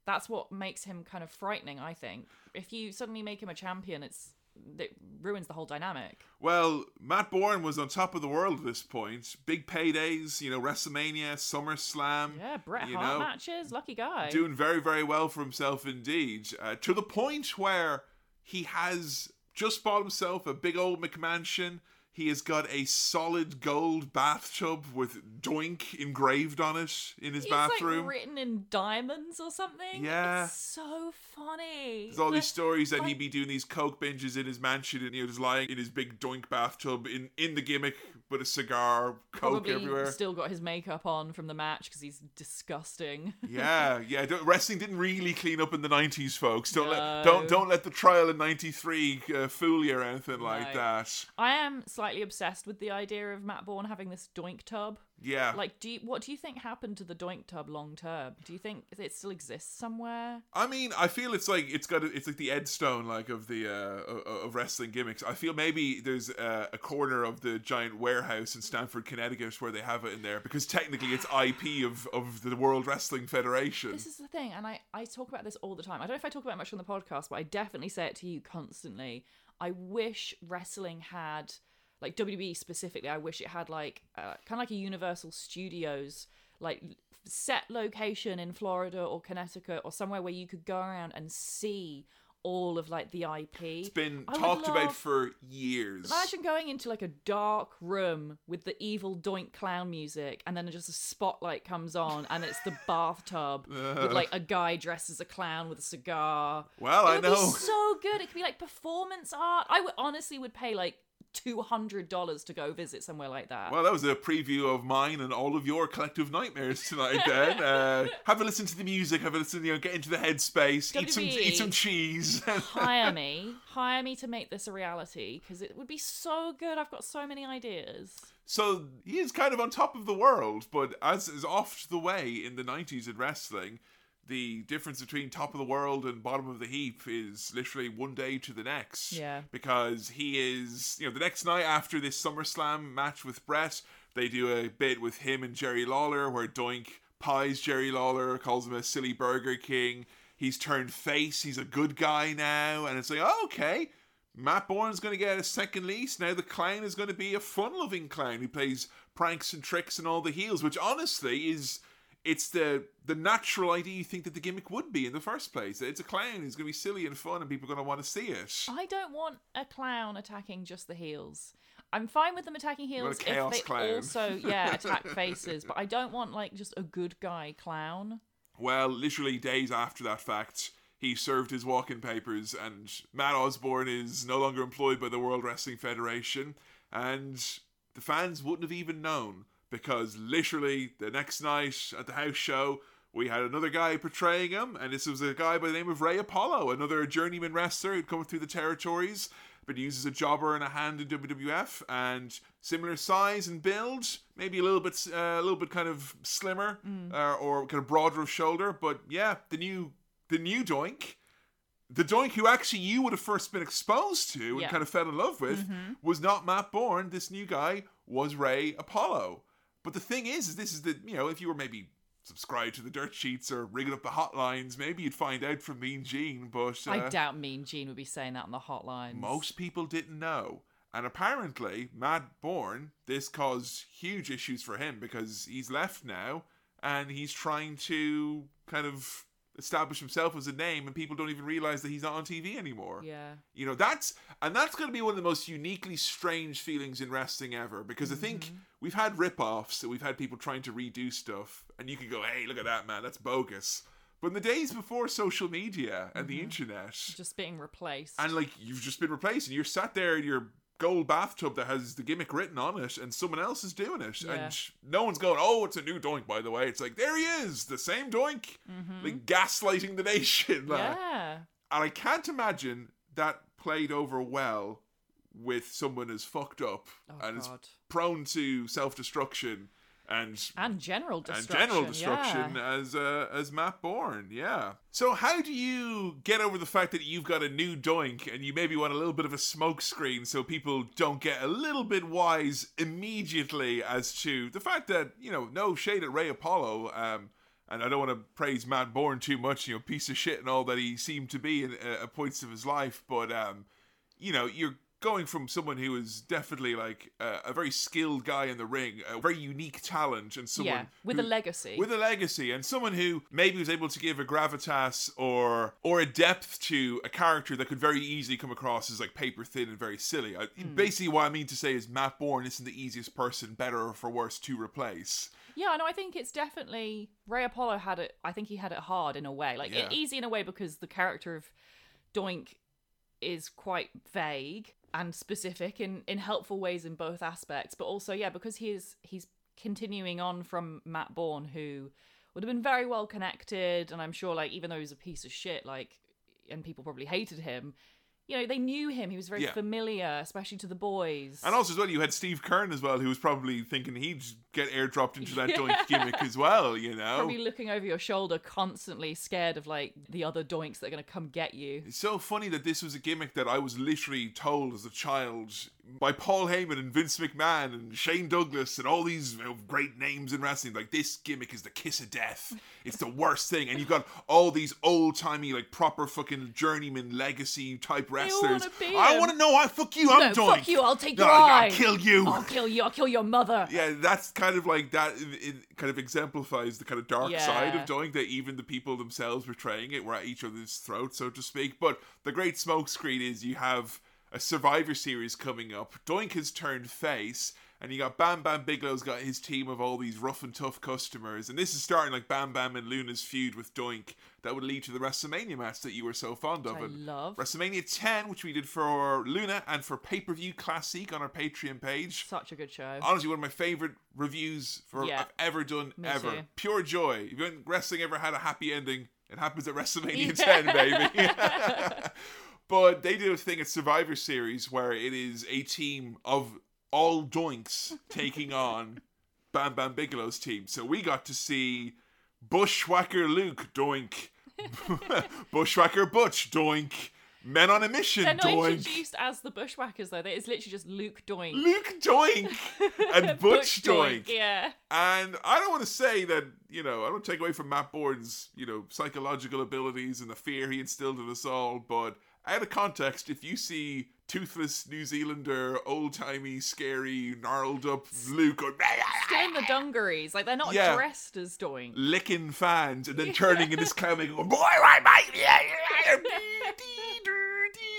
Speaker 2: That's what makes him kind of frightening. I think if you suddenly make him a champion, it's it ruins the whole dynamic.
Speaker 1: Well, Matt Borne was on top of the world at this point. Big paydays, you know, WrestleMania, SummerSlam.
Speaker 2: Yeah, Bret
Speaker 1: you
Speaker 2: Hart
Speaker 1: know,
Speaker 2: matches, lucky guy.
Speaker 1: Doing very, very well for himself indeed. Uh, to the point where he has just bought himself a big old McMansion. He has got a solid gold bathtub with Doink engraved on it in his
Speaker 2: He's
Speaker 1: bathroom.
Speaker 2: like written in diamonds or something.
Speaker 1: Yeah.
Speaker 2: it's so funny.
Speaker 1: There's all these stories that
Speaker 2: like-
Speaker 1: he'd be doing these coke binges in his mansion and he was lying in his big doink bathtub in, in the gimmick with a cigar, coke
Speaker 2: Probably
Speaker 1: everywhere.
Speaker 2: still got his makeup on from the match because he's disgusting. [LAUGHS]
Speaker 1: yeah, yeah. Wrestling didn't really clean up in the '90s, folks. Don't let don't don't let the trial in '93 uh, fool you or anything like that.
Speaker 2: I am slightly obsessed with the idea of Matt Borne having this doink tub.
Speaker 1: Yeah.
Speaker 2: Like, do you, what do you think happened to the doink tub long term? Do you think it still exists somewhere?
Speaker 1: I mean, I feel it's like it's got a, it's like the Ed Stone like of the uh, of- wrestling gimmicks. I feel maybe there's uh, a corner of the giant warehouse in Stamford, Connecticut, where they have it in there because technically it's [SIGHS] IP of of the World Wrestling Federation.
Speaker 2: This is the thing, and I, I talk about this all the time. I don't know if I talk about it much on the podcast, but I definitely say it to you constantly. I wish wrestling had, like WB specifically, I wish it had like uh, kind of like a Universal Studios like set location in Florida or Connecticut or somewhere where you could go around and see all of like the IP.
Speaker 1: It's been
Speaker 2: I
Speaker 1: talked about for years.
Speaker 2: Imagine going into like a dark room with the evil doink clown music, and then just a spotlight comes on, and it's the [LAUGHS] bathtub with like a guy dressed as a clown with a cigar.
Speaker 1: Well,
Speaker 2: it
Speaker 1: I know.
Speaker 2: So good. It could be like performance art. I would honestly would pay like two hundred dollars to go visit somewhere like that.
Speaker 1: Well, that was a preview of mine and all of your collective nightmares tonight. Then [LAUGHS] uh, have a listen to the music. Have a listen. You know, get into the headspace. Eat some. Eat some cheese. [LAUGHS]
Speaker 2: hire me, hire me to make this a reality because it would be so good. I've got so many ideas.
Speaker 1: so he is kind of on top of the world, but as is oft the way in the '90s in wrestling, the difference between top of the world and bottom of the heap is literally one day to the next.
Speaker 2: Yeah.
Speaker 1: Because he is, you know, the next night after this SummerSlam match with Bret, they do a bit with him and Jerry Lawler where Doink pies Jerry Lawler, calls him a silly Burger King. He's turned face. He's a good guy now, and it's like, oh, okay. Matt Borne's going to get a second lease. Now the clown is going to be a fun-loving clown who plays pranks and tricks and all the heels, which honestly is it's the the natural idea you think that the gimmick would be in the first place. It's a clown who's going to be silly and fun, and people are going to want to see it.
Speaker 2: I don't want a clown attacking just the heels. I'm fine with them attacking heels
Speaker 1: chaos
Speaker 2: if they
Speaker 1: clown.
Speaker 2: also yeah [LAUGHS] attack faces, but I don't want like just a good guy clown.
Speaker 1: Well, literally days after that fact, he served his walk-in papers, and Matt Osborne is no longer employed by the World Wrestling Federation, and the fans wouldn't have even known because literally the next night at the house show. We had another guy portraying him, and this was a guy by the name of Ray Apollo, another journeyman wrestler who'd come through the territories, been used as a jobber and a hand in WWF, and similar size and build, maybe a little bit, uh, a little bit kind of slimmer uh, or kind of broader of shoulder. But yeah, the new, the new Doink, the Doink who actually you would have first been exposed to and
Speaker 2: Yeah.
Speaker 1: kind of fell in love with, was not Matt Borne. This new guy was Ray Apollo. But the thing is, is this is the you know if you were maybe subscribed to the dirt sheets or ringing up the hotlines, maybe you'd find out from Mean Gene. But uh,
Speaker 2: I doubt Mean Gene would be saying that on the hotlines.
Speaker 1: most people didn't know. And apparently, Matt Borne, this caused huge issues for him because he's left now and he's trying to kind of establish himself as a name and people don't even realize that he's not on TV anymore.
Speaker 2: Yeah.
Speaker 1: You know, that's and that's going to be one of the most uniquely strange feelings in wrestling ever because I think mm-hmm. we've had rip-offs and we've had people trying to redo stuff and you could go, "Hey, look at that man, that's bogus." But in the days before social media and the mm-hmm. internet,
Speaker 2: Just being replaced.
Speaker 1: and like you've just been replaced and you're sat there in your gold bathtub that has the gimmick written on it and someone else is doing it
Speaker 2: Yeah.
Speaker 1: and no one's going oh it's a new doink by the way it's like there he is the same doink like gaslighting the nation [LAUGHS] like.
Speaker 2: Mm-hmm. yeah.
Speaker 1: and i can't imagine that played over well with someone as fucked up
Speaker 2: Oh,
Speaker 1: and
Speaker 2: God.
Speaker 1: prone to self-destruction and
Speaker 2: And general
Speaker 1: and
Speaker 2: destruction.
Speaker 1: general destruction
Speaker 2: Yeah.
Speaker 1: as uh, as Matt Borne. Yeah. So how do you get over the fact that you've got a new doink and you maybe want a little bit of a smoke screen so people don't get a little bit wise immediately as to the fact that you know no shade at Ray Apollo. Um, and I don't want to praise Matt Borne too much, you know, piece of shit and all that he seemed to be in, uh, at points of his life. But um, you know, you're going from someone who is definitely like uh, a very skilled guy in the ring, a very unique talent, and someone
Speaker 2: yeah. With
Speaker 1: who-
Speaker 2: a legacy.
Speaker 1: with a legacy, and someone who maybe was able to give a gravitas or or a depth to a character that could very easily come across as like paper thin and very silly. I, Basically, what I mean to say is Matt Borne isn't the easiest person, better or for worse, to replace.
Speaker 2: Yeah, no, I think it's definitely Ray Apollo had it. I think he had it hard in a way, like
Speaker 1: Yeah.
Speaker 2: easy in a way because the character of Doink is quite vague and specific in in helpful ways in both aspects, but also yeah, because he's he's continuing on from Matt Borne, who would have been very well connected, and I'm sure like even though he's a piece of shit, like and people probably hated him. You know, they knew him. He was very
Speaker 1: Yeah.
Speaker 2: familiar, especially to the boys.
Speaker 1: And also as well, you had Steve Keirn as well, who was probably thinking he'd get airdropped into that [LAUGHS]
Speaker 2: Yeah.
Speaker 1: doink gimmick as well. You know,
Speaker 2: probably looking over your shoulder, constantly scared of like the other doinks that are gonna come get you.
Speaker 1: It's so funny that this was a gimmick that I was literally told as a child by Paul Heyman and Vince McMahon and Shane Douglas and all these you know, great names in wrestling. Like this gimmick is the kiss of death. It's the worst thing. And you've got all these old timey, like proper fucking journeyman legacy type wrestlers. I want to know. I fuck you. I'm doing.
Speaker 2: fuck you, I'll take
Speaker 1: No,
Speaker 2: your
Speaker 1: I'll kill you.
Speaker 2: I'll kill you. I'll kill your mother.
Speaker 1: Yeah, that's kind of like that. It, it kind of exemplifies the kind of dark side of doing that even the people themselves portraying it were at each other's throats, so to speak. But the great smokescreen is you have a Survivor Series coming up. Doink has turned face, and you got Bam Bam Bigelow's got his team of all these rough and tough customers, and this is starting like Bam Bam and Luna's feud with Doink that would lead to the WrestleMania match that you were so fond of.
Speaker 2: I
Speaker 1: And
Speaker 2: love.
Speaker 1: WrestleMania 10, which we did for Luna and for Pay Per View Classic on our Patreon page
Speaker 2: Such a good show.
Speaker 1: honestly one of my favorite reviews for
Speaker 2: Yeah.
Speaker 1: I've ever done
Speaker 2: Me
Speaker 1: ever.
Speaker 2: too.
Speaker 1: Pure joy. If wrestling ever had a happy ending, it happens at [LAUGHS] WrestleMania
Speaker 2: Yeah.
Speaker 1: 10, baby. [LAUGHS] [LAUGHS] but they did a thing at Survivor Series where it is a team of all doinks taking [LAUGHS] on Bam Bam Bigelow's team. So we got to see Bushwhacker Luke doink, [LAUGHS] [LAUGHS] Bushwhacker Butch doink, Men on a Mission
Speaker 2: They're not
Speaker 1: doink.
Speaker 2: introduced as the Bushwhackers though. It's literally just Luke Doink.
Speaker 1: Luke Doink [LAUGHS] and Butch, Doink.
Speaker 2: Yeah.
Speaker 1: And I don't want to say that, you know, I don't take away from Matt Borne's, you know, psychological abilities and the fear he instilled in us all, but out of context, if you see toothless New Zealander, old timey, scary, gnarled up Luke
Speaker 2: Still in the dungarees. Like they're not
Speaker 1: Yeah.
Speaker 2: dressed as Doink.
Speaker 1: licking fans and then [LAUGHS] turning in this clown and going, boy, right, mate. Yeah, yeah, yeah.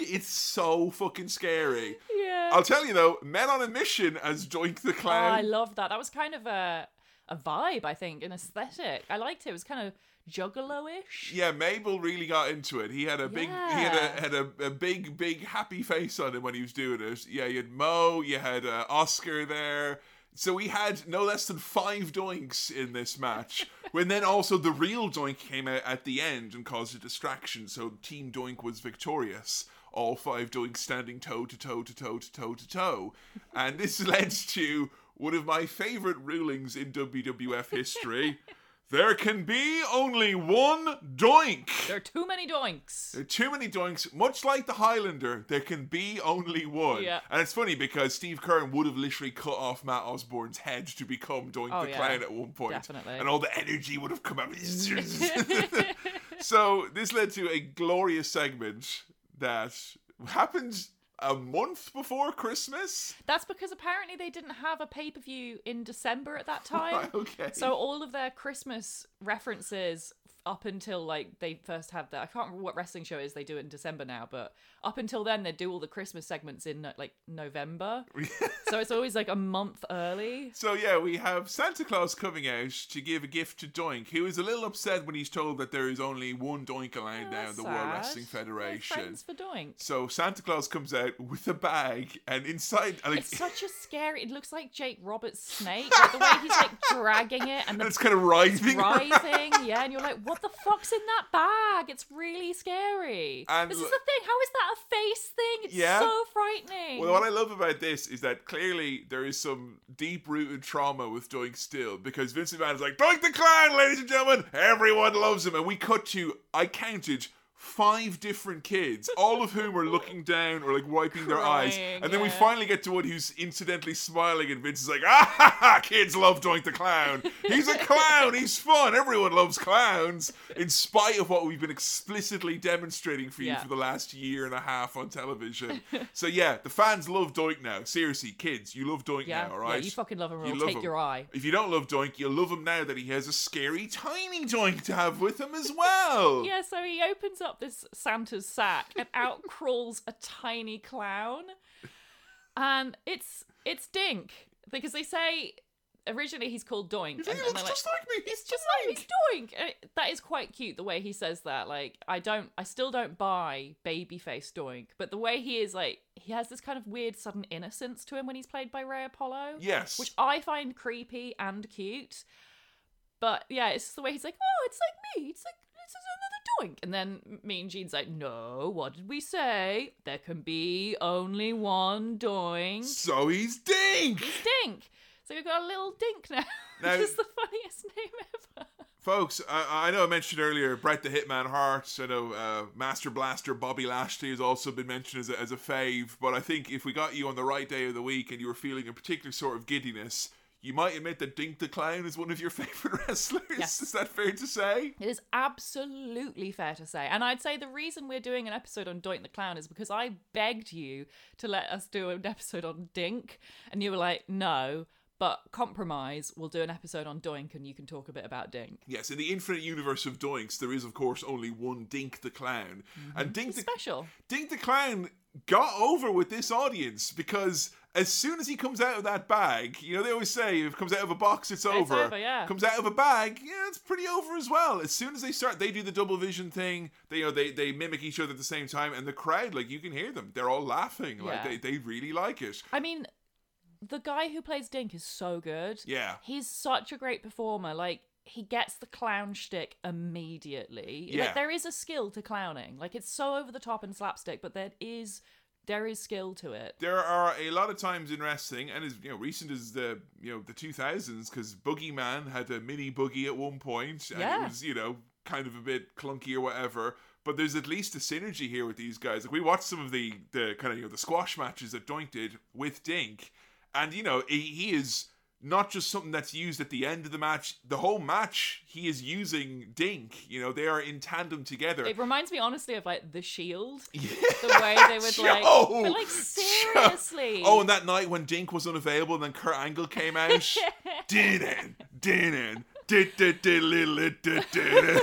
Speaker 1: It's so fucking scary.
Speaker 2: Yeah.
Speaker 1: I'll tell you though, Men on a Mission as Doink the Clown.
Speaker 2: Oh, I love that. That was kind of a a vibe, I think, an aesthetic. I liked it. It was kind of juggalo-ish.
Speaker 1: Yeah, Mabel really got into it. He had a big, he had a had a, a big, big happy face on him when he was doing it. Yeah, you had Mo, you had uh, Oscar there. So we had no less than five doinks in this match. [LAUGHS] when then also the real doink came out at the end and caused a distraction. So Team Doink was victorious. All five doing standing toe to toe to toe to toe to toe, and this [LAUGHS] led to one of my favorite rulings in WWF history. [LAUGHS] There can be only one doink.
Speaker 2: There are too many Doinks.
Speaker 1: There are too many doinks. Much like the Highlander, there can be only one.
Speaker 2: Yeah.
Speaker 1: And it's funny because Steve Keirn would have literally cut off Matt Osborne's head to become Doink
Speaker 2: Oh,
Speaker 1: the
Speaker 2: yeah.
Speaker 1: Clown at one point.
Speaker 2: Definitely.
Speaker 1: And all the energy would have come out. [LAUGHS] so this led to a glorious segment that happened a month before Christmas.
Speaker 2: That's because apparently they didn't have a pay per view in December at that [LAUGHS] time.
Speaker 1: Right, okay.
Speaker 2: So all of their Christmas references up until like they first had that. I can't remember what wrestling show it is they do it in December now, but up until then they do all the Christmas segments in like November. [LAUGHS] so it's always like a month early.
Speaker 1: So yeah, we have Santa Claus coming out to give a gift to Doink, who is a little upset when he's told that there is only one Doink allowed
Speaker 2: Oh,
Speaker 1: now in the World. Wrestling Federation.
Speaker 2: For Doink.
Speaker 1: So Santa Claus comes out with a bag, and inside, like,
Speaker 2: It's [LAUGHS] such a scary. It looks like Jake Roberts' snake, like the way he's like dragging it and
Speaker 1: and [LAUGHS] it's kind of writhing.
Speaker 2: rising. Yeah, and you're like, what the fuck's in that bag? It's really scary.
Speaker 1: And
Speaker 2: this is the thing. How is that a face thing? It's
Speaker 1: Yeah.
Speaker 2: so frightening.
Speaker 1: Well, what I love about this is that clearly there is some deep-rooted trauma with Doink still, because Vincent McMahon is like, Doink the Clown, ladies and gentlemen, everyone loves him, and we cut to, I counted, five different kids, all of whom are looking down or like wiping their eyes,
Speaker 2: Crying,
Speaker 1: and then we finally get to one who's incidentally smiling, and Vince is like, ah, ha, [LAUGHS] ha, kids love Doink the Clown. He's a clown. He's fun. Everyone loves clowns, in spite of what we've been explicitly demonstrating for you
Speaker 2: Yeah.
Speaker 1: for the last year and a half on television. so yeah, the fans love Doink now. Seriously, kids, you love Doink
Speaker 2: yeah,
Speaker 1: now, all right?
Speaker 2: yeah, you fucking love him. Or
Speaker 1: You love
Speaker 2: take
Speaker 1: him.
Speaker 2: your eye.
Speaker 1: If you don't love Doink, you'll love him now that he has a scary tiny Doink to have with him as well.
Speaker 2: Yeah, so he opens up this Santa's sack and out [LAUGHS] crawls a tiny clown. And it's it's Dink. Because they say originally he's called Doink.
Speaker 1: He
Speaker 2: and- and
Speaker 1: looks
Speaker 2: they're like,
Speaker 1: just like me.
Speaker 2: It's just like he's Doink. And it- That is quite cute the way he says that. Like I don't, I still don't buy babyface Doink, but the way he is, like he has this kind of weird sudden innocence to him when he's played by Ray Apollo.
Speaker 1: Yes.
Speaker 2: which I find creepy and cute. But yeah, it's the way he's like, oh, it's like me. It's like this is Doink. And then Mean Gene's like, no, what did we say? There can be only one Doink.
Speaker 1: so he's Dink.
Speaker 2: Dink. So we've got a little Dink now, [LAUGHS]
Speaker 1: Now-
Speaker 2: which is the funniest name ever.
Speaker 1: Folks, I, I know I mentioned earlier Bret the Hitman Hart. I know uh, Master Blaster Bobby Lashley has also been mentioned as a, as a fave. But I think if we got you on the right day of the week and you were feeling a particular sort of giddiness, you might admit that Dink the Clown is one of your [LAUGHS] favorite wrestlers.
Speaker 2: Yes.
Speaker 1: Is that fair to say?
Speaker 2: It is absolutely fair to say. And I'd say the reason we're doing an episode on Doink the Clown is because I begged you to let us do an episode on Dink. And you were like, no, but compromise, we'll do an episode on Doink and you can talk a bit about Dink.
Speaker 1: Yes, in the infinite universe of Doinks, there is of course only one Dink the Clown, mm-hmm. and Dink
Speaker 2: It's
Speaker 1: the
Speaker 2: special.
Speaker 1: Dink the Clown got over with this audience because as soon as he comes out of that bag, you know they always say if it comes out of a box, it's over.
Speaker 2: over, yeah.
Speaker 1: Comes out of a bag, yeah, it's pretty over as well. As soon as they start, they do the double vision thing. They you know they they mimic each other at the same time, and the crowd like you can hear them. They're all laughing. Like
Speaker 2: Yeah.
Speaker 1: they they really like it.
Speaker 2: I mean, the guy who plays Dink is so good.
Speaker 1: Yeah.
Speaker 2: He's such a great performer. Like, he gets the clown shtick immediately.
Speaker 1: Yeah.
Speaker 2: Like, there is a skill to clowning. Like, it's so over the top and slapstick, but there is there is skill to it.
Speaker 1: there are a lot of times in wrestling, and as you know, recent as the you know the two thousands, because Boogeyman had a mini boogie at one point, and
Speaker 2: Yeah.
Speaker 1: it was you know kind of a bit clunky or whatever. But there's at least a synergy here with these guys. Like we watched some of the the kind of you know the squash matches that Doink did with Dink, and you know he, he is not just something that's used at the end of the match. The whole match he is using Dink. You know they are in tandem together.
Speaker 2: It reminds me honestly of like The Shield. [LAUGHS]
Speaker 1: Yeah.
Speaker 2: The way they would like,
Speaker 1: Jo!
Speaker 2: but like seriously.
Speaker 1: Oh, and that night when Dink was unavailable, and then Kurt Angle came out. [LAUGHS] Didn't, didn't, did, did, did, little, did, did.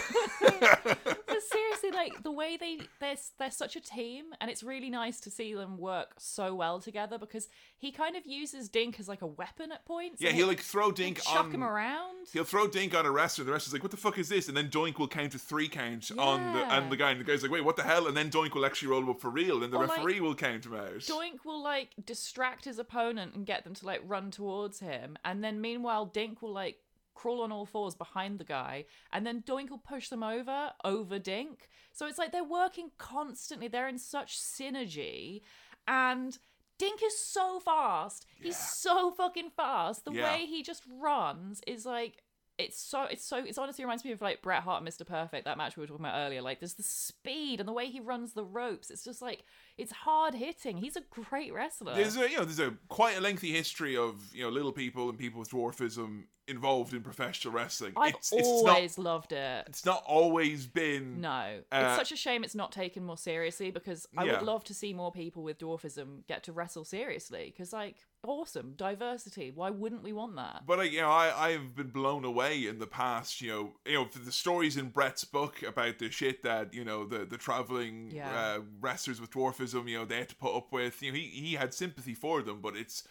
Speaker 2: Seriously, like the way they they're they're such a team, and it's really nice to see them work so well together because he kind of uses Dink as like a weapon at points.
Speaker 1: Yeah, he'll like throw Dink
Speaker 2: chuck
Speaker 1: on.
Speaker 2: him around.
Speaker 1: He'll throw Dink on a wrestler. The wrestler's like, "What the fuck is this?" And then Doink will count to three count on the
Speaker 2: Yeah.
Speaker 1: and the guy, and the guy's like, "Wait, what the hell?" And then Doink will actually roll up for real, and the
Speaker 2: Or, like,
Speaker 1: referee will count him out.
Speaker 2: Doink will like distract his opponent and get them to like run towards him, and then meanwhile Dink will like crawl on all fours behind the guy, and then Doink will push them over over Dink. So it's like they're working constantly. They're in such synergy, and Dink is so fast. He's so fucking fast. The
Speaker 1: Yeah.
Speaker 2: way he just runs is like. It's so it's so it's honestly reminds me of like Bret Hart and Mr. Perfect that match we were talking about earlier. Like there's the speed and the way he runs the ropes. It's just like it's hard hitting. He's a great wrestler.
Speaker 1: There's a you know there's a quite a lengthy history of you know little people and people with dwarfism involved in professional wrestling.
Speaker 2: I've
Speaker 1: it's, it's not
Speaker 2: always loved it.
Speaker 1: it's not always been
Speaker 2: No,
Speaker 1: Uh,
Speaker 2: it's such a shame it's not taken more seriously because I
Speaker 1: Yeah.
Speaker 2: would love to see more people with dwarfism get to wrestle seriously. Because like, awesome diversity. Why wouldn't we want that?
Speaker 1: But you know, I I've been blown away in the past. You know, you know the stories in Bret's book about the shit that you know the the traveling
Speaker 2: Yeah.
Speaker 1: uh, wrestlers with dwarfism. You know, they had to put up with. You know, he he had sympathy for them, but it's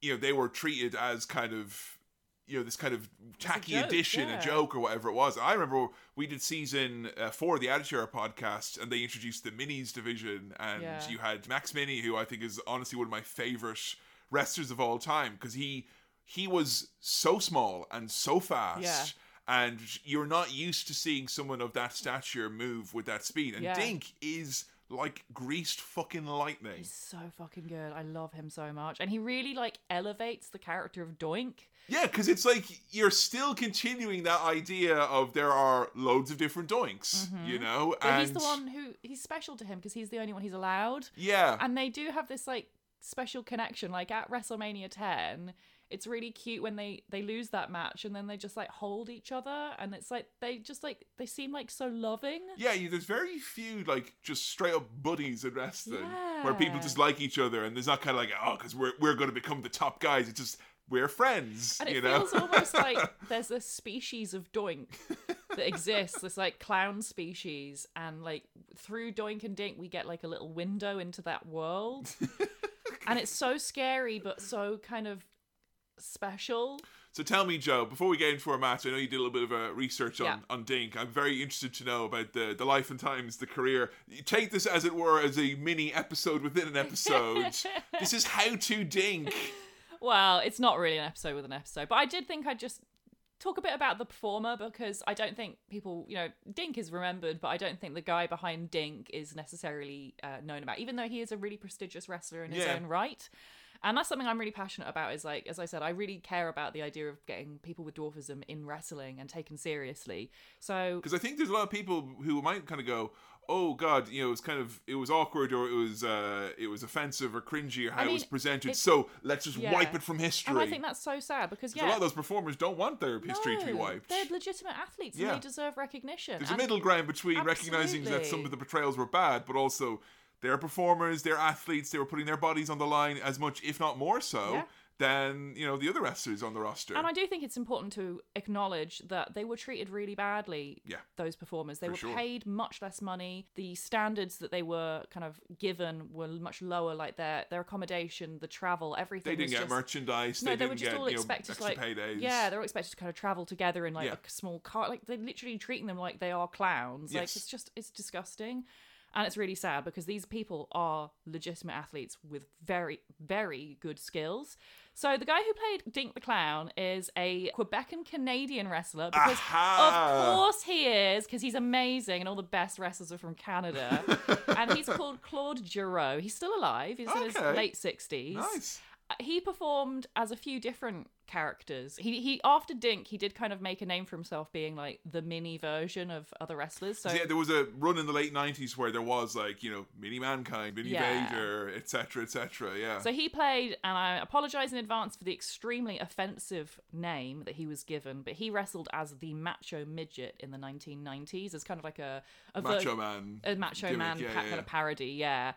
Speaker 1: you know they were treated as kind of you know this kind of tacky
Speaker 2: joke,
Speaker 1: addition,
Speaker 2: yeah.
Speaker 1: a joke or whatever it was. I remember we did season uh, four of the Attitude Era podcast, and they introduced the minis division, and
Speaker 2: Yeah.
Speaker 1: you had Max Mini, who I think is honestly one of my favorite wrestlers of all time because he he was so small and so fast.
Speaker 2: Yeah.
Speaker 1: And you're not used to seeing someone of that stature move with that speed. And
Speaker 2: Yeah.
Speaker 1: Dink is like greased fucking lightning.
Speaker 2: He's so fucking good. I love him so much, and he really like elevates the character of Doink.
Speaker 1: Yeah, because it's like you're still continuing that idea of there are loads of different doinks, you know?
Speaker 2: Mm-hmm. But
Speaker 1: and
Speaker 2: he's the one who he's special to him because he's the only one he's allowed.
Speaker 1: Yeah.
Speaker 2: and they do have this like special connection like at wrestlemania 10 it's really cute when they they lose that match and then they just like hold each other and it's like they just like they seem like so loving
Speaker 1: yeah, there's very few like just straight up buddies in wrestling where people just like each other and there's not kind of like oh because we're we're going to become the top guys. It's just we're friends,
Speaker 2: and it
Speaker 1: you know.
Speaker 2: feels almost like [LAUGHS] there's a species of doink that exists this like clown species and like through doink and dink we get like a little window into that world [LAUGHS] and it's so scary but so kind of special
Speaker 1: So tell me, Jo, before we get into our match, I know you did a little bit of a research on,
Speaker 2: Yeah.
Speaker 1: on Dink. I'm very interested to know about the, the life and times, the career. Take this, as it were, as a mini episode within an episode. [LAUGHS] this is How to Dink.
Speaker 2: Well, it's not really an episode with an episode, but I did think I'd just talk a bit about the performer because I don't think people, you know, Dink is remembered, but I don't think the guy behind Dink is necessarily uh, known about, even though he is a really prestigious wrestler in his
Speaker 1: Yeah.
Speaker 2: own right. And that's something I'm really passionate about. Is like, as I said, I really care about the idea of getting people with dwarfism in wrestling and taken seriously. So
Speaker 1: Because I think there's a lot of people who might kind of go, "Oh God, you know, it was kind of it was awkward or it was uh, it was offensive or cringy or how
Speaker 2: I
Speaker 1: it was presented." So let's just
Speaker 2: yeah.
Speaker 1: wipe it from history.
Speaker 2: and I think that's so sad because yeah,
Speaker 1: a lot of those performers don't want their history to be wiped.
Speaker 2: They're legitimate athletes and they deserve recognition.
Speaker 1: There's a middle ground between recognizing that some of the portrayals were bad, but also they're performers, they're athletes, they were putting their bodies on the line as much, if not more so,
Speaker 2: Yeah.
Speaker 1: Than you know the other wrestlers on the roster.
Speaker 2: And I do think it's important to acknowledge that they were treated really badly.
Speaker 1: Yeah.
Speaker 2: Those performers, they were
Speaker 1: sure.
Speaker 2: paid much less money. The standards that they were kind of given were much lower. Like their their accommodation, the travel, everything.
Speaker 1: they didn't get
Speaker 2: just,
Speaker 1: merchandise.
Speaker 2: No,
Speaker 1: they,
Speaker 2: they,
Speaker 1: didn't
Speaker 2: were just
Speaker 1: get
Speaker 2: all
Speaker 1: you know,
Speaker 2: expected to like
Speaker 1: paydays.
Speaker 2: yeah, they were expected to kind of travel together in like
Speaker 1: Yeah.
Speaker 2: a small car. Like they're literally treating them like they are clowns. Like it's just it's disgusting. And it's really sad because these people are legitimate athletes with very, very good skills. So the guy who played Dink the Clown is a Quebecan Canadian wrestler because
Speaker 1: Aha!
Speaker 2: of course he is because he's amazing and all the best wrestlers are from Canada. [LAUGHS] and he's called Claude Giroux. He's still alive. He's in his late 60s.
Speaker 1: Nice.
Speaker 2: He performed as a few different characters. He he after Dink, he did kind of make a name for himself being like the mini version of other wrestlers. So
Speaker 1: yeah, there was a run in the late '90s where there was like you know Mini Mankind, Mini
Speaker 2: Yeah.
Speaker 1: Vader, etc., etc. Yeah.
Speaker 2: So he played, and I apologize in advance for the extremely offensive name that he was given, but he wrestled as the Macho Midget in the 1990s as kind of like a, a ver-
Speaker 1: Macho Man.
Speaker 2: a Macho
Speaker 1: gimmick,
Speaker 2: Man
Speaker 1: yeah,
Speaker 2: pa-
Speaker 1: yeah,
Speaker 2: kind of parody, yeah.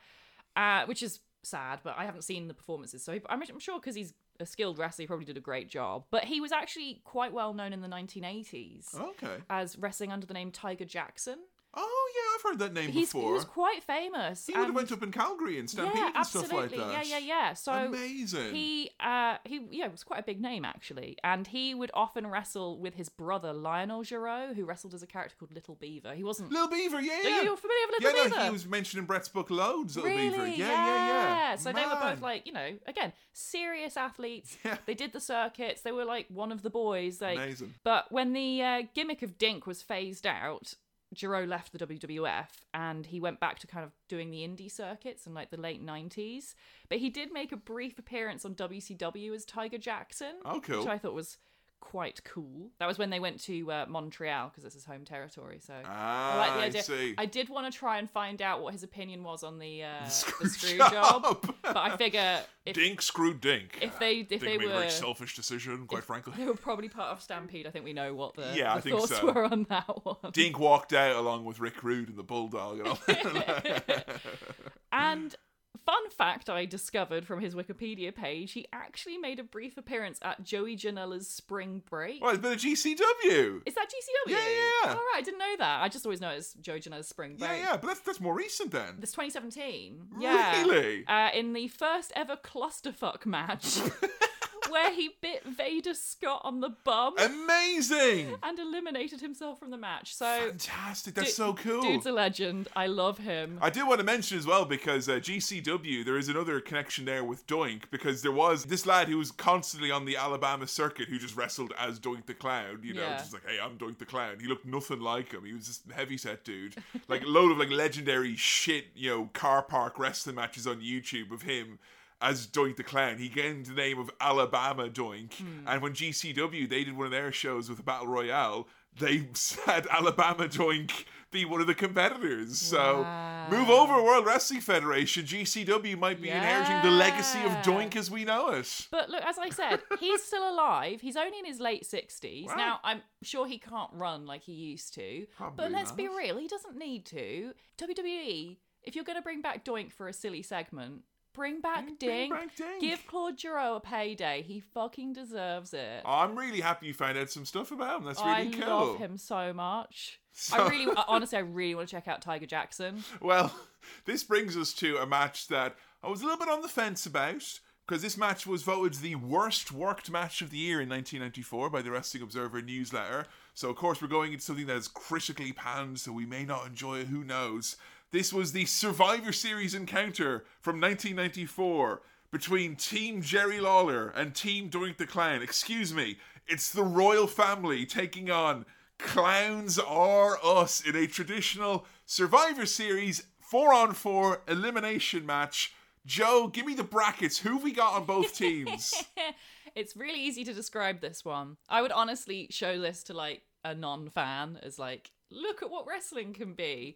Speaker 2: Uh, which is sad, but I haven't seen the performances, so I'm, I'm sure because he's a skilled wrestler, he probably did a great job. But he was actually quite well known in the 1980s
Speaker 1: Okay.
Speaker 2: as wrestling under the name Tiger Jackson.
Speaker 1: Oh yeah, I've heard that name
Speaker 2: He's,
Speaker 1: before.
Speaker 2: he was quite famous.
Speaker 1: He would have went up in Calgary and Stampede
Speaker 2: yeah,
Speaker 1: and stuff like that.
Speaker 2: Yeah, yeah, yeah. So
Speaker 1: Amazing.
Speaker 2: he, uh, he, yeah, was quite a big name actually, and he would often wrestle with his brother Lionel Giroux, who wrestled as a character called Little Beaver. He wasn't.
Speaker 1: Little Beaver, yeah, yeah.
Speaker 2: you- you're familiar with
Speaker 1: yeah,
Speaker 2: Little
Speaker 1: no,
Speaker 2: Beaver?
Speaker 1: he was mentioned in Bret's book loads. Little
Speaker 2: really?
Speaker 1: Beaver, yeah, yeah, yeah.
Speaker 2: So they were both like, you know, again, serious athletes.
Speaker 1: Yeah.
Speaker 2: They did the circuits. They were like one of the boys. Like,
Speaker 1: Amazing.
Speaker 2: but when the uh, gimmick of Dink was phased out, Giroux left the WWF and he went back to kind of doing the indie circuits in like the late 90s. But he did make a brief appearance on WCW as Tiger Jackson,
Speaker 1: Oh, cool.
Speaker 2: which I thought was quite cool. That was when they went to uh, Montreal because it's his home territory. So
Speaker 1: Ah,
Speaker 2: I like the
Speaker 1: I see.
Speaker 2: I did want to try and find out what his opinion was on the uh,
Speaker 1: Screw
Speaker 2: the screw [LAUGHS]
Speaker 1: job.
Speaker 2: job, but I figure if
Speaker 1: Dink screwed Dink.
Speaker 2: if they if
Speaker 1: Dink
Speaker 2: they
Speaker 1: made a
Speaker 2: were
Speaker 1: very selfish decision, quite frankly.
Speaker 2: they were probably part of Stampede. I think we know what the,
Speaker 1: Yeah, I think
Speaker 2: thoughts
Speaker 1: so.
Speaker 2: were on that one.
Speaker 1: Dink walked out along with Rick Rude and the Bulldog and all. [LAUGHS] [LAUGHS]
Speaker 2: And fun fact I discovered from his Wikipedia page, he actually made a brief appearance at Joey Janela's Spring Break.
Speaker 1: well, it's been a GCW.
Speaker 2: Is that GCW?
Speaker 1: Yeah, yeah, yeah.
Speaker 2: All right, I didn't know that. I just always know it's Joey Janela's Spring Break.
Speaker 1: Yeah, yeah, but that's that's more recent then.
Speaker 2: This 2017. Yeah.
Speaker 1: Really?
Speaker 2: Uh, in the first ever clusterfuck match, [LAUGHS] where he bit Veda Scott on the bum
Speaker 1: Amazing.
Speaker 2: and eliminated himself from the match. So,
Speaker 1: Fantastic. That's
Speaker 2: du-
Speaker 1: so cool.
Speaker 2: Dude's a legend. I love him.
Speaker 1: I do want to mention as well because uh, GCW, there is another connection there with Doink because there was this lad who was constantly on the Alabama circuit who just wrestled as Doink the Clown, you know,
Speaker 2: Yeah.
Speaker 1: just like, hey, I'm Doink the Clown. He looked nothing like him. He was this heavy set dude. like a load of like legendary shit, you know, car park wrestling matches on YouTube of him. As Doink the Clown, he gained the name of Alabama Doink.
Speaker 2: Hmm.
Speaker 1: And when GCW they did one of their shows with a Battle Royale, they [LAUGHS] had Alabama Doink be one of the competitors. So move over, World Wrestling Federation. GCW might be inheriting the legacy of Doink as we know it.
Speaker 2: But look, as I said, he's still alive. He's only in his late 60s.
Speaker 1: Wow.
Speaker 2: Now, I'm sure he can't run like he used to.
Speaker 1: Probably
Speaker 2: but let's be real, he doesn't need to. WWE, if you're going to bring back Doink for a silly segment, bring back mm,
Speaker 1: Bring-
Speaker 2: Dink.
Speaker 1: bring back Dink.
Speaker 2: Give Claude Giroux a payday. He fucking deserves it.
Speaker 1: I'm really happy you found out some stuff about him. That's
Speaker 2: I
Speaker 1: really cool.
Speaker 2: I love him so much.
Speaker 1: So-
Speaker 2: I really, [LAUGHS] honestly, I really want to check out Tiger Jackson.
Speaker 1: Well, [LAUGHS] this brings us to a match that I was a little bit on the fence about because this match was voted the worst worked match of the year in 1994 by the Wrestling Observer newsletter. So, of course, we're going into something that is critically panned, so we may not enjoy it, who knows. This was the Survivor Series encounter from 1994 between Team Jerry Lawler and Team Doink the Clown. Excuse me, it's the royal family taking on Clowns Are Us in a traditional Survivor Series four on four elimination match Jo, give me the brackets. Who we got on both teams? [LAUGHS]
Speaker 2: it's really easy to describe this one. I would honestly show this to like a non-fan as like, look at what wrestling can be.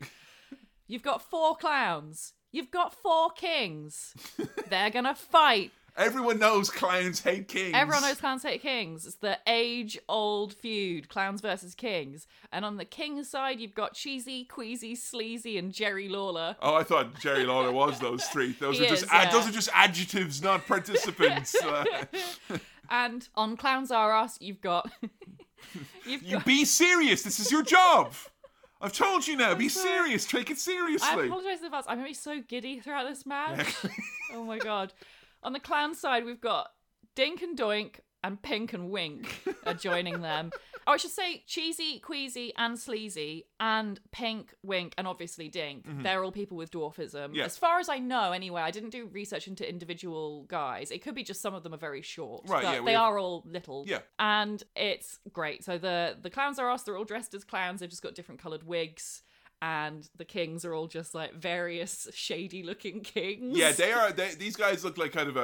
Speaker 2: You've got four clowns. You've got four kings. [LAUGHS] They're gonna fight.
Speaker 1: Everyone knows clowns hate kings.
Speaker 2: Everyone knows clowns hate kings. It's the age-old feud, clowns versus kings. And on the king's side, you've got cheesy, queasy, sleazy, and Jerry Lawler.
Speaker 1: Oh, I thought Jerry Lawler was those three. [LAUGHS] Those
Speaker 2: He
Speaker 1: are just
Speaker 2: is,
Speaker 1: ad-
Speaker 2: yeah.
Speaker 1: those are just adjectives, not participants. [LAUGHS] Uh,
Speaker 2: And on Clowns R Us, you've got you've
Speaker 1: you
Speaker 2: got.
Speaker 1: be serious. This is your job. I've told you now. Be serious. Take it seriously.
Speaker 2: I apologize in advance. I'm gonna be so giddy throughout this match. [LAUGHS] oh my god. On the clown side, we've got Dink and Doink and Pink and Wink are joining them. Oh, I should say cheesy, queasy, and sleazy, and Pink, Wink, and obviously Dink. They're all people with dwarfism.
Speaker 1: Mm-hmm. Yeah.
Speaker 2: As far as I know, anyway, I didn't do research into individual guys. It could be just some of them are very short.
Speaker 1: Right,
Speaker 2: but
Speaker 1: yeah,
Speaker 2: they
Speaker 1: have-
Speaker 2: are all little.
Speaker 1: Yeah.
Speaker 2: And it's great. So the the clowns are us. They're all dressed as clowns. They've just got different coloured wigs. And the kings are all just like various shady looking kings.
Speaker 1: Yeah, they are. [LAUGHS] They, these guys look like kind of a,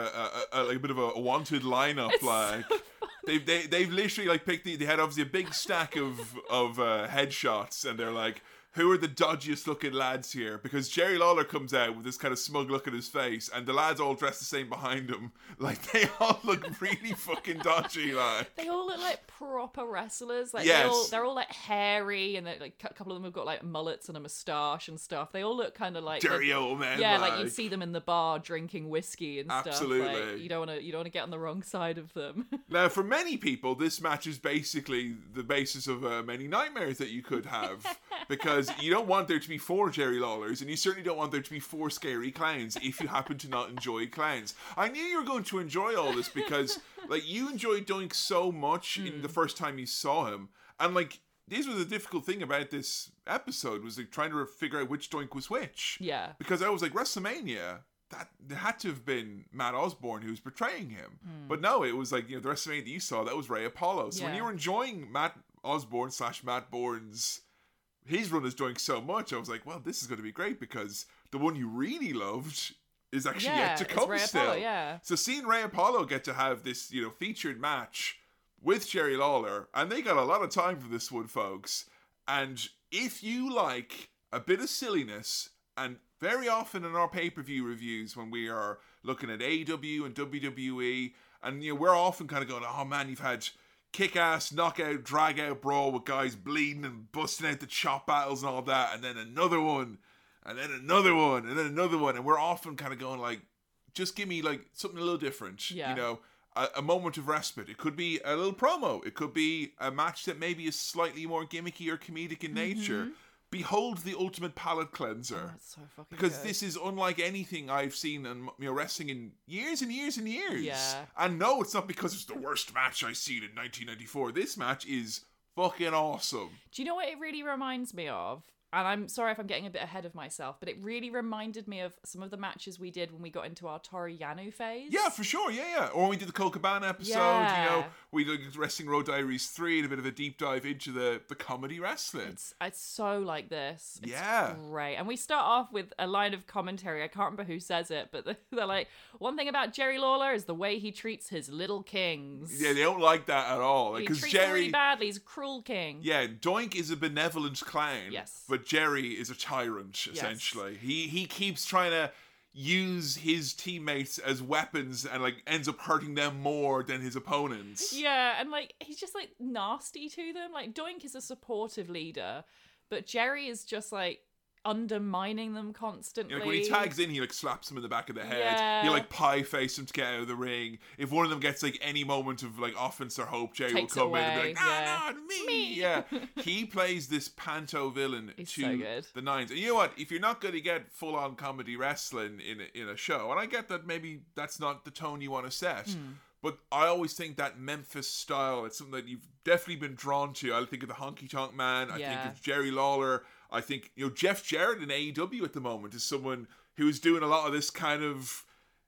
Speaker 1: a, a like a bit of a wanted lineup.
Speaker 2: It's so
Speaker 1: like [LAUGHS] they've they, they've literally like picked. The, they had obviously a big stack of of uh, headshots, and they're like, who are the dodgiest looking lads here? Because Jerry Lawler comes out with this kind of smug look on his face, and the lads all dressed the same behind him. [LAUGHS] Like they all look really fucking dodgy. [LAUGHS] Like
Speaker 2: They all look like proper wrestlers. Like
Speaker 1: Yes.
Speaker 2: they're, all, they're all like hairy, and like a couple of them have got like mullets and a moustache and stuff. They all look kind of like
Speaker 1: dirty old men.
Speaker 2: Yeah, like you'd see them in the bar drinking whiskey and stuff.
Speaker 1: Absolutely.
Speaker 2: Like, you don't want to you don't want to get on the wrong side of them. [LAUGHS]
Speaker 1: Now, for many people, this match is basically the basis of uh, many nightmares that you could have because you don't want there to be four Jerry Lawlers, and you certainly don't want there to be four scary clowns if you happen to not enjoy clowns. I knew you were going to enjoy all this because, like, you enjoyed Doink so much in the first time you saw him, and like. This was the difficult thing about this episode was like trying to figure out which Doink was which.
Speaker 2: yeah.
Speaker 1: Because I was like WrestleMania, that there had to have been Matt Osborne who was portraying him.
Speaker 2: Hmm.
Speaker 1: But no, it was like you know the WrestleMania that you saw that was Ray Apollo. So when you were enjoying Matt Osborne slash Matt Borne's his run is doing so much, I was like, well, this is going to be great because the one you really loved is actually
Speaker 2: yeah,
Speaker 1: yet to come still.
Speaker 2: Apollo, yeah.
Speaker 1: So seeing Ray Apollo get to have this, you know, featured match with Jerry Lawler, and they got a lot of time for this one, folks. And if you like a bit of silliness, and very often in our pay-per-view reviews when we are looking at AEW and WWE, and you know, we're often kind of going, oh man, you've had kick-ass, knockout, drag-out brawl with guys bleeding and busting out the chop battles and all that, and then another one, and then another one, and then another one, and we're often kind of going like, just give me like something a little different.
Speaker 2: Yeah.
Speaker 1: You know, a, a moment of respite. It could be a little promo. It could be a match that maybe is slightly more gimmicky or comedic in nature. Mm-hmm. Behold the ultimate palate cleanser.
Speaker 2: Oh, so fucking
Speaker 1: because
Speaker 2: good.
Speaker 1: this is unlike anything I've seen in you wrestling in years and years and years.
Speaker 2: Yeah.
Speaker 1: And no, it's not because it's the worst match I've seen in 1994. This match is fucking awesome.
Speaker 2: Do you know what it really reminds me of? And I'm sorry if I'm getting a bit ahead of myself, but it really reminded me of some of the matches we did when we got into our Toru Yano phase.
Speaker 1: Yeah, for sure. Yeah, yeah. Or when we did the Colt Cabana episode,
Speaker 2: Yeah.
Speaker 1: you know, we did Wrestling Road Diaries 3 and a bit of a deep dive into the, the comedy wrestling.
Speaker 2: It's it's so like this. It's
Speaker 1: Yeah.
Speaker 2: Great. And we start off with a line of commentary. I can't remember who says it, but [LAUGHS] they're like, one thing about Jerry Lawler is the way he treats his little kings.
Speaker 1: yeah, they don't like that at all. Because
Speaker 2: them really
Speaker 1: Jerry.
Speaker 2: badly. He's a cruel king.
Speaker 1: Yeah, Doink is a benevolent clown.
Speaker 2: Yes.
Speaker 1: But Jerry is a tyrant, essentially. He he keeps trying to use his teammates as weapons and like ends up hurting them more than his opponents.
Speaker 2: Yeah, and like he's just like nasty to them. Like Doink is a supportive leader, but Jerry is just like undermining them constantly.
Speaker 1: Like when he tags in, he like slaps him in the back of the head.
Speaker 2: Yeah.
Speaker 1: He like pie face him to get out of the ring. If one of them gets like any moment of like offense or hope, Jerry
Speaker 2: Takes
Speaker 1: will come in and be like, "Ah,
Speaker 2: yeah.
Speaker 1: not me."
Speaker 2: Me.
Speaker 1: Yeah, [LAUGHS] he plays this panto villain
Speaker 2: He's
Speaker 1: to
Speaker 2: so
Speaker 1: the nines. And you know what? If you're not going to get full on comedy wrestling in a, in a show, and I get that maybe that's not the tone you want to set.
Speaker 2: Hmm.
Speaker 1: But I always think that Memphis style, it's something that you've definitely been drawn to. I think of the Honky Tonk Man. I
Speaker 2: Yeah.
Speaker 1: think of Jerry Lawler. I think, you know, Jeff Jarrett in AEW at the moment is someone who is doing a lot of this kind of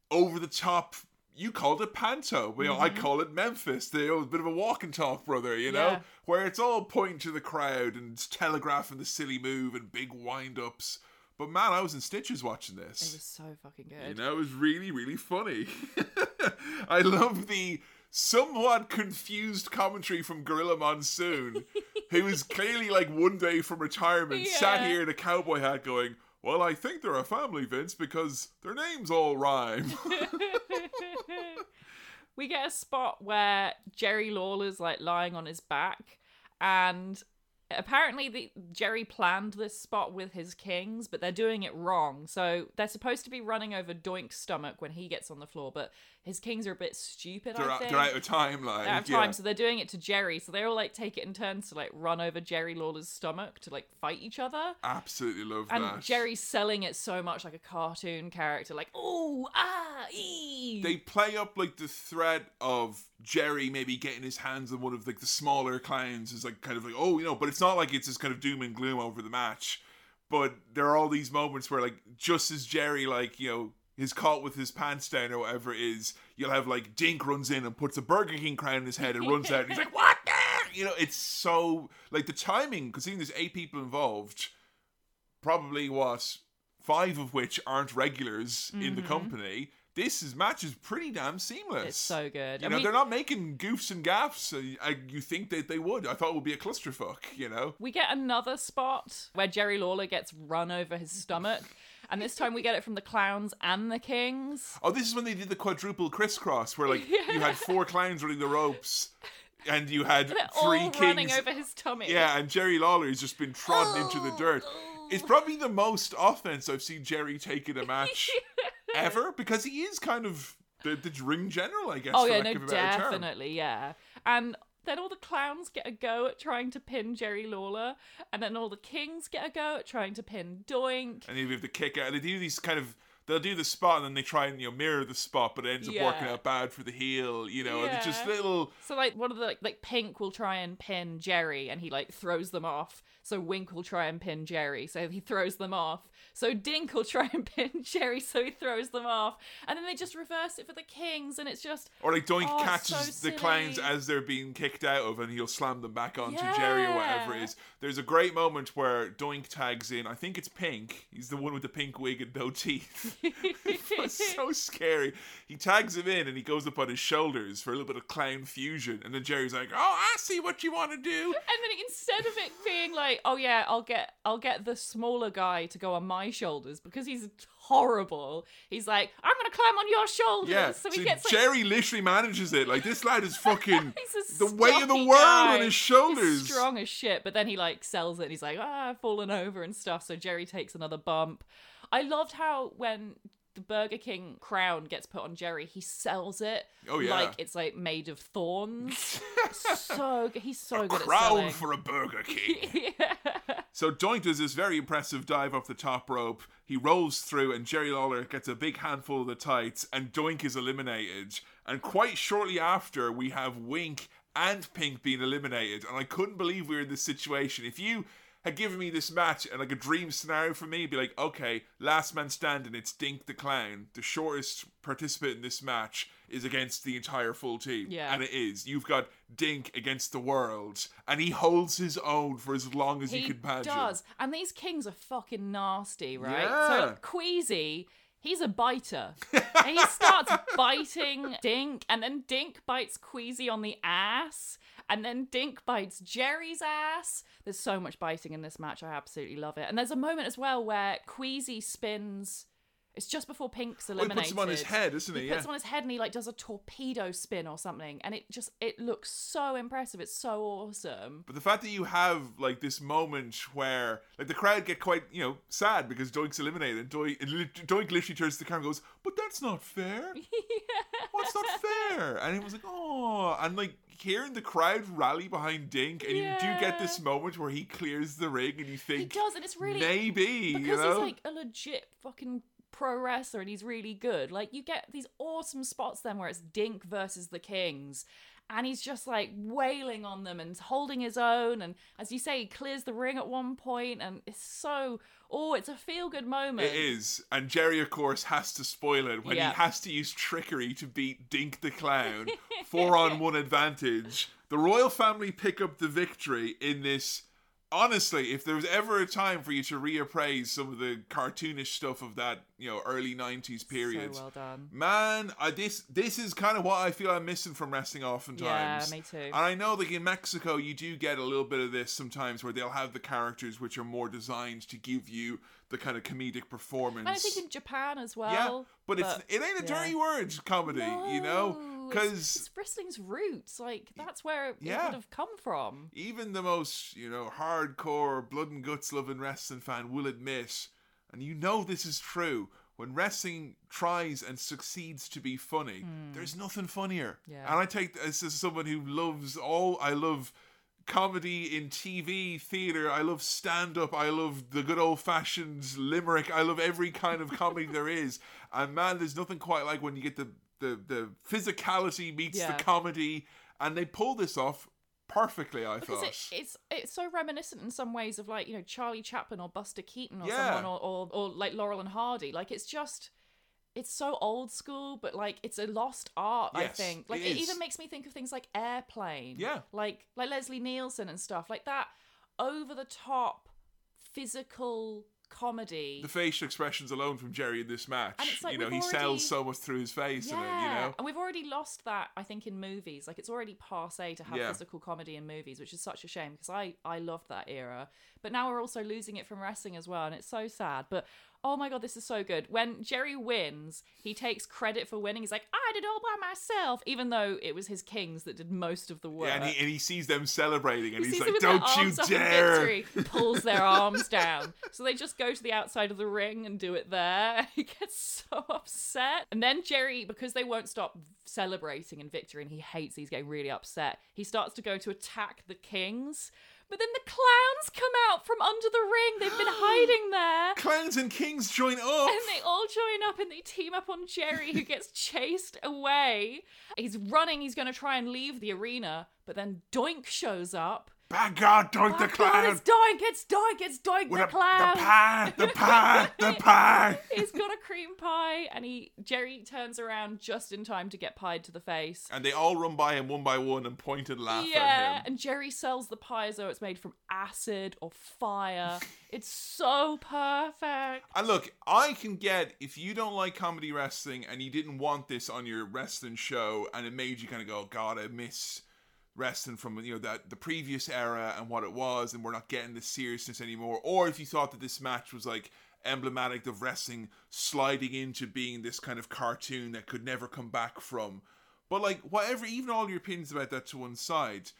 Speaker 1: over the top. You called it panto, but you know, I mm-hmm. call it Memphis. The you know, bit of a walk and talk, brother. You know,
Speaker 2: Yeah.
Speaker 1: where it's all pointing to the crowd and telegraphing the silly move and big wind ups. But man, I was in stitches watching this.
Speaker 2: It was so fucking good.
Speaker 1: You know, it was really, really funny. [LAUGHS] I love the somewhat confused commentary from Gorilla Monsoon, [LAUGHS] who was clearly like one day from retirement, sat here in a cowboy hat going, Well, I think they're a family, Vince, because their names all rhyme. [LAUGHS]
Speaker 2: we get a spot where Jerry Lawler's like lying on his back, and apparently the Jerry planned this spot with his kings, but they're doing it wrong. So they're supposed to be running over Doink's stomach when he gets on the floor, but his kings are a bit stupid.
Speaker 1: they're,
Speaker 2: I think.
Speaker 1: they're out of time, like.
Speaker 2: They're out of
Speaker 1: yeah.
Speaker 2: so they're doing it to Jerry. So they all like take it in turns to like run over Jerry Lawler's stomach to like fight each other.
Speaker 1: Absolutely love
Speaker 2: And
Speaker 1: that.
Speaker 2: And Jerry's selling it so much like a cartoon character, like oh ah ee.
Speaker 1: they play up like the threat of Jerry maybe getting his hands on one of like the smaller clowns is like kind of like oh you know but it's not like it's this kind of doom and gloom over the match but there are all these moments where like just as Jerry like you know is caught with his pants down or whatever it is you'll have like Dink runs in and puts a Burger King crown in his head and runs out and he's like what the? you know it's so like the timing because seeing there's eight people involved probably what five of which aren't regulars in the mm-hmm. company. This is match is pretty damn seamless.
Speaker 2: It's so good.
Speaker 1: You
Speaker 2: I
Speaker 1: know,
Speaker 2: mean-
Speaker 1: they're not making goofs and gaffs. Uh, you think that they would? I thought it would be a clusterfuck. You know,
Speaker 2: We get another spot where Jerry Lawler gets run over his stomach, and this time we get it from the clowns and the kings.
Speaker 1: oh, this is when they did the quadruple crisscross, where like [LAUGHS] you had four clowns running the ropes, and you had
Speaker 2: They're
Speaker 1: three
Speaker 2: all
Speaker 1: kings.
Speaker 2: running over his tummy.
Speaker 1: Yeah, and Jerry Lawler has just been trodden into the dirt. [LAUGHS] It's probably the most offense I've seen Jerry take in a match [LAUGHS] ever because he is kind of the, the ring general, I guess.
Speaker 2: Oh yeah, no, definitely, yeah. And then all the clowns get a go at trying to pin Jerry Lawler, and then all the kings get a go at trying to pin Doink.
Speaker 1: and you have to kick out. They do these kind of. They'll do the spot and then they try and you know mirror the spot, but it ends up working out bad for the heel. You know, and just little.
Speaker 2: So like one of the like, like Pink will try and pin Jerry, and he like throws them off. So Wink will try and pin Jerry, so he throws them off. So Dink will try and pin [LAUGHS] Jerry, so he throws them off. And then they just reverse it for the Kings, and it's just
Speaker 1: Or like Doink
Speaker 2: Oh,
Speaker 1: catches
Speaker 2: so
Speaker 1: the clowns as they're being kicked out of, and he'll slam them back onto Jerry or whatever it is. There's a great moment where Doink tags in. I think it's Pink. He's the one with the pink wig and no teeth. [LAUGHS] it's so [LAUGHS] scary. He tags him in, and he goes up on his shoulders for a little bit of clown fusion, and then Jerry's like, "Oh, I see what you want to do."
Speaker 2: and then instead of it being like, oh yeah, I'll get I'll get the smaller guy to go on my shoulders because he's horrible. He's like, I'm gonna climb on your shoulders.
Speaker 1: Yeah,
Speaker 2: So
Speaker 1: so
Speaker 2: he gets like
Speaker 1: Jerry literally manages it. Like this lad is [LAUGHS] fucking the weight of the world
Speaker 2: guy.
Speaker 1: on his shoulders.
Speaker 2: He's strong as shit, but then he like sells it. And he's like, ah, I've fallen over and stuff. So Jerry takes another bump. I loved how when the Burger King crown gets put on Jerry, he sells it.
Speaker 1: Oh, yeah.
Speaker 2: like it's like made of thorns. [LAUGHS] so good. He's so good at
Speaker 1: Crown
Speaker 2: selling.
Speaker 1: for a Burger King. [LAUGHS]
Speaker 2: yeah.
Speaker 1: So Doink does this very impressive dive off the top rope. He rolls through, and Jerry Lawler gets a big handful of the tights, and Doink is eliminated. And quite shortly after, we have Wink and Pink being eliminated. And I couldn't believe we were in this situation. If you had given me this match and like a dream scenario for me, be like, okay, last man standing, it's Dink the Clown. The shortest participant in this match is against the entire full team.
Speaker 2: Yeah.
Speaker 1: And it is. You've got Dink against the world, and he holds his own for as long as
Speaker 2: He
Speaker 1: you can imagine.
Speaker 2: does. And these kings are fucking nasty, right?
Speaker 1: Yeah.
Speaker 2: So Queasy, he's a biter. [LAUGHS] and he starts biting Dink, and then Dink bites Queasy on the ass, and then Dink bites Jerry's ass. There's so much biting in this match. I absolutely love it. And there's a moment as well where Queasy spins. It's just before Pink's
Speaker 1: Well, he
Speaker 2: eliminated.
Speaker 1: puts him on his head, isn't he?
Speaker 2: He
Speaker 1: Yeah.
Speaker 2: puts him on his head and he like does a torpedo spin or something, and it just it looks so impressive. It's so awesome.
Speaker 1: But the fact that you have like this moment where like the crowd get quite you know sad because Doink's eliminated, and Doink, Doink literally turns to the camera and goes, "But that's not fair. [LAUGHS] What's not fair?" And he was like, "Oh," and like hearing the crowd rally behind Dink, and you do get this moment where he clears the ring, and you think He
Speaker 2: does, and it's really
Speaker 1: maybe
Speaker 2: because
Speaker 1: you know.
Speaker 2: he's like a legit fucking pro wrestler and he's really good. Like you get these awesome spots then where it's Dink versus the Kings. And he's just like wailing on them and holding his own. And as you say, he clears the ring at one point, and it's so oh, it's a feel good moment.
Speaker 1: It is, and Jerry, of course, has to spoil it when
Speaker 2: Yeah.
Speaker 1: he has to use trickery to beat Dink the Clown, [LAUGHS] four on one advantage. The royal family pick up the victory in this honestly, if there was ever a time for you to reappraise some of the cartoonish stuff of that, you know, early '90s period,
Speaker 2: So well done.
Speaker 1: man, I, this this is kind of what I feel I'm missing from wrestling oftentimes.
Speaker 2: Yeah, me too.
Speaker 1: And I know, like in Mexico, you do get a little bit of this sometimes, where they'll have the characters which are more designed to give you the kind of comedic performance.
Speaker 2: And I think in Japan as well.
Speaker 1: yeah, but it's it ain't a
Speaker 2: yeah.
Speaker 1: dirty word comedy, you know,
Speaker 2: No, it's-
Speaker 1: because
Speaker 2: it's wrestling's roots. Like that's where it
Speaker 1: Yeah.
Speaker 2: would have come from.
Speaker 1: even the most you know hardcore blood and guts loving wrestling fan will admit and you know this is true when wrestling tries and succeeds to be funny hmm. there's nothing funnier.
Speaker 2: Yeah.
Speaker 1: and i take this as someone who loves all i love comedy in tv theater i love stand-up i love the good old-fashioned limerick i love every kind of comedy there is [LAUGHS] and man there's nothing quite like when you get the the, the physicality meets
Speaker 2: Yeah.
Speaker 1: the comedy and they pull this off perfectly i
Speaker 2: Because
Speaker 1: thought
Speaker 2: it, it's it's so reminiscent in some ways of like you know Charlie Chaplin or Buster Keaton or
Speaker 1: Yeah.
Speaker 2: someone or, or or like Laurel and Hardy. Like it's just it's so old school, but like it's a lost art. I think like
Speaker 1: it
Speaker 2: it, even makes me think of things like Airplane.
Speaker 1: Yeah.
Speaker 2: like like Leslie Nielsen and stuff like that. Over the top, physical comedy.
Speaker 1: the facial expressions alone from Jerry in this match.
Speaker 2: And it's like
Speaker 1: you know, he sells so much through his face in it, you know?
Speaker 2: And we've already lost that, I think, in movies. Like it's already passe to have
Speaker 1: Yeah.
Speaker 2: physical comedy in movies, which is such a shame because I I loved that era. But now we're also losing it from wrestling as well, and it's so sad. But oh my god, this is so good. When Jerry wins, he takes credit for winning. He's like, I did all by myself, even though it was his kings that did most of the work.
Speaker 1: Yeah, and he, and he sees them celebrating and
Speaker 2: He
Speaker 1: he's like, don't you dare.
Speaker 2: victory, [LAUGHS] pulls their arms down. So they just go to the outside of the ring and do it there. [LAUGHS] He gets so upset. And then Jerry, because they won't stop celebrating in victory and he hates these getting really upset, he starts to go to attack the kings. But then the clowns come out from under the ring. They've been [GASPS] hiding there.
Speaker 1: Clowns and kings join up.
Speaker 2: And they all join up and they team up on Jerry, who gets [LAUGHS] chased away. He's running, he's going to try and leave the arena, but then Doink shows up.
Speaker 1: Bad God, ah, doink the
Speaker 2: Oh, God,
Speaker 1: clown.
Speaker 2: it's Doink, it's Doink, it's Doink
Speaker 1: With
Speaker 2: the
Speaker 1: a-
Speaker 2: clown.
Speaker 1: the pie, the [LAUGHS] pie, the pie.
Speaker 2: He's got a cream pie, and he Jerry turns around just in time to get pied to the face.
Speaker 1: And they all run by him one by one and point and laugh
Speaker 2: yeah,
Speaker 1: at him.
Speaker 2: and Jerry sells the pie as though it's made from acid or fire. [LAUGHS] it's so perfect.
Speaker 1: And look, I can get if you don't like comedy wrestling and you didn't want this on your wrestling show and it made you kind of go, oh, God, I miss wrestling from you know that the previous era and what it was, and we're not getting the seriousness anymore. Or if you thought that this match was like emblematic of wrestling sliding into being this kind of cartoon that could never come back from. But like whatever, even all your opinions about that to one side,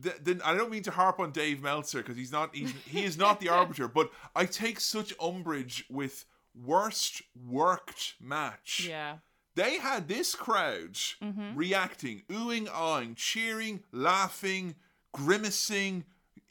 Speaker 1: th- then I don't mean to harp on Dave Meltzer because he's not he's, he is not the [LAUGHS] arbiter, but I take such umbrage with worst worked match.
Speaker 2: Yeah.
Speaker 1: They had this crowd mm-hmm. reacting, oohing, awing, cheering, laughing, grimacing,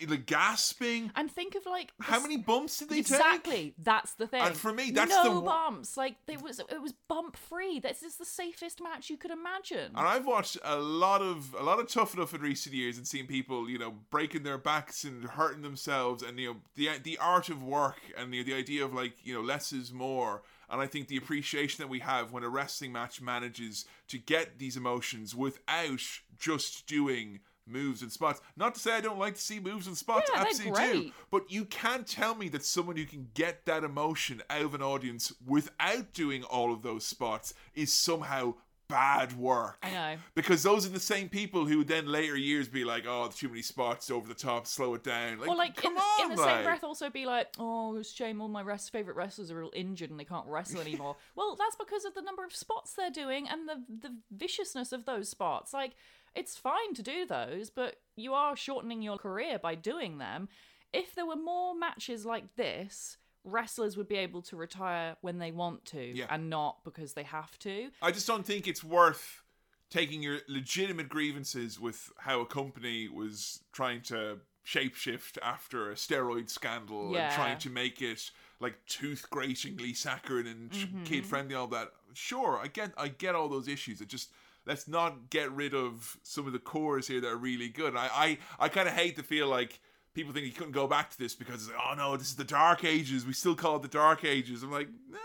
Speaker 1: like gasping.
Speaker 2: And think of like
Speaker 1: How
Speaker 2: s-
Speaker 1: many bumps did they take?
Speaker 2: Exactly. That's the thing.
Speaker 1: And for me, that's
Speaker 2: no
Speaker 1: the
Speaker 2: bumps. Like it was it was bump free. This is the safest match you could imagine.
Speaker 1: And I've watched a lot of a lot of tough enough in recent years and seen people, you know, breaking their backs and hurting themselves, and you know, the the art of work and the the idea of like you know less is more. And I think the appreciation that we have when a wrestling match manages to get these emotions without just doing moves and spots. Not to say I don't like to see moves and spots,
Speaker 2: Yeah,
Speaker 1: absolutely do. But you can't tell me that someone who can get that emotion out of an audience without doing all of those spots is somehow bad work.
Speaker 2: I know.
Speaker 1: Because those are the same people who would then later years be like, oh, too many spots over the top, slow it down. Like,
Speaker 2: Or like
Speaker 1: come
Speaker 2: in the,
Speaker 1: on,
Speaker 2: in the
Speaker 1: like.
Speaker 2: same breath, also be like, "Oh, it's a shame all my rest favorite wrestlers are all injured and they can't wrestle anymore." [LAUGHS] well, that's because of the number of spots they're doing and the the viciousness of those spots. Like, it's fine to do those, but you are shortening your career by doing them. If there were more matches like this, wrestlers would be able to retire when they want to
Speaker 1: Yeah.
Speaker 2: and not because they have to.
Speaker 1: I just don't think it's worth taking your legitimate grievances with how a company was trying to shapeshift after a steroid scandal
Speaker 2: Yeah.
Speaker 1: and trying to make it like tooth gratingly saccharine and
Speaker 2: Mm-hmm.
Speaker 1: kid friendly all that sure i get i get all those issues it just let's not get rid of some of the cores here that are really good i i, I kind of hate to feel like people think he couldn't go back to this because it's like, oh no this is the dark ages we still call it the dark ages i'm like nah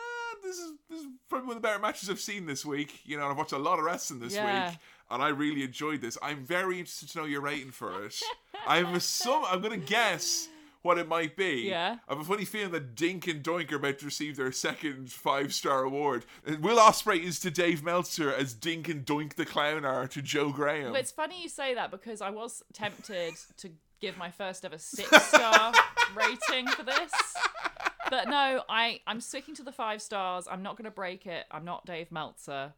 Speaker 1: this is this is probably one of the better matches I've seen this week. You know, I've watched a lot of wrestling this
Speaker 2: Yeah.
Speaker 1: week, and I really enjoyed this. I'm very interested to know your rating for it. I'm assum- I'm gonna guess what it might be.
Speaker 2: Yeah.
Speaker 1: I have a funny feeling that Dink and Doink are about to receive their second five star award. Will Ospreay is to Dave Meltzer as Dink and Doink the Clown are to Jo Graham.
Speaker 2: But it's funny you say that because I was tempted to give my first ever six star [LAUGHS] rating for this. But no, I, I'm sticking to the five stars. I'm not going to break it. I'm not Dave Meltzer.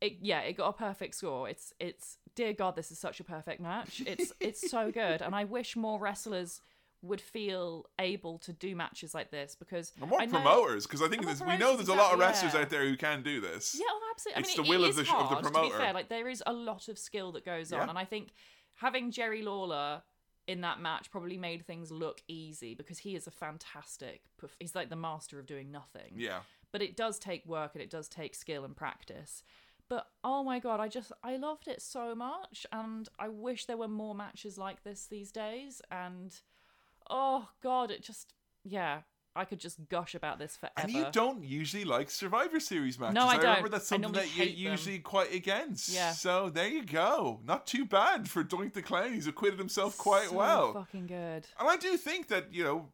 Speaker 2: It, yeah, it got a perfect score. It's it's dear God, this is such a perfect match. It's it's so [LAUGHS] good, and I wish more wrestlers would feel able to do matches like this because
Speaker 1: And more
Speaker 2: I know-
Speaker 1: promoters, because I think there's, we know there's a lot of wrestlers
Speaker 2: yeah.
Speaker 1: out there who can do this.
Speaker 2: Yeah, oh, absolutely.
Speaker 1: It's
Speaker 2: I mean,
Speaker 1: the will
Speaker 2: it
Speaker 1: of the sh- of the
Speaker 2: hard, To
Speaker 1: promoter.
Speaker 2: be fair, like there is a lot of skill that goes on, and I think having Jerry Lawler in that match probably made things look easy because he is a fantastic. He's like the master of doing nothing.
Speaker 1: Yeah.
Speaker 2: But it does take work and it does take skill and practice. But oh my god, I just I loved it so much, and I wish there were more matches like this these days. And oh god, it just yeah, I could just gush about this forever.
Speaker 1: And you don't usually like Survivor Series matches.
Speaker 2: No, I
Speaker 1: remember
Speaker 2: don't.
Speaker 1: that's something that you're
Speaker 2: hate them.
Speaker 1: usually quite against.
Speaker 2: Yeah.
Speaker 1: So there you go. Not too bad for Doink the Clown. He's acquitted himself quite
Speaker 2: So
Speaker 1: well.
Speaker 2: Fucking good.
Speaker 1: And I do think that, you know,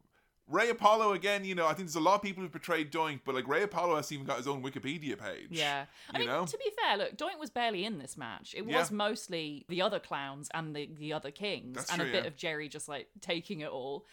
Speaker 1: Ray Apollo again, you know, I think there's a lot of people who've portrayed Doink, but like Ray Apollo hasn't even got his own Wikipedia page.
Speaker 2: Yeah. I
Speaker 1: You
Speaker 2: mean,
Speaker 1: know?
Speaker 2: to be fair, look, Doink was barely in this match. It
Speaker 1: Yeah.
Speaker 2: was mostly the other clowns and the, the other kings
Speaker 1: That's
Speaker 2: and
Speaker 1: true,
Speaker 2: a bit
Speaker 1: yeah.
Speaker 2: of Jerry just like taking it all.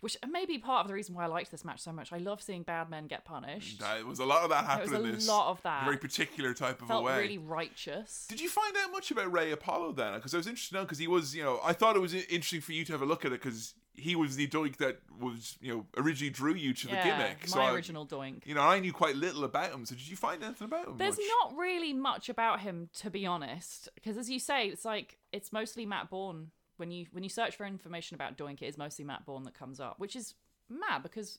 Speaker 2: Which may be part of the reason why I liked this match so much. I love seeing bad men get punished.
Speaker 1: There was a lot of that happening.
Speaker 2: There was a
Speaker 1: this.
Speaker 2: lot of that.
Speaker 1: very particular type of
Speaker 2: Felt
Speaker 1: a way.
Speaker 2: really righteous.
Speaker 1: Did you find out much about Ray Apollo then? Because I was interested to know because he was, you know, I thought it was interesting for you to have a look at it because he was the doink that was, you know, originally drew you to the gimmick.
Speaker 2: my
Speaker 1: so I-
Speaker 2: original Doink.
Speaker 1: you know, I knew quite little about him. So did you find anything about him?
Speaker 2: There's
Speaker 1: much?
Speaker 2: not really much about him, to be honest, because as you say, it's like it's mostly Matt Borne. When you when you search for information about Doink, it is mostly Matt Borne that comes up, which is mad because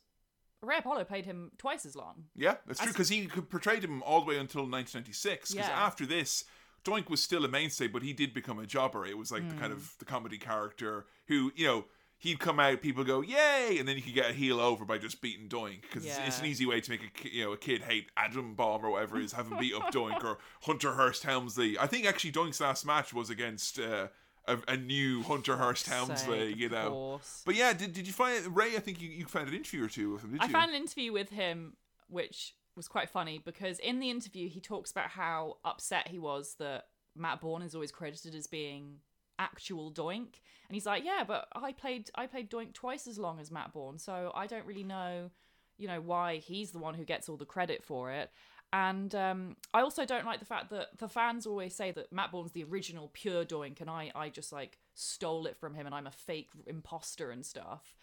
Speaker 2: Ray Apollo played him twice as long.
Speaker 1: Yeah, that's true because he portrayed him all the way until 1996. Because
Speaker 2: Yeah.
Speaker 1: after this, Doink was still a mainstay, but he did become a jobber. It was like the
Speaker 2: Hmm.
Speaker 1: kind of the comedy character who, you know, he'd come out, people go yay, and then you could get a heel over by just beating Doink because it's, it's an easy way to make a you know a kid hate Adam Bomb or whatever it is, have him beat up [LAUGHS] Doink or Hunter Hearst Helmsley. I think actually Doink's last match was against uh, a, a new Hunter Hearst Helmsley. You know.
Speaker 2: course.
Speaker 1: But yeah, did, did you find Ray? I think you, you found an interview or two with him. Did
Speaker 2: I
Speaker 1: you?
Speaker 2: found an interview with him, which was quite funny because in the interview he talks about how upset he was that Matt Borne is always credited as being actual Doink, and he's like, "Yeah, but I played I played Doink twice as long as Matt Borne, so I don't really know, you know, why he's the one who gets all the credit for it." And um, I also don't like the fact that the fans always say that Matt Borne's the original pure Doink, and I, I just like stole it from him, and I'm a fake imposter and stuff.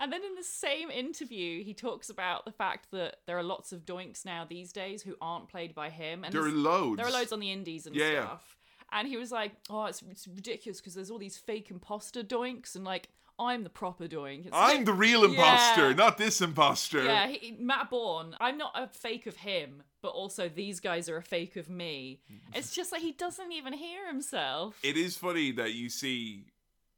Speaker 2: And then in the same interview, he talks about the fact that there are lots of Doinks now these days who aren't played by him, and
Speaker 1: There are loads.
Speaker 2: there are loads on the indies and
Speaker 1: Yeah,
Speaker 2: stuff. And he was like, "Oh, it's, it's ridiculous because there's all these fake imposter Doinks, and like I'm the proper Doink." It's
Speaker 1: I'm
Speaker 2: like-
Speaker 1: the real imposter,
Speaker 2: Yeah.
Speaker 1: not this imposter.
Speaker 2: yeah, he, Matt Borne. I'm not a fake of him, but also these guys are a fake of me. It's just like he doesn't even hear himself.
Speaker 1: It is funny that you see,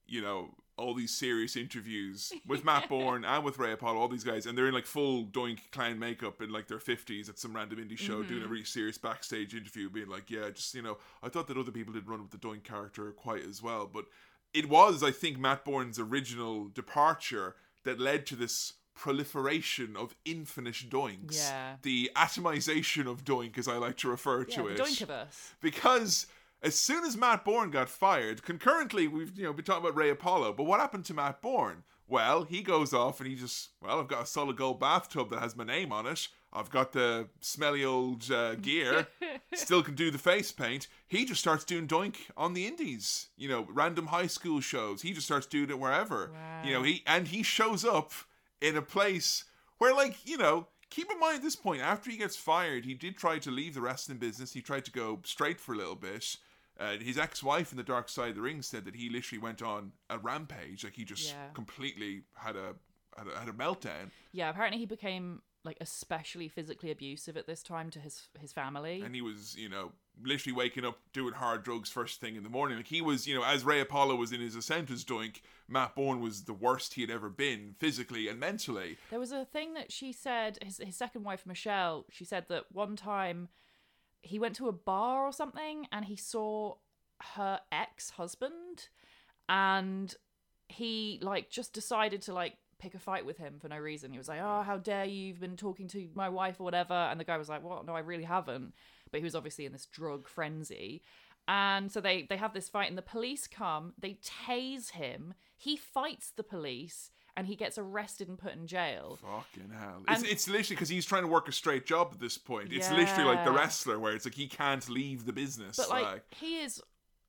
Speaker 1: you know, all these serious interviews with Matt [LAUGHS] Borne and with Ray Apollo, all these guys, and they're in like full doink clown makeup in like their fifties at some random indie show doing
Speaker 2: Mm-hmm.
Speaker 1: a really serious backstage interview, being like, Yeah, just you know, I thought that other people did run with the doink character quite as well. But it was, I think, Matt Borne's original departure that led to this proliferation of infinite doinks.
Speaker 2: Yeah.
Speaker 1: The atomization of doink, as I like to refer
Speaker 2: yeah,
Speaker 1: to
Speaker 2: the
Speaker 1: it
Speaker 2: Doinkiverse.
Speaker 1: because as soon as Matt Borne got fired, concurrently we've you know been talking about Ray Apollo, but what happened to Matt Borne? Well, he goes off and he just well, I've got a solid gold bathtub that has my name on it. I've got the smelly old uh, gear. [LAUGHS] Still can do the face paint. He just starts doing doink on the indies. You know, random high school shows. He just starts doing it wherever. You know, he and he shows up in a place where, like, you know, keep in mind at this point, after he gets fired, he did try to leave the wrestling business. He tried to go straight for a little bit. Uh, his ex-wife in the Dark Side of the Ring said that he literally went on a rampage, like he just
Speaker 2: Yeah.
Speaker 1: completely had a, had a had a meltdown,
Speaker 2: Yeah, apparently he became like especially physically abusive at this time to his his family.
Speaker 1: and he was, you know, literally waking up doing hard drugs first thing in the morning. Like he was, you know, as Ray Apollo was in his ascent as doink, Matt Borne was the worst he had ever been physically and mentally.
Speaker 2: There was a thing that she said, his, his second wife, Michelle, she said that one time he went to a bar or something and he saw her ex husband and he, like, just decided to, like, pick a fight with him for no reason. He was like, "Oh, how dare you? You've been talking to my wife or whatever." And the guy was like, "What? No, I really haven't." But he was obviously in this drug frenzy. And so they they have this fight and the police come, they tase him. He fights the police and he gets arrested and put in jail.
Speaker 1: Fucking hell. It's, it's literally because he's trying to work a straight job at this point. It's literally like the wrestler where it's like he can't leave the business.
Speaker 2: But like,
Speaker 1: like
Speaker 2: he is,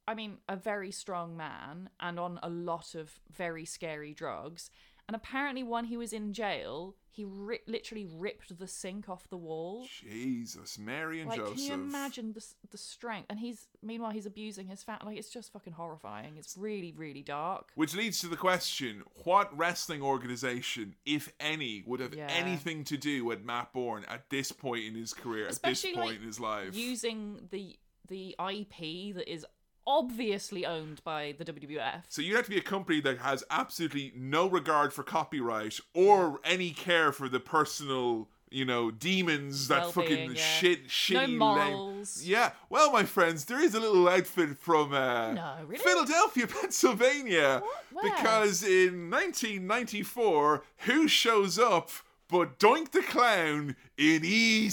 Speaker 2: I mean, a very strong man and on a lot of very scary drugs. And apparently, when he was in jail, he ri- literally ripped the sink off the wall.
Speaker 1: Jesus, Mary and
Speaker 2: Like,
Speaker 1: Joseph.
Speaker 2: can you imagine the the strength? And he's meanwhile he's abusing his fat. Like, it's just fucking horrifying. It's really really dark.
Speaker 1: Which leads to the question what wrestling organization, if any, would have
Speaker 2: Yeah.
Speaker 1: anything to do with Matt Borne at this point in his career,
Speaker 2: Especially,
Speaker 1: at this point
Speaker 2: like,
Speaker 1: in his life?
Speaker 2: Using the the IP that is obviously owned by the WWF.
Speaker 1: So you have to be a company that has absolutely no regard for copyright or any care for the personal, you know, demons that fucking
Speaker 2: Well-being, yeah.
Speaker 1: shit, shitty, lame-
Speaker 2: morals.
Speaker 1: Yeah. Well, my friends, there is a little outfit from uh,
Speaker 2: No, really?
Speaker 1: Philadelphia, [LAUGHS] Pennsylvania,
Speaker 2: What? Where?
Speaker 1: because in 1994, who shows up? But Doink the Clown in ECW.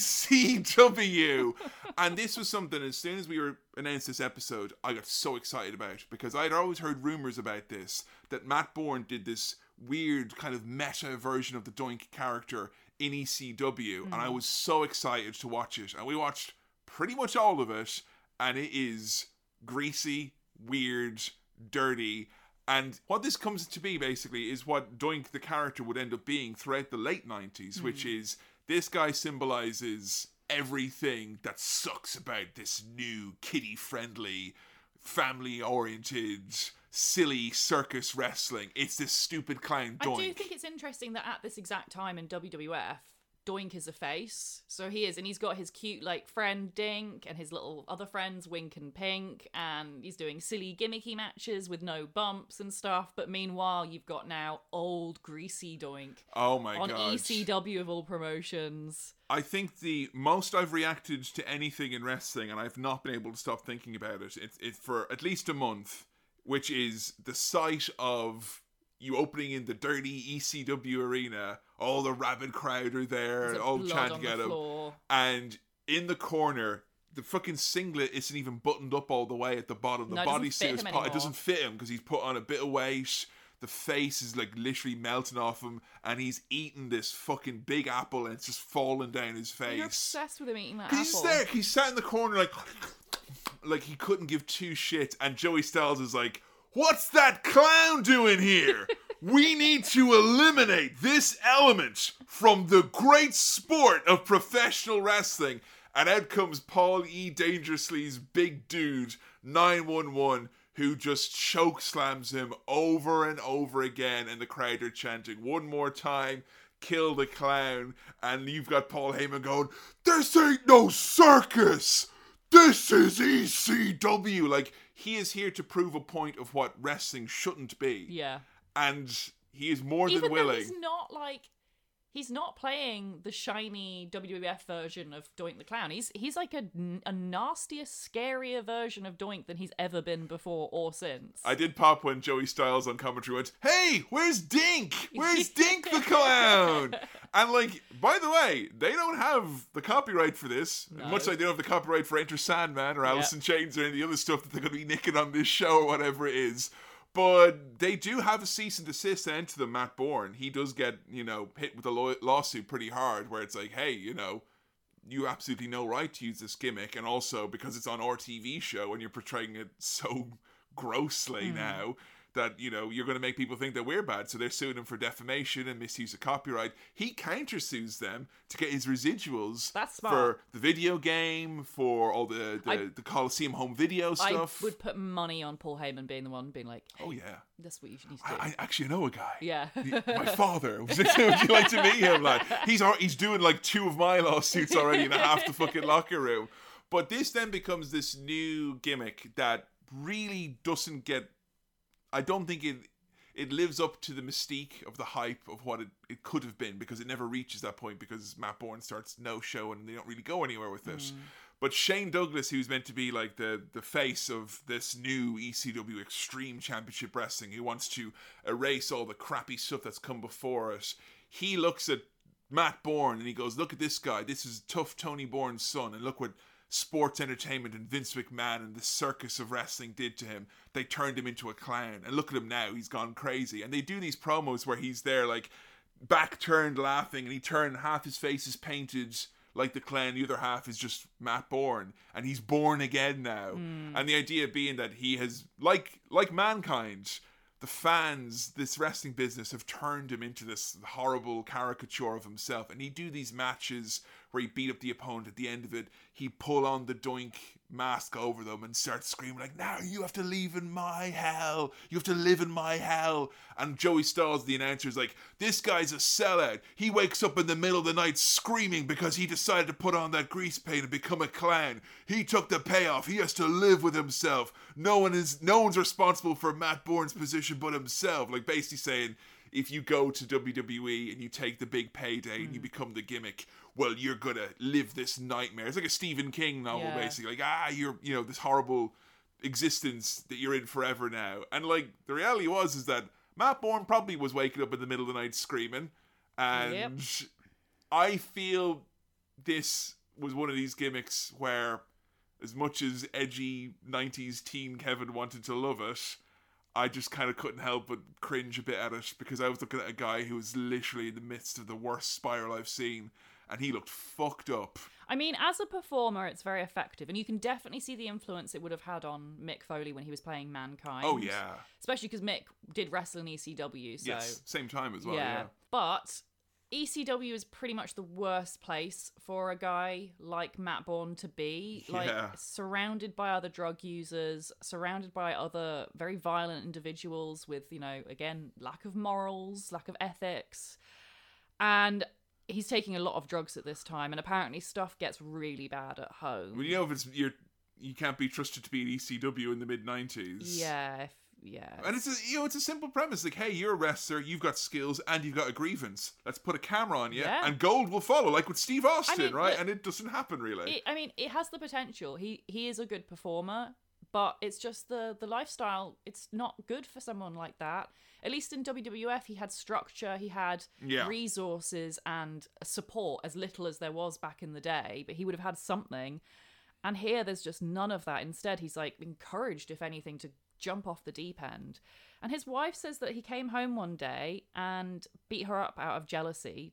Speaker 1: and this was something, as soon as we were announced this episode, I got so excited about because I'd always heard rumors about this that Matt Borne did this weird kind of meta version of the Doink character in ECW. And I mm. was so excited to watch it. And we watched pretty much all of it. And it is greasy, weird, dirty. And what this comes to be basically is what Doink the character would end up being throughout the late 90s, which hmm. is this guy symbolizes everything that sucks about this new kiddie friendly, family oriented, silly circus wrestling. It's this stupid clown Doink.
Speaker 2: I do think it's interesting that at this exact time in WWF, Doink is a face. So he is, and he's got his cute like friend Dink and his little other friends Wink and Pink, and he's doing silly gimmicky matches with no bumps and stuff. But meanwhile, you've got now old greasy Doink
Speaker 1: oh my god! on.
Speaker 2: ECW of all promotions.
Speaker 1: I think the most I've reacted to anything in wrestling, and I've not been able to stop thinking about it, it's it for at least a month, which is the sight of you opening in the dirty ECW arena, all the rabid crowd are there, and all chanting at him, and in the corner. The fucking singlet isn't even buttoned up all the way at the bottom. The
Speaker 2: No, it
Speaker 1: bodysuit is pu- it doesn't fit him because he's put on a bit of weight. The face is like literally melting off him, and he's eating this fucking big apple, and it's just falling down his face.
Speaker 2: You're obsessed with him eating that
Speaker 1: He's
Speaker 2: apple.
Speaker 1: there. He's sat in the corner like, like he couldn't give two shits. And Joey Styles is like, "What's that clown doing here? [LAUGHS] we need to eliminate this element from the great sport of professional wrestling." And out comes Paul E. Dangerously's big dude, nine one one. Who just choke slams him over and over again, and the crowd are chanting one more time, kill the clown, and you've got Paul Heyman going, This ain't no circus! This is ECW! Like, he is here to prove a point of what wrestling shouldn't be.
Speaker 2: Yeah.
Speaker 1: And he is more
Speaker 2: Even
Speaker 1: than
Speaker 2: though
Speaker 1: willing.
Speaker 2: he's not like he's not playing the shiny WWF version of Doink the Clown. He's he's like a, a nastier, scarier version of Doink than he's ever been before or since.
Speaker 1: I did pop when Joey Styles on commentary went, Hey, where's Dink? Where's [LAUGHS] Dink the clown? and like, by the way, they don't have the copyright for this.
Speaker 2: No.
Speaker 1: Much like they don't have the copyright for Enter Sandman or Alice in Chains or any of the other stuff that they're gonna be nicking on this show or whatever it is. But they do have a cease and desist sent to them, Matt Borne. He does get, you know, hit with a law- lawsuit pretty hard where it's like, hey, you know, you absolutely no right to use this gimmick, and also because it's on our TV show and you're portraying it so [LAUGHS] grossly
Speaker 2: Hmm.
Speaker 1: now that you know you're going to make people think that we're bad. So they're suing him for defamation and misuse of copyright. He countersues them to get his residuals
Speaker 2: That's
Speaker 1: for the video game, for all the the,
Speaker 2: I-
Speaker 1: the Coliseum home video stuff i
Speaker 2: would put money on Paul Heyman being the one being like,
Speaker 1: oh yeah,
Speaker 2: that's what you need to do.
Speaker 1: I, I actually know a guy.
Speaker 2: yeah.
Speaker 1: my [LAUGHS] father. [LAUGHS] Would you like to meet him? Like he's he's doing like two of my lawsuits already in half the fucking locker room. But this then becomes this new gimmick that really doesn't get. I don't think it it lives up to the mystique of the hype of what it, it could have been because it never reaches that point because Matt Borne starts no show and they don't really go anywhere with it. Mm. But Shane Douglas, who's meant to be like the the face of this new ECW Extreme Championship Wrestling, who wants to erase all the crappy stuff that's come before it, he looks at Matt Borne and he goes, "Look at this guy. This is tough Tony Borne's son, and look what." Sports entertainment and Vince McMahon and the circus of wrestling did to him. They turned him into a clown. And look at him now, he's gone crazy. And they do these promos where he's there, like, back turned laughing, and he turned half his face is painted like the clan, the other half is just Matt Borne, and he's born again now.
Speaker 2: Hmm.
Speaker 1: And the idea being that he has, like like mankind, the fans, this wrestling business have turned him into this horrible caricature of himself. And he'd do these matches where he beat up the opponent at the end of it, he'd pull on the doink mask over them and start screaming like, "Now you have to live in my hell. You have to live in my hell." And Joey Styles, the announcer, is like, "This guy's a sellout. He wakes up in the middle of the night screaming because he decided to put on that grease paint and become a clown. He took the payoff. He has to live with himself. No one is, no one's responsible for Matt Borne's position but himself." Like basically saying. If you go to WWE and you take the big payday and you mm. become the gimmick, well, you're gonna live this nightmare. It's like a Stephen King novel,
Speaker 2: Yeah.
Speaker 1: basically. Like, ah, you're, you know, this horrible existence that you're in forever now. And like, the reality was is that Matt Borne probably was waking up in the middle of the night screaming, and
Speaker 2: Yep.
Speaker 1: I feel this was one of these gimmicks where, as much as edgy '90s teen Kefin wanted to love it. I just kind of couldn't help but cringe a bit at it because I was looking at a guy who was literally in the midst of the worst spiral I've seen, and he looked fucked up.
Speaker 2: I mean, as a performer, it's very effective, and you can definitely see the influence it would have had on Mick Foley when he was playing Mankind.
Speaker 1: Oh yeah,
Speaker 2: especially because Mick did wrestle in ECW. So
Speaker 1: yes, same time as well. Yeah,
Speaker 2: But ECW is pretty much the worst place for a guy like Matt Borne to be. Like
Speaker 1: Yeah.
Speaker 2: surrounded by other drug users, surrounded by other very violent individuals with, you know, again, lack of morals, lack of ethics. And he's taking a lot of drugs at this time and apparently stuff gets really bad at home.
Speaker 1: Well, you know if it's you're you can't be trusted to be an ECW in the mid '90s.
Speaker 2: yeah, if, yeah.
Speaker 1: And it's a, you know it's a simple premise like hey you're a wrestler you've got skills and you've got a grievance let's put a camera on you
Speaker 2: Yeah.
Speaker 1: and gold will follow like with Steve Austin
Speaker 2: mean,
Speaker 1: right
Speaker 2: look-
Speaker 1: and it doesn't happen really
Speaker 2: it, I mean, it has the potential. He he is a good performer, but it's just the the lifestyle. It's not good for someone like that. At least in WWF, he had structure, he had
Speaker 1: Yeah.
Speaker 2: resources and support as little as there was back in the day. But he would have had something. And here, there's just none of that. Instead, he's like encouraged, if anything, to jump off the deep end. And his wife says that he came home one day and beat her up out of jealousy.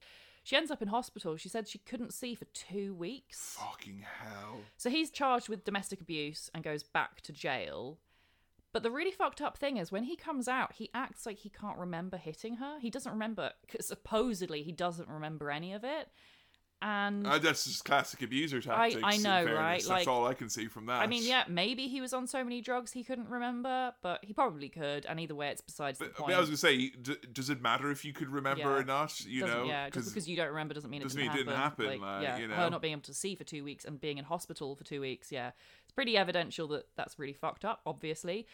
Speaker 2: She ends up in hospital. She said she couldn't see for two weeks.
Speaker 1: fucking hell
Speaker 2: So he's charged with domestic abuse and goes back to jail. But the really fucked up thing is when he comes out, he acts like he can't remember hitting her. He doesn't remember, supposedly, he doesn't remember any of it. And
Speaker 1: Uh, that's just classic abuser tactics.
Speaker 2: I
Speaker 1: in
Speaker 2: know, right?
Speaker 1: That's
Speaker 2: Like-
Speaker 1: all I can see from that.
Speaker 2: I mean, yeah, maybe he was on so many drugs he couldn't remember, but he probably could. And either way, it's besides the point.
Speaker 1: I was gonna say, d- does it matter if you could remember
Speaker 2: Yeah.
Speaker 1: or not? You
Speaker 2: Doesn't-
Speaker 1: know,
Speaker 2: yeah, just because you don't remember doesn't mean it
Speaker 1: doesn't
Speaker 2: didn't
Speaker 1: mean it
Speaker 2: happen.
Speaker 1: didn't happen, like,
Speaker 2: yeah,
Speaker 1: you know.
Speaker 2: her not being able to see for two weeks and being in hospital for two weeks. Yeah, it's pretty evidential that that's really fucked up. Obviously,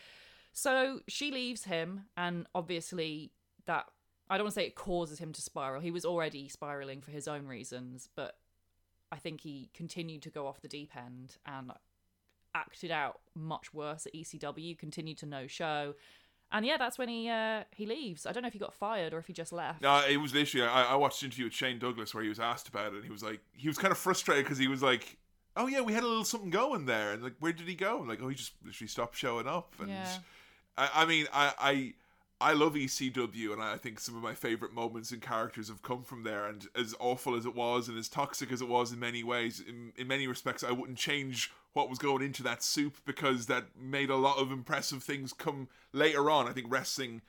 Speaker 2: so she leaves him, and obviously that I don't want to say it causes him to spiral. He was already spiraling for his own reasons, but I think he continued to go off the deep end and acted out much worse at ECW. Continued to no show. And yeah, that's when he uh, he leaves. I don't know if he got fired or if he just left.
Speaker 1: No, it was literally. I, I watched an interview with Shane Douglas where he was asked about it. and He was like, he was kind of frustrated because he was like, "Oh yeah, we had a little something going there," and like, where did he go? I'm like, oh, he just literally stopped showing up. And
Speaker 2: Yeah.
Speaker 1: I, I mean, I, I, I love ECW, and I think some of my favorite moments and characters have come from there. And as awful as it was, and as toxic as it was in many ways, in, in many respects, I wouldn't change what was going into that soup because that made a lot of impressive things come later on. I think wrestling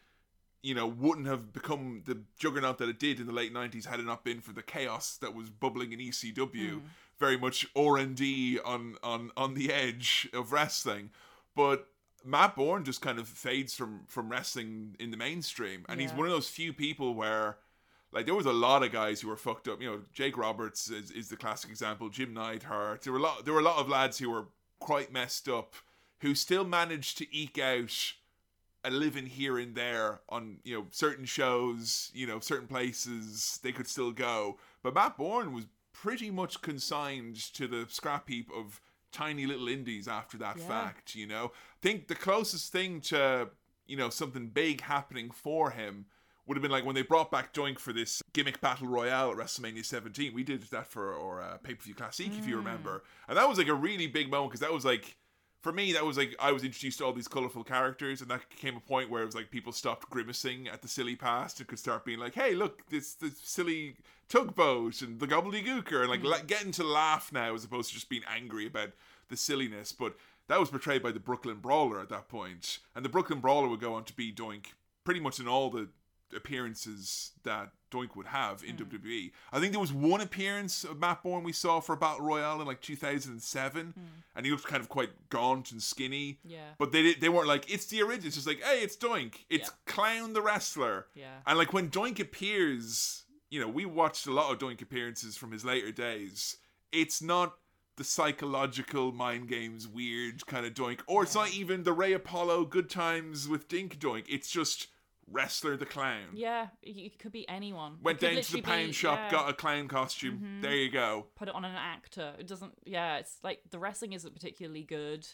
Speaker 1: you know, wouldn't have become the juggernaut that it did in the late '90s had it not been for the chaos that was bubbling in ECW. Hmm. Very much R and D on on on the edge of wrestling, but Matt Borne just kind of fades from from wrestling in the mainstream, and he's one of those few people where. Like there was a lot of guys who were fucked up. You know, Jake Roberts is, is the classic example. Jim Neidhart. There were a lot. There were a lot of lads who were quite messed up, who still managed to eke out a living here and there on you know certain shows, you know certain places they could still go. But Matt Borne was pretty much consigned to the scrap heap of tiny little indies after that
Speaker 2: Yeah.
Speaker 1: fact, you know? I think the closest thing to, you know, something big happening for him would have been like when they brought back Doink for this gimmick battle royale at WrestleMania 17. We did that for our uh, pay per view classic, if you remember, and that was like a really big moment because that was like. For me, that was like I was introduced to all these colorful characters, and that came a point where it was like people stopped grimacing at the silly past and could start being like, "Hey, look, this this silly tugboat and the gobbledygooker," and like hmm. la- getting to laugh now as opposed to just being angry about the silliness. But that was portrayed by the Brooklyn Brawler at that point, and the Brooklyn Brawler would go on to be Doink pretty much in all the appearances that Doink would have in hmm. WWE. I think there was one appearance of Matt Borne we saw for a Battle Royale in like 2007, hmm. and he looked kind of quite gaunt and skinny.
Speaker 2: Yeah.
Speaker 1: But they they weren't like it's the original. It's just like hey, it's Doink. It's
Speaker 2: Yeah.
Speaker 1: Clown the wrestler.
Speaker 2: Yeah.
Speaker 1: And like when Doink appears, you know, we watched a lot of Doink appearances from his later days. It's not the psychological mind games weird kind of Doink, or it's not even the Ray Apollo good times with Dink Doink. It's just wrestler the clown.
Speaker 2: Yeah, it could be anyone.
Speaker 1: Went down to the
Speaker 2: be-
Speaker 1: shop,
Speaker 2: yeah, Mm-hmm.
Speaker 1: got a clown costume. There you go.
Speaker 2: put it on an actor. It doesn't. Yeah, it's like the wrestling isn't particularly good.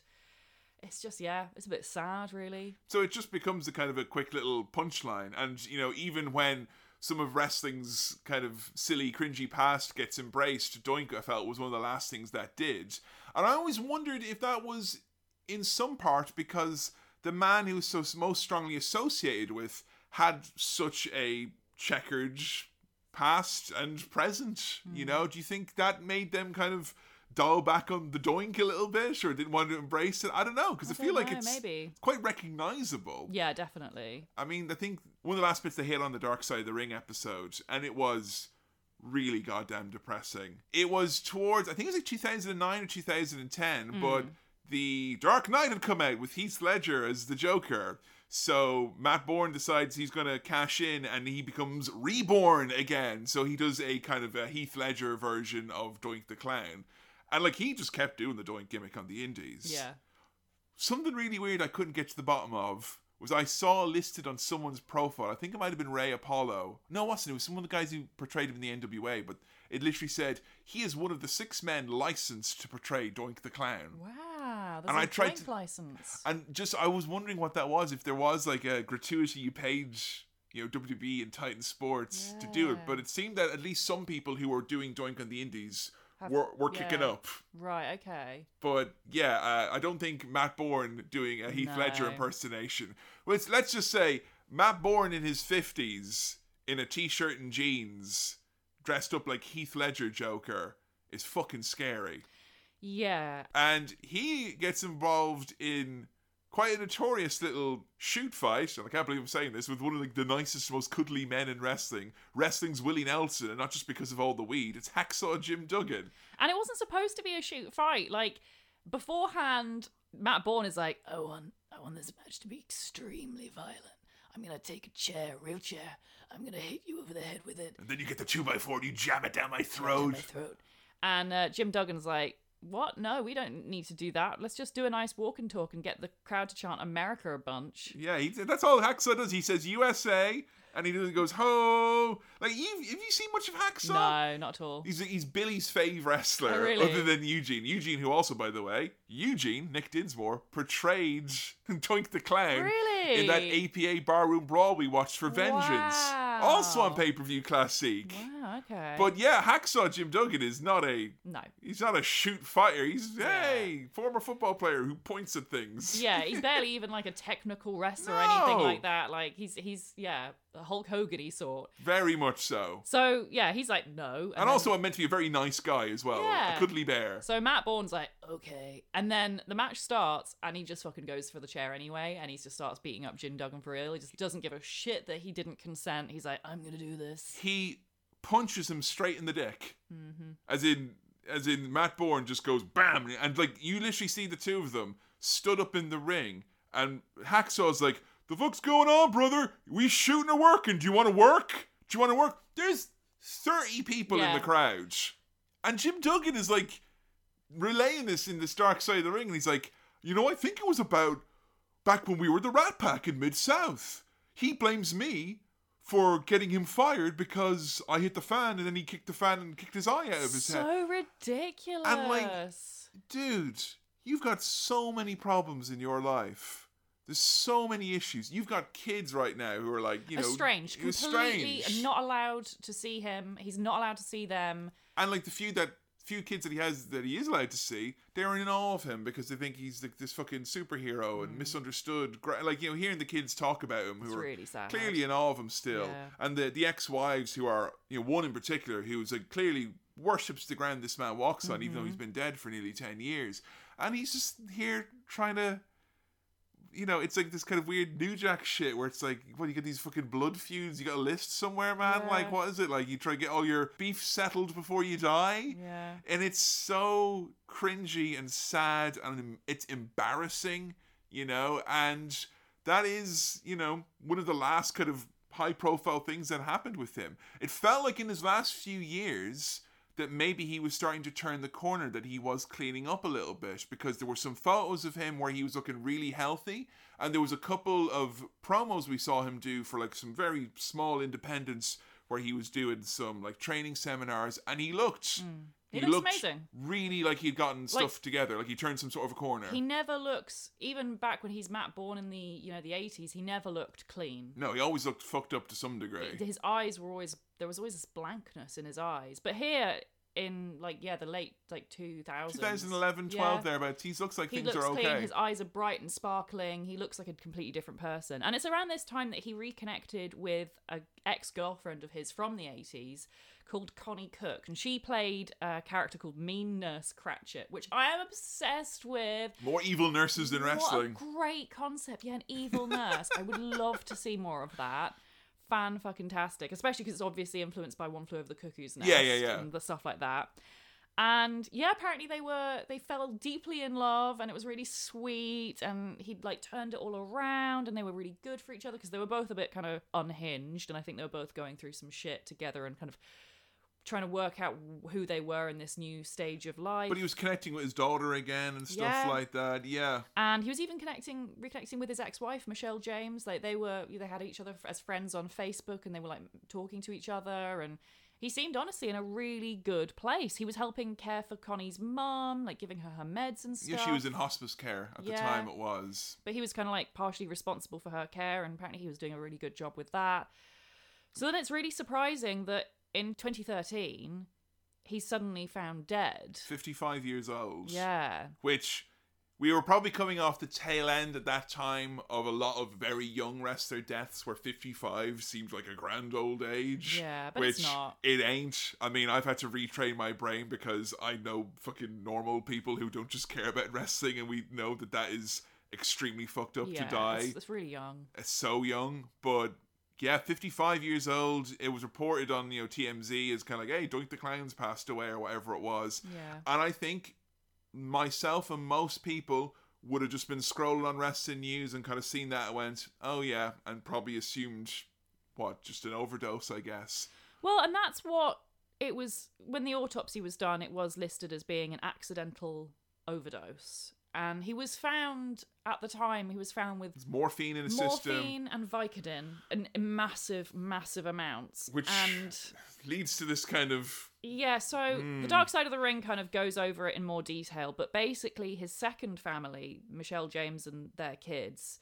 Speaker 2: It's just yeah, it's a bit sad, really.
Speaker 1: So it just becomes a kind of a quick little punchline. And, you know, even when some of wrestling's kind of silly, cringy past gets embraced, Doink, I felt, was one of the last things that did. And I always wondered if that was in some part because the man who was so most strongly associated with had such a checkered past and present. You hmm. know, do you think that made them kind of dial back on the doink a little bit or didn't want to embrace it? I don't know because I,
Speaker 2: I
Speaker 1: feel like
Speaker 2: know,
Speaker 1: it's
Speaker 2: maybe.
Speaker 1: quite recognizable.
Speaker 2: Yeah, definitely.
Speaker 1: I mean, I think one of the last bits they hit on the Dark Side of the Ring episode, and it was really goddamn depressing. It was towards, I think it was like 2009 or 2010, hmm. but the Dark Knight had come out with Heath Ledger as the Joker. So Matt Borne decides he's going to cash in and he becomes reborn again. So he does a kind of a Heath Ledger version of Doink the Clown. And like he just kept doing the Doink gimmick on the indies
Speaker 2: Yeah.
Speaker 1: something really weird I couldn't get to the bottom of was I saw listed on someone's profile. I think it might have been Ray Apollo. No, it wasn't. It was some of the guys who portrayed him in the NWA, but it literally said he is one of the six men licensed to portray Doink the Clown.
Speaker 2: Wow. There's
Speaker 1: And
Speaker 2: a
Speaker 1: I tried
Speaker 2: Doink
Speaker 1: to-
Speaker 2: license.
Speaker 1: And just I was wondering what that was. If there was like a gratuity you paid, you know, WWE and Titan Sports to do it, but it seemed that at least some people who were doing Doink on the Indies were were kicking
Speaker 2: yeah.
Speaker 1: up.
Speaker 2: Right. Okay.
Speaker 1: But yeah, uh, I don't think Matt Borne doing a Heath Ledger impersonation. Let's let's just say Matt Borne in his fifties in a t-shirt and jeans, dressed up like Heath Ledger Joker, is fucking scary.
Speaker 2: Yeah.
Speaker 1: And he gets involved in quite a notorious little shoot fight, and I can't believe I'm saying this, with one of like, the nicest, most cuddly men in wrestling. Wrestling's Willie Nelson, and not just because of all the weed. It's Hacksaw Jim Duggan.
Speaker 2: And it wasn't supposed to be a shoot fight. Like beforehand, Matt Borne is like, I want, I want this match to be extremely violent. I'm gonna take a chair, a real chair. I'm gonna hit you over the head with it.
Speaker 1: And then you get the two by four and you jam it down my
Speaker 2: down
Speaker 1: throat.
Speaker 2: my throat. And uh, Jim Duggan's like, "What? No, we don't need to do that. Let's just do a nice walk and talk and get the crowd to chant America a bunch."
Speaker 1: Yeah, he, that's all Hacksaw does. He says USA, and he goes ho. Like, you, have you seen much of Hacksaw?
Speaker 2: No, not at all.
Speaker 1: He's he's Billy's fave wrestler,
Speaker 2: Oh, really?
Speaker 1: other than Eugene. Eugene, who also, by the way, Eugene Nick Dinsmore portrayed [LAUGHS] Toink the Clown
Speaker 2: Really?
Speaker 1: in that APA barroom brawl we watched for Vengeance, also on pay per view classic.
Speaker 2: Wow. Oh, okay.
Speaker 1: But yeah, Hacksaw Jim Duggan is not a
Speaker 2: no.
Speaker 1: he's not a shoot fighter. He's hey former football player who points at things.
Speaker 2: Yeah, he's barely [LAUGHS] even like a technical wrestler or anything like that. Like he's he's yeah, a Hulk Hogan sort.
Speaker 1: very much so.
Speaker 2: So yeah, he's like no.
Speaker 1: And
Speaker 2: then-
Speaker 1: also, I'm meant to be a very nice guy as well.
Speaker 2: Yeah.
Speaker 1: A cuddly bear.
Speaker 2: So Matt Borne's like, okay. And then the match starts and he just fucking goes for the chair anyway and he just starts beating up Jim Duggan for real. He just doesn't give a shit that he didn't consent. He's like, I'm gonna do this.
Speaker 1: He punches him straight in the dick.
Speaker 2: Mm-hmm.
Speaker 1: As in, as in, Matt Borne just goes bam, and like you literally see the two of them stood up in the ring, and Hacksaw's like, "The fuck's going on, brother? We shooting or working? Do you want to work? Do you want to work?" There's thirty people in the crowd, and Jim Duggan is like relaying this in this dark side of the ring, and he's like, "You know, I think it was about back when we were the Rat Pack in Mid South. He blames me." For getting him fired because I hit the fan and then he kicked the fan and kicked his eye out of his head
Speaker 2: So ridiculous.
Speaker 1: And like, dude, you've got so many problems in your life. There's so many issues. You've got kids right now who are like, you know,
Speaker 2: estranged, completely
Speaker 1: estranged.
Speaker 2: not allowed to see him. He's not allowed to see them.
Speaker 1: and like the few that few kids that he has that he is allowed to see, they're in awe of him because they think he's like this fucking superhero and misunderstood. Like you know, hearing the kids talk about him, who
Speaker 2: Mm. It's
Speaker 1: are
Speaker 2: really sad.
Speaker 1: clearly in awe of him still,
Speaker 2: Yeah.
Speaker 1: and the the ex wives who are you know one in particular who's like clearly worships the ground this man walks on, even though
Speaker 2: Mm-hmm.
Speaker 1: he's been dead for nearly ten years, and he's just here trying to. You know, it's like this kind of weird New Jack shit where it's like, what, you get these fucking blood feuds, you got a list somewhere, man?
Speaker 2: Yeah.
Speaker 1: Like, what is it? Like, you try to get all your beef settled before you die?
Speaker 2: Yeah.
Speaker 1: and it's so cringy and sad and it's embarrassing you know and that is you know one of the last kind of high profile things that happened with him it felt like in his last few years that maybe he was starting to turn the corner that he was cleaning up a little bit because there were some photos of him where he was looking really healthy and there was a couple of promos we saw him do for like some very small independents where he was doing some like training seminars and he looked
Speaker 2: Hmm. He looks
Speaker 1: looked
Speaker 2: amazing.
Speaker 1: really like he'd gotten stuff together, like he turned some sort of a corner.
Speaker 2: He never looks even back when he's Matt Borne in the you know the 80s. He never looked clean.
Speaker 1: no, he always looked fucked up to some degree.
Speaker 2: His eyes were always there was always this blankness in his eyes. But here in like yeah the late like 2000s
Speaker 1: 2011, 12,
Speaker 2: yeah,
Speaker 1: thereabouts. He looks like
Speaker 2: he
Speaker 1: things
Speaker 2: looks
Speaker 1: are
Speaker 2: clean.
Speaker 1: okay.
Speaker 2: His eyes are bright and sparkling. He looks like a completely different person. And it's around this time that he reconnected with a ex girlfriend of his from the 80s called Connie Cook, and she played a character called Mean Nurse Cratchit, which I am obsessed with.
Speaker 1: More evil nurses than wrestling.
Speaker 2: What a great concept. Yeah, an evil nurse. I would [LAUGHS] love to see more of that. Fan fucking tastic, especially because it's obviously influenced by One Flew Over the Cuckoo's Nest
Speaker 1: Yeah, yeah, yeah.
Speaker 2: and the stuff like that. And yeah, apparently they were they fell deeply in love, and it was really sweet. And he'd like turned it all around, and they were really good for each other because they were both a bit kind of unhinged, and I think they were both going through some shit together and kind of trying to work out who they were in this new stage of life.
Speaker 1: But he was connecting with his daughter again and stuff
Speaker 2: Yeah.
Speaker 1: like that. Yeah.
Speaker 2: and he was even connecting reconnecting with his ex-wife michelle james like they were they had each other as friends on facebook and they were like talking to each other and he seemed honestly in a really good place he was helping care for connie's mum like giving her her meds and stuff
Speaker 1: Yeah, she was in hospice care at the time it was.
Speaker 2: but he was kind of like partially responsible for her care and apparently he was doing a really good job with that so then it's really surprising that in 2013 he's suddenly found dead
Speaker 1: 55 years old.
Speaker 2: yeah
Speaker 1: Which we were probably coming off the tail end at that time of a lot of very young wrestler deaths where 55 seems like a grand old age.
Speaker 2: Yeah, but
Speaker 1: which
Speaker 2: it's not.
Speaker 1: It ain't. I mean, I've had to retrain my brain because I know fucking normal people who don't just care about wrestling and we know that that is extremely fucked up
Speaker 2: yeah
Speaker 1: to die.
Speaker 2: it's, it's really young
Speaker 1: It's so young, but yeah, 55 years old. It was reported on, you know, TMZ as kind of like, hey, Doink the Clown's passed away or whatever it was.
Speaker 2: yeah
Speaker 1: And I think myself and most people would have just been scrolling on wrestling news and kind of seen that and went, oh yeah, and probably assumed, what, just an overdose, I guess.
Speaker 2: Well, and that's what it was when the autopsy was done. It was listed as being an accidental overdose, and he was found at the time. He was found with
Speaker 1: morphine in his system,
Speaker 2: morphine and Vicodin in, massive, massive amounts.
Speaker 1: which
Speaker 2: and
Speaker 1: leads to this kind of
Speaker 2: yeah, so
Speaker 1: Hmm.
Speaker 2: the Dark Side of the Ring kind of goes over it in more detail, but basically, his second family, Michelle James and their kids,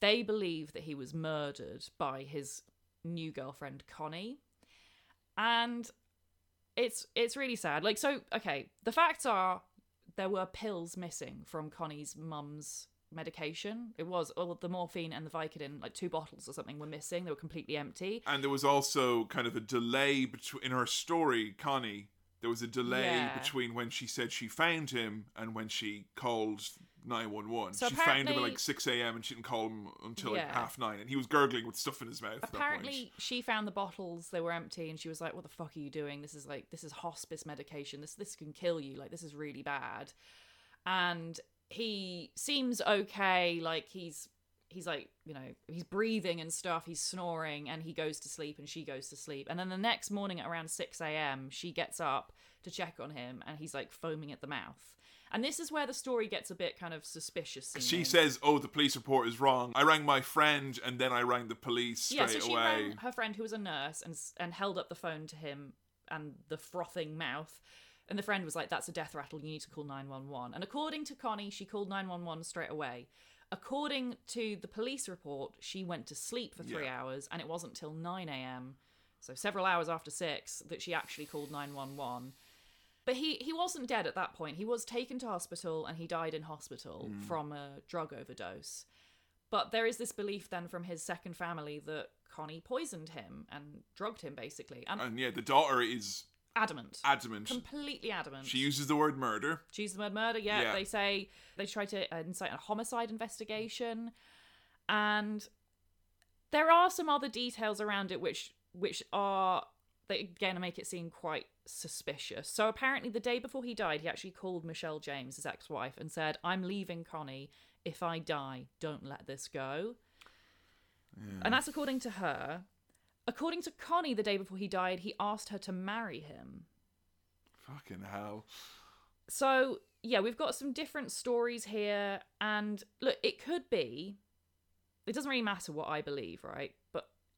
Speaker 2: they believe that he was murdered by his new girlfriend Connie, and it's it's really sad. Like, so okay, the facts are there were pills missing from Connie's mum's medication. It was all the morphine and the Vicodin, like two bottles or something, were missing. They were completely empty.
Speaker 1: And there was also kind of a delay between in her story, Connie. There was a delay
Speaker 2: Yeah.
Speaker 1: between when she said she found him and when she called nine one one.
Speaker 2: So
Speaker 1: She found him at like six a.m. and she didn't call him until like
Speaker 2: Yeah.
Speaker 1: half nine, and he was gurgling with stuff in his mouth. at that point.
Speaker 2: apparently she found the bottles they were empty and she was like what the fuck are you doing this is like this is hospice medication this this can kill you like this is really bad and he seems okay like he's he's like you know he's breathing and stuff he's snoring and he goes to sleep and she goes to sleep and then the next morning at around 6 a.m she gets up to check on him and he's like foaming at the mouth and this is where the story gets a bit kind of suspicious
Speaker 1: She says, "Oh, the police report is wrong. I rang my friend, and then I rang the police straight
Speaker 2: yeah, so she
Speaker 1: away."
Speaker 2: rang her friend who was a nurse and and held up the phone to him and the frothing mouth And the friend was like, That's a death rattle. You need to call 911. And according to Connie, she called 911 straight away. According to the police report, she went to sleep for three
Speaker 1: Yeah.
Speaker 2: hours, and it wasn't till 9 a.m., so several hours after six, that she actually called 911. But he, he wasn't dead at that point. He was taken to hospital and he died in hospital from a drug overdose. But there is this belief then from his second family that Connie poisoned him and drugged him, basically. And
Speaker 1: And yeah, the daughter is
Speaker 2: adamant.
Speaker 1: adamant.
Speaker 2: completely adamant.
Speaker 1: She uses the word murder.
Speaker 2: She's the word murder. Yeah,
Speaker 1: Yeah.
Speaker 2: they say they try to uh, incite a homicide investigation, and there are some other details around it which which are that again make it seem quite suspicious. So apparently, the day before he died, he actually called Michelle James, his ex-wife, and said, "I'm leaving Connie. If I die, don't let this go." And that's according to her. According to Connie, the day before he died, he asked her to marry him.
Speaker 1: Fucking hell.
Speaker 2: So, yeah, we've got some different stories here. And look, it could be, it doesn't really matter what I believe, right?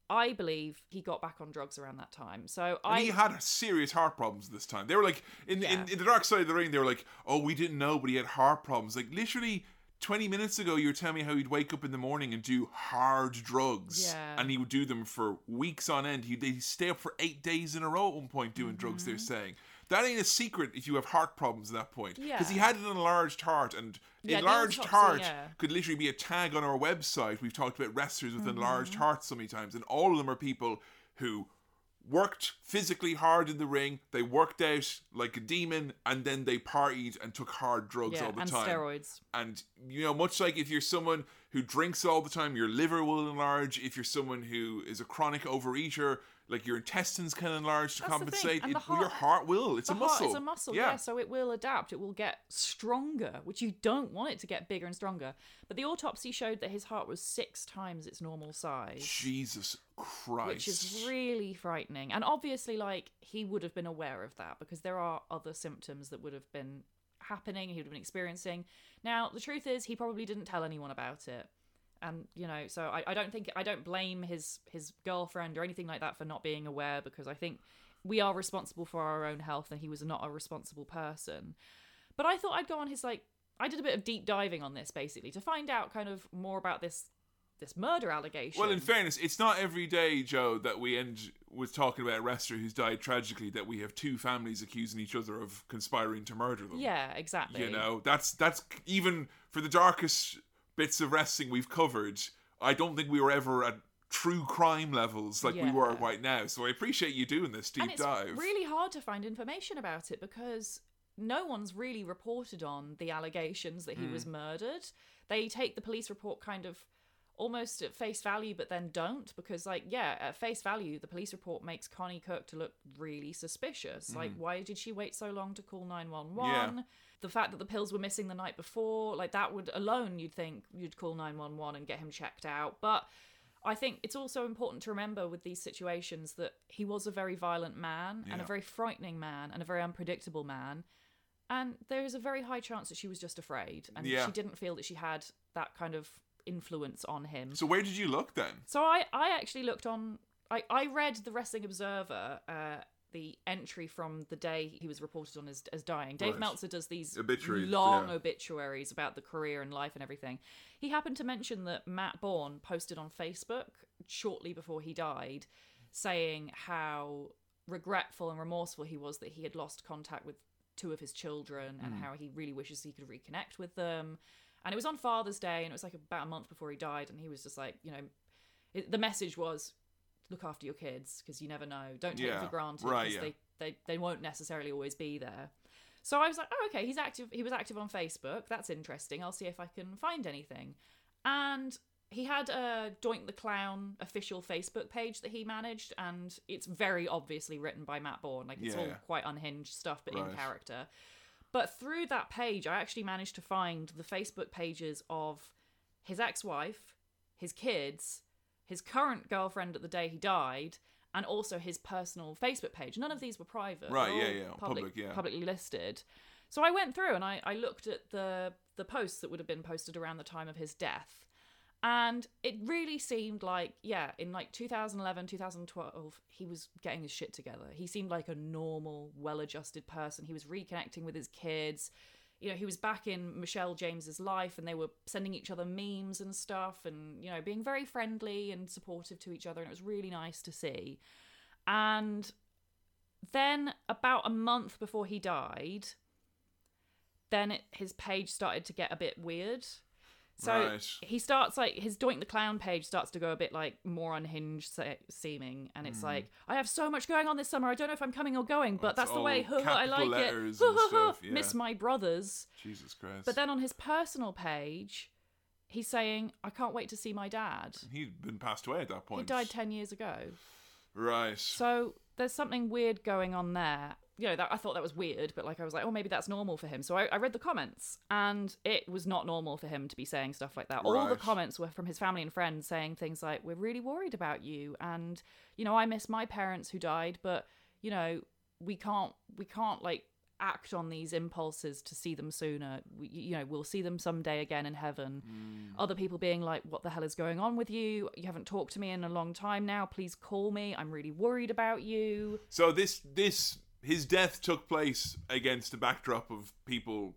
Speaker 2: I believe he got back on drugs around that time. So
Speaker 1: And
Speaker 2: I.
Speaker 1: he had serious heart problems this time. They were like in, in
Speaker 2: Yeah.
Speaker 1: in the dark side of the ring. They were like, "Oh, we didn't know, but he had heart problems." Like literally twenty minutes ago, you were telling me how he'd wake up in the morning and do hard drugs,
Speaker 2: Yeah.
Speaker 1: and he would do them for weeks on end. He'd, he'd stay up for eight days in a row at one point doing drugs. They're mm-hmm. saying that ain't a secret if you have heart problems at that point, because he. Had an enlarged heart, and
Speaker 2: Yeah,
Speaker 1: enlarged heart
Speaker 2: yeah.
Speaker 1: could literally be a tag on our website. We've talked about wrestlers with enlarged
Speaker 2: Mm-hmm.
Speaker 1: hearts so many times, and all of them are people who worked physically hard in the ring. They worked out like a demon, and then they partied and took hard drugs
Speaker 2: yeah,
Speaker 1: all the
Speaker 2: and
Speaker 1: time.
Speaker 2: steroids.
Speaker 1: And you know, much like if you're someone who drinks all the time, your liver will enlarge. If you're someone who is a chronic overeater, like your intestines can enlarge to
Speaker 2: That's
Speaker 1: compensate.
Speaker 2: and
Speaker 1: It,
Speaker 2: the
Speaker 1: well, your
Speaker 2: heart-
Speaker 1: heart will. It's
Speaker 2: the
Speaker 1: a muscle.
Speaker 2: heart is a muscle, yeah. So it will adapt. It will get stronger, which you don't want it to get bigger and stronger. But the autopsy showed that his heart was six times its normal size.
Speaker 1: Jesus Christ.
Speaker 2: which is really frightening. And obviously, like he would have been aware of that because there are other symptoms that would have been happening. He would have been experiencing. Now, the truth is, he probably didn't tell anyone about it, and you know, so I, I don't think I don't blame his his girlfriend or anything like that for not being aware because I think we are responsible for our own health, and he was not a responsible person. But I thought I'd go on his like. I did a bit of deep diving on this basically to find out kind of more about this this murder allegation.
Speaker 1: Well, in fairness, it's not every day, Jo, that we end with talking about a wrestler who's died tragically that we have two families accusing each other of conspiring to murder them.
Speaker 2: yeah, exactly.
Speaker 1: You know, that's that's even for the darkest bits of wrestling we've covered. I don't think we were ever at true crime levels like we were right now. So I appreciate you doing this deep
Speaker 2: and it's
Speaker 1: dive.
Speaker 2: really hard to find information about it because no one's really reported on the allegations that he
Speaker 1: Hmm.
Speaker 2: was murdered. They take the police report kind of almost at face value, but then don't because, like, yeah, at face value, the police report makes Connie Cook to look really suspicious. Like, why did she wait so long to call nine one?
Speaker 1: Hmm. Yeah.
Speaker 2: one? The fact that the pills were missing the night before, like that would alone, you'd think you'd call 911 and get him checked out. But I think it's also important to remember with these situations that he was a very violent man and a very frightening man and a very unpredictable man. And there is a very high chance that she was just afraid and
Speaker 1: Yeah.
Speaker 2: she didn't feel that she had that kind of influence on him.
Speaker 1: so where did you look then?
Speaker 2: So I, I actually looked on. I, I read the Wrestling Observer, uh, the entry from the day he was reported on as, as dying. Dave
Speaker 1: Right.
Speaker 2: Meltzer does these
Speaker 1: Obituaries,
Speaker 2: long
Speaker 1: yeah.
Speaker 2: obituaries about the career and life and everything. He happened to mention that Matt Borne posted on Facebook shortly before he died, saying how regretful and remorseful he was that he had lost contact with two of his children
Speaker 1: Hmm.
Speaker 2: and how he really wishes he could reconnect with them. And it was on Father's Day, and it was like about a month before he died, and he was just like, you know, it, the message was look after your kids because you never know. Don't take
Speaker 1: Yeah,
Speaker 2: them for granted
Speaker 1: right, yeah.
Speaker 2: they, they they won't necessarily always be there. So i was like oh okay he's active he was active on facebook. That's interesting. I'll see if i can find anything. And he had a doink the clown official facebook page that he managed and it's very obviously written by matt borne. Like it's all quite unhinged stuff but in character. But through that page, I actually managed to find the Facebook pages of his ex wife, his kids, his current girlfriend at the day he died, and also his personal Facebook page. None of these were private.
Speaker 1: Right, yeah, yeah, public, yeah.
Speaker 2: Publicly listed. So I went through and I, I looked at the, the posts that would have been posted around the time of his death. And it really seemed like, yeah, in like 2011, 2012, he was getting his shit together. He seemed like a normal, well adjusted person. He was reconnecting with his kids. You know, he was back in Michelle James's life and they were sending each other memes and stuff and, you know, being very friendly and supportive to each other. And it was really nice to see. And then, about a month before he died, then it, his page started to get a bit weird. So
Speaker 1: Right.
Speaker 2: he starts like his Doink the Clown page starts to go a bit like more unhinged se- seeming, and it's mm. like I have so much going on this summer. I don't know if I'm coming or going, but
Speaker 1: It's
Speaker 2: that's the way. [LAUGHS] I like it. [LAUGHS]
Speaker 1: stuff, [LAUGHS] yeah.
Speaker 2: Miss my brothers.
Speaker 1: Jesus Christ.
Speaker 2: But then on his personal page, he's saying, "I can't wait to see my dad."
Speaker 1: he'd been passed away at that point.
Speaker 2: He died ten years ago.
Speaker 1: Right.
Speaker 2: So there's something weird going on there. You know, that I thought that was weird, but like I was like, oh, maybe that's normal for him. So I, I read the comments, and it was not normal for him to be saying stuff like that. All the comments were from his family and friends saying things like, "We're really worried about you," and you know, I miss my parents who died, but you know, we can't, we can't like act on these impulses to see them sooner. We, you know, we'll see them someday again in heaven. Hmm. Other people being like, "What the hell is going on with you? You haven't talked to me in a long time now. Please call me. I'm really worried about you."
Speaker 1: So this this his death took place against the backdrop of people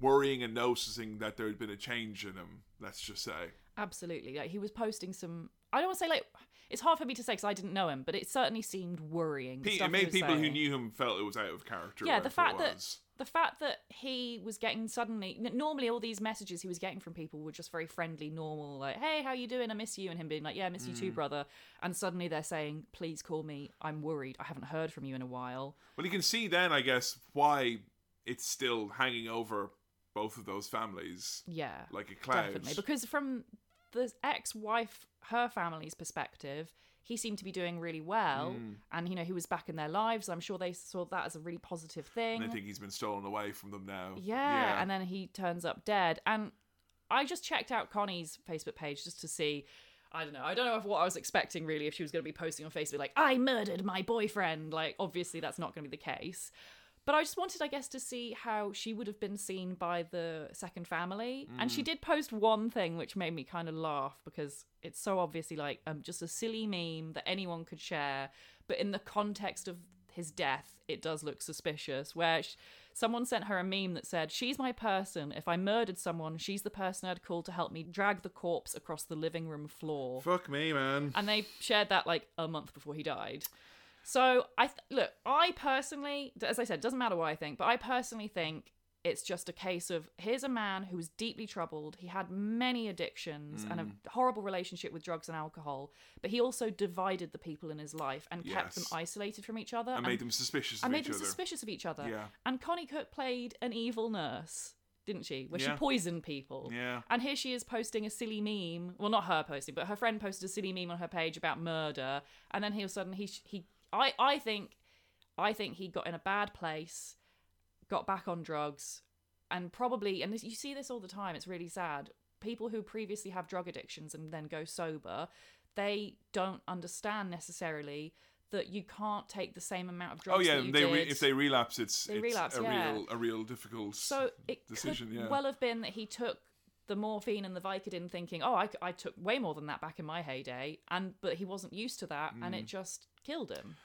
Speaker 1: worrying and noticing that there had been a change in him. Let's just say.
Speaker 2: Absolutely. Like he was posting some. I don't want to say like it's hard for me to say because I didn't know him, but it certainly seemed worrying.
Speaker 1: Pe- it made people who knew him felt it was out of character.
Speaker 2: Yeah, the fact that. The fact that he was getting suddenly normally all these messages he was getting from people were just very friendly, normal, like "Hey, how you doing? I miss you," and him being like, "Yeah, I miss you
Speaker 1: Mm.
Speaker 2: too, brother." And suddenly they're saying, "Please call me. I'm worried. I haven't heard from you in a while."
Speaker 1: Well, you can see then, I guess, why it's still hanging over both of those families
Speaker 2: Yeah,
Speaker 1: like a cloud.
Speaker 2: definitely because from the ex-wife, her family's perspective. He seemed to be doing really well,
Speaker 1: Mm.
Speaker 2: and you know he was back in their lives. I'm sure they saw that as a really positive thing.
Speaker 1: and I think he's been stolen away from them now.
Speaker 2: Yeah, and then he turns up dead. And I just checked out Connie's Facebook page just to see. I don't know. I don't know if what I was expecting really if she was going to be posting on Facebook like I murdered my boyfriend. Like obviously that's not going to be the case. But I just wanted, I guess, to see how she would have been seen by the second family. And
Speaker 1: Mm.
Speaker 2: she did post one thing which made me kind of laugh because it's so obviously like um, just a silly meme that anyone could share. But in the context of his death, it does look suspicious. Where sh- someone sent her a meme that said, She's my person. If I murdered someone, she's the person I'd call to help me drag the corpse across the living room floor
Speaker 1: Fuck me, man.
Speaker 2: and they shared that like a month before he died. So I th- look, I personally, as I said, doesn't matter what I think, but I personally think it's just a case of here's a man who was deeply troubled. He had many addictions and a mm. horrible relationship with drugs and alcohol, but he also divided the people in his life and kept them isolated from each other
Speaker 1: I made them suspicious of
Speaker 2: and made them
Speaker 1: other.
Speaker 2: suspicious of each other.
Speaker 1: Yeah.
Speaker 2: And Connie Cook played an evil nurse, didn't she? Where
Speaker 1: Yeah.
Speaker 2: she poisoned people.
Speaker 1: Yeah.
Speaker 2: And here she is posting a silly meme. Well, not her posting, but her friend posted a silly meme on her page about murder. And then he all of a sudden he he I I think I think he got in a bad place, got back on drugs, and probably and this, you see this all the time. It's really sad. People who previously have drug addictions and then go sober, they don't understand necessarily that you can't take the same amount of oh, drugs.
Speaker 1: Oh yeah, they re- if they relapse, it's,
Speaker 2: They
Speaker 1: it's
Speaker 2: relapse,
Speaker 1: a
Speaker 2: yeah.
Speaker 1: real a real difficult
Speaker 2: So it
Speaker 1: decision.
Speaker 2: could
Speaker 1: yeah.
Speaker 2: well have been that he took the morphine and the Vicodin, thinking, "Oh, I, I took way more than that back in my heyday," and but he wasn't used to that, and
Speaker 1: Mm.
Speaker 2: it just killed him.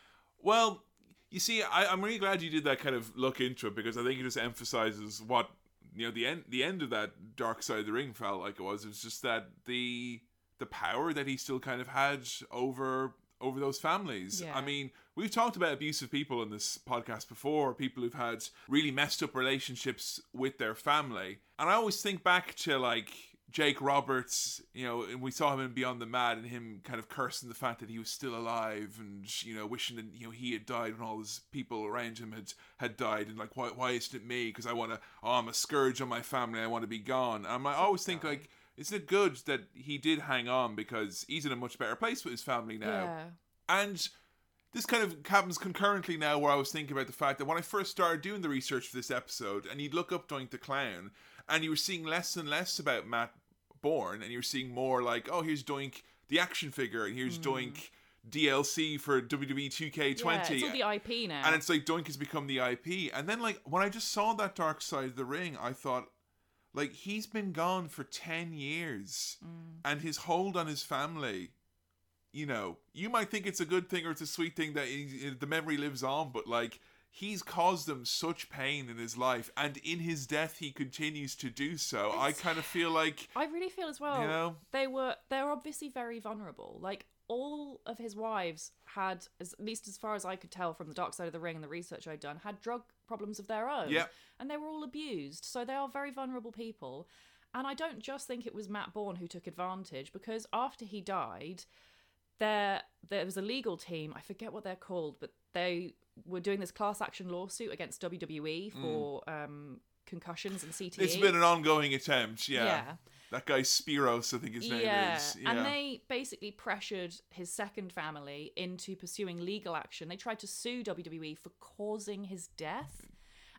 Speaker 1: Well, you see, I, I'm really glad you did that kind of look into it because I think it just emphasizes what you know the end the end of that dark side of the ring felt like it was. It was just that the the power that he still kind of had over over those families.
Speaker 2: Yeah.
Speaker 1: I mean, we've talked about abusive people in this podcast before, people who've had really messed up relationships with their family. And I always think back to like Jake Roberts, you know, and we saw him in Beyond the Mat and him kind of cursing the fact that he was still alive and, you know, wishing that, you know, he had died when all his people around him had, had died and like, why, why isn't it me? Because I want to, oh, I'm a scourge on my family. I want to be gone. And I always think like, isn't it good that he did hang on because he's in a much better place with his family now?
Speaker 2: Yeah,
Speaker 1: And this kind of happens concurrently now where I was thinking about the fact that when I first started doing the research for this episode, and you'd look up Doink the Clown, and you were seeing less and less about Matt Borne, and you were seeing more like, oh, here's Doink the action figure, and here's Doink DLC for WWE 2K20.
Speaker 2: Hmm. yeah, it's all the IP now.
Speaker 1: and it's like Doink has become the IP. And then, like, when I just saw that Dark Side of the Ring, I thought, like he's been gone for 10 years
Speaker 2: Mm.
Speaker 1: and his hold on his family you know you might think it's a good thing or it's a sweet thing that he, the memory lives on but like he's caused them such pain in his life and in his death he continues to do so i kind of feel like
Speaker 2: I really feel as well.
Speaker 1: you know
Speaker 2: they were they're obviously very vulnerable. Like all of his wives had, as, at least as far as I could tell from the Dark Side of the Ring and the research I'd done, had drug problems of their own.
Speaker 1: Yep.
Speaker 2: and they were all abused. So they are very vulnerable people. And I don't just think it was Matt Borne who took advantage because after he died, there there was a legal team. I forget what they're called, but they were doing this class action lawsuit against WWE for um, concussions and CTE.
Speaker 1: It's been an ongoing attempt yeah,
Speaker 2: Yeah.
Speaker 1: that guy spiros i think his name
Speaker 2: yeah.
Speaker 1: is yeah
Speaker 2: and they basically pressured his second family into pursuing legal action. They tried to sue WWE for causing his death,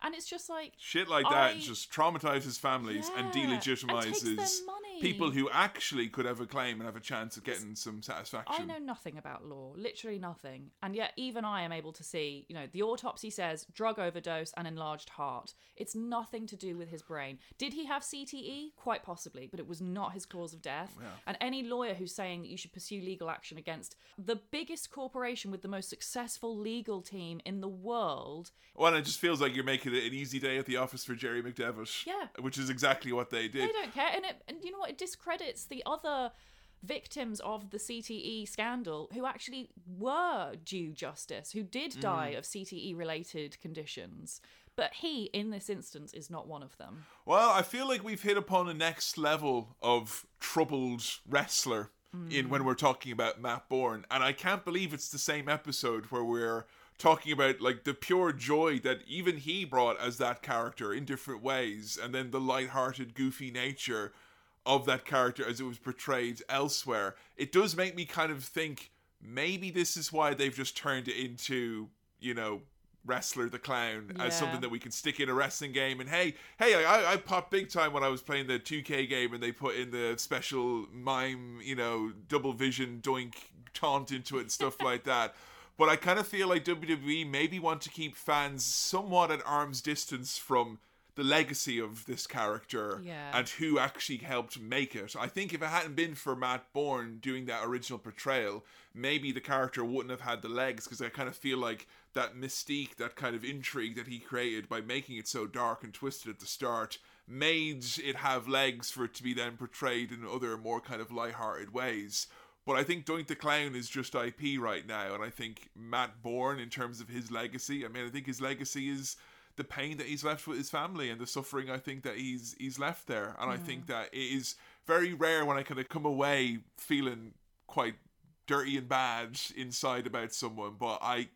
Speaker 2: and it's just like
Speaker 1: Shit like that just traumatizes families and
Speaker 2: Yeah, and
Speaker 1: delegitimizes. People who actually could ever claim and have a chance of getting some satisfaction.
Speaker 2: I know nothing about law, literally nothing. And yet, even I am able to see, you know, the autopsy says drug overdose and enlarged heart. It's nothing to do with his brain. Did he have CTE? Quite possibly, but it was not his cause of death. And any lawyer who's saying that you should pursue legal action against the biggest corporation with the most successful legal team in the world,
Speaker 1: Well, it just feels like you're making it an easy day at the office for Jerry McDevitt.
Speaker 2: Yeah.
Speaker 1: Which is exactly what they did.
Speaker 2: they don't care. And, it, and you know what? It discredits the other victims of the CTE scandal who actually were due justice, who did
Speaker 1: Mm.
Speaker 2: die of CTE related conditions. But he, in this instance, is not one of them.
Speaker 1: Well, I feel like we've hit upon a next level of troubled wrestler in when we're talking about Matt Borne, and I can't believe it's the same episode where we're talking about like the pure joy that even he brought as that character in different ways, and then the light-hearted, goofy nature of that character as it was portrayed elsewhere. It does make me kind of think maybe this is why they've just turned it into, you know, Wrestler the Clown as something that we can stick in a wrestling game. And hey, hey, I, I popped big time when I was playing the 2K game and they put in the special mime, you know, double vision doink taunt into it and stuff [LAUGHS] like that. But I kind of feel like WWE maybe want to keep fans somewhat at arm's distance from the legacy of this character
Speaker 2: Yeah.
Speaker 1: and who actually helped make it. I think if it hadn't been for Matt Borne doing that original portrayal, maybe the character wouldn't have had the legs because I kind of feel like that mystique, that kind of intrigue that he created by making it so dark and twisted at the start made it have legs for it to be then portrayed in other more kind of light-hearted ways. But I think Doink the Clown is just IP right now, and I think Matt Borne, in terms of his legacy, I mean, I think his legacy is the pain that he's left with his family and the suffering I think that he's he's left there. And I mm. think that it is very rare when I kind of come away feeling quite dirty and bad inside about someone, but I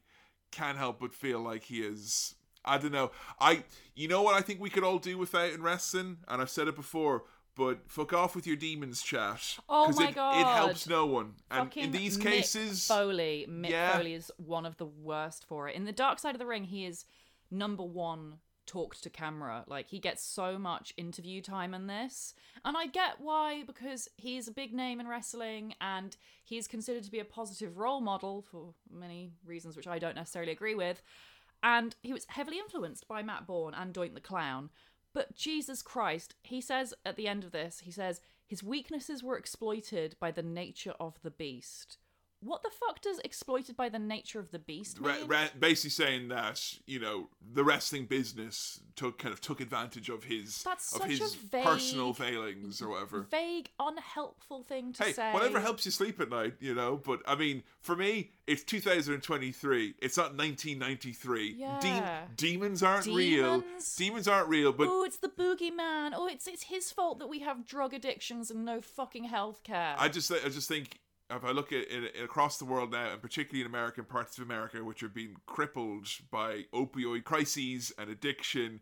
Speaker 1: can't help but feel like he is. I don't know. I you know what I think we could all do without in wrestling, and I've said it before. But fuck off with your demons chat.
Speaker 2: Oh my
Speaker 1: it, It helps no one. And
Speaker 2: Fucking
Speaker 1: in these
Speaker 2: Mick
Speaker 1: cases,
Speaker 2: Foley, Mick
Speaker 1: Yeah.
Speaker 2: Foley is one of the worst for it. In the Dark Side of the Ring, he is number one talked to camera. Like he gets so much interview time in this, and I get why because he's a big name in wrestling and he's considered to be a positive role model for many reasons which I don't necessarily agree with. And he was heavily influenced by Matt Borne and Doink the Clown. But Jesus Christ, he says at the end of this, he says his weaknesses were exploited by the nature of the beast. What the fuck does exploited by the nature of the beast mean?
Speaker 1: Basically saying that you know the wrestling business took kind of took advantage of his
Speaker 2: That's
Speaker 1: of his
Speaker 2: vague-
Speaker 1: personal failings or whatever.
Speaker 2: Vague, unhelpful thing to
Speaker 1: Hey,
Speaker 2: say.
Speaker 1: whatever helps you sleep at night, you know. But I mean, for me, it's 2023. It's not 1993.
Speaker 2: Yeah.
Speaker 1: demons aren't real.
Speaker 2: Demons?
Speaker 1: Demons aren't real. But
Speaker 2: oh, it's the boogeyman. Oh, it's it's his fault that we have drug addictions and no fucking health care.
Speaker 1: I just I just think if I look at it across the world now, and particularly in American parts of America, which are being crippled by opioid crises and addiction,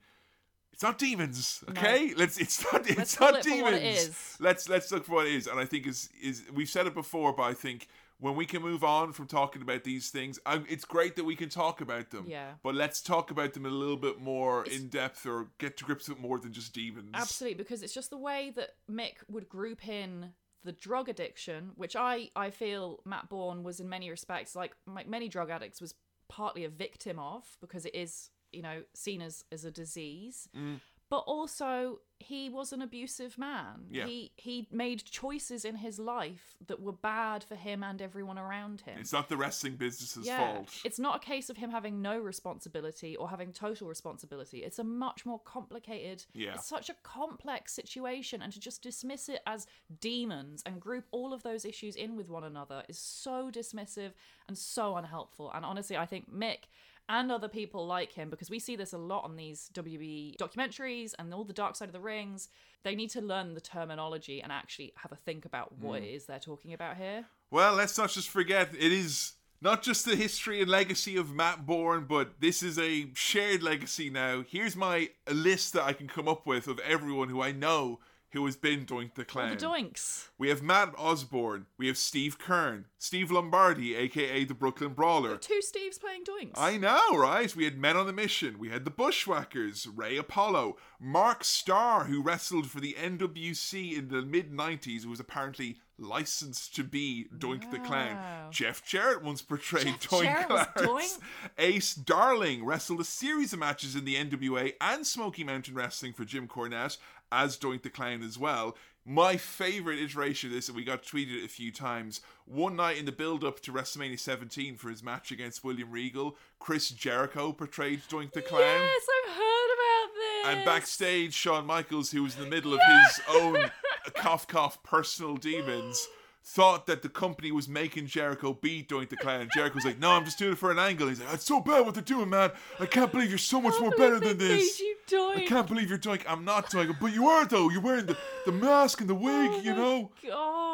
Speaker 1: it's not demons, okay? Let's it's not it's
Speaker 2: Let's
Speaker 1: not demons.
Speaker 2: it.
Speaker 1: Let's let's look for what it is, and I think is is we've said it before, but I think. When we can move on from talking about these things, I, it's great that we can talk about them.
Speaker 2: Yeah.
Speaker 1: But let's talk about them a little bit more in depth, or get to grips with more than just demons.
Speaker 2: Absolutely, because it's just the way that Mick would group in the drug addiction, which I I feel Matt Borne was in many respects like many drug addicts was partly a victim of because it is you know seen as as a disease. Mm. But also he was an abusive man.
Speaker 1: Yeah.
Speaker 2: He he made choices in his life that were bad for him and everyone around him.
Speaker 1: It's not the wrestling business's fault.
Speaker 2: It's not a case of him having no responsibility or having total responsibility. It's a much more complicated,
Speaker 1: Yeah.
Speaker 2: it's such a complex situation. And to just dismiss it as demons and group all of those issues in with one another is so dismissive and so unhelpful. And honestly, I think Mick and other people like him, because we see this a lot on these WB documentaries and all the Dark Side of the Rings, they need to learn the terminology and actually have a think about
Speaker 1: Hmm.
Speaker 2: what it is they're talking about here.
Speaker 1: Well, let's not just forget it is not just the history and legacy of Matt Borne, but this is a shared legacy now. Here's my list that I can come up with of everyone who I know who has been Doink the Clown.
Speaker 2: The Doinks.
Speaker 1: We have Matt Osborne. We have Steve Keirn. Steve Lombardi, aka the Brooklyn Brawler.
Speaker 2: Two Steves playing Doinks.
Speaker 1: I know, right? We had Men on a Mission. We had the Bushwhackers, Ray Apollo, Mark Starr, who wrestled for the NWC in the mid 90s, who was apparently licensed to be Doink the Clown. Jeff Jarrett once portrayed
Speaker 2: Jeff
Speaker 1: Doink Clarence. Ace Darling wrestled a series of matches in the NWA and Smoky Mountain Wrestling for Jim Cornette as Doink the Clown as well. My favorite iteration of this, and we got tweeted it a few times. One night in the build up to WrestleMania 17 for his match against William Regal, Chris Jericho portrayed Doink the Clown.
Speaker 2: Yes, I've heard about this.
Speaker 1: And backstage, Shawn Michaels, who was in the middle of his own cough cough personal demons, thought that the company was making Jericho beat Doink the Clown. Jericho was like, "No, I'm just doing it for an angle." He's like, "It's so bad what they're doing, man. I can't believe you're so much more better than this." I can't believe you're Doink. I'm not Doink, but you are though. You're wearing the, the mask and the wig,
Speaker 2: Oh
Speaker 1: you know.
Speaker 2: God.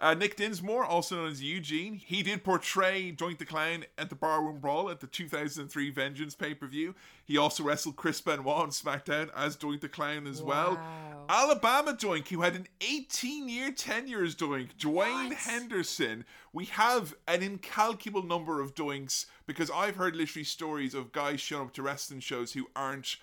Speaker 1: Uh, Nick Dinsmore, also known as Eugene, he did portray Doink the Clown at the Barroom Brawl at the 2003 Vengeance pay per view. He also wrestled Chris Benoit on SmackDown as Doink the Clown as well. Alabama Doink, who had an 18 year tenure as Doink, Dwayne
Speaker 2: What?
Speaker 1: Henderson. We have an incalculable number of Doinks because I've heard literally stories of guys showing up to wrestling shows who aren't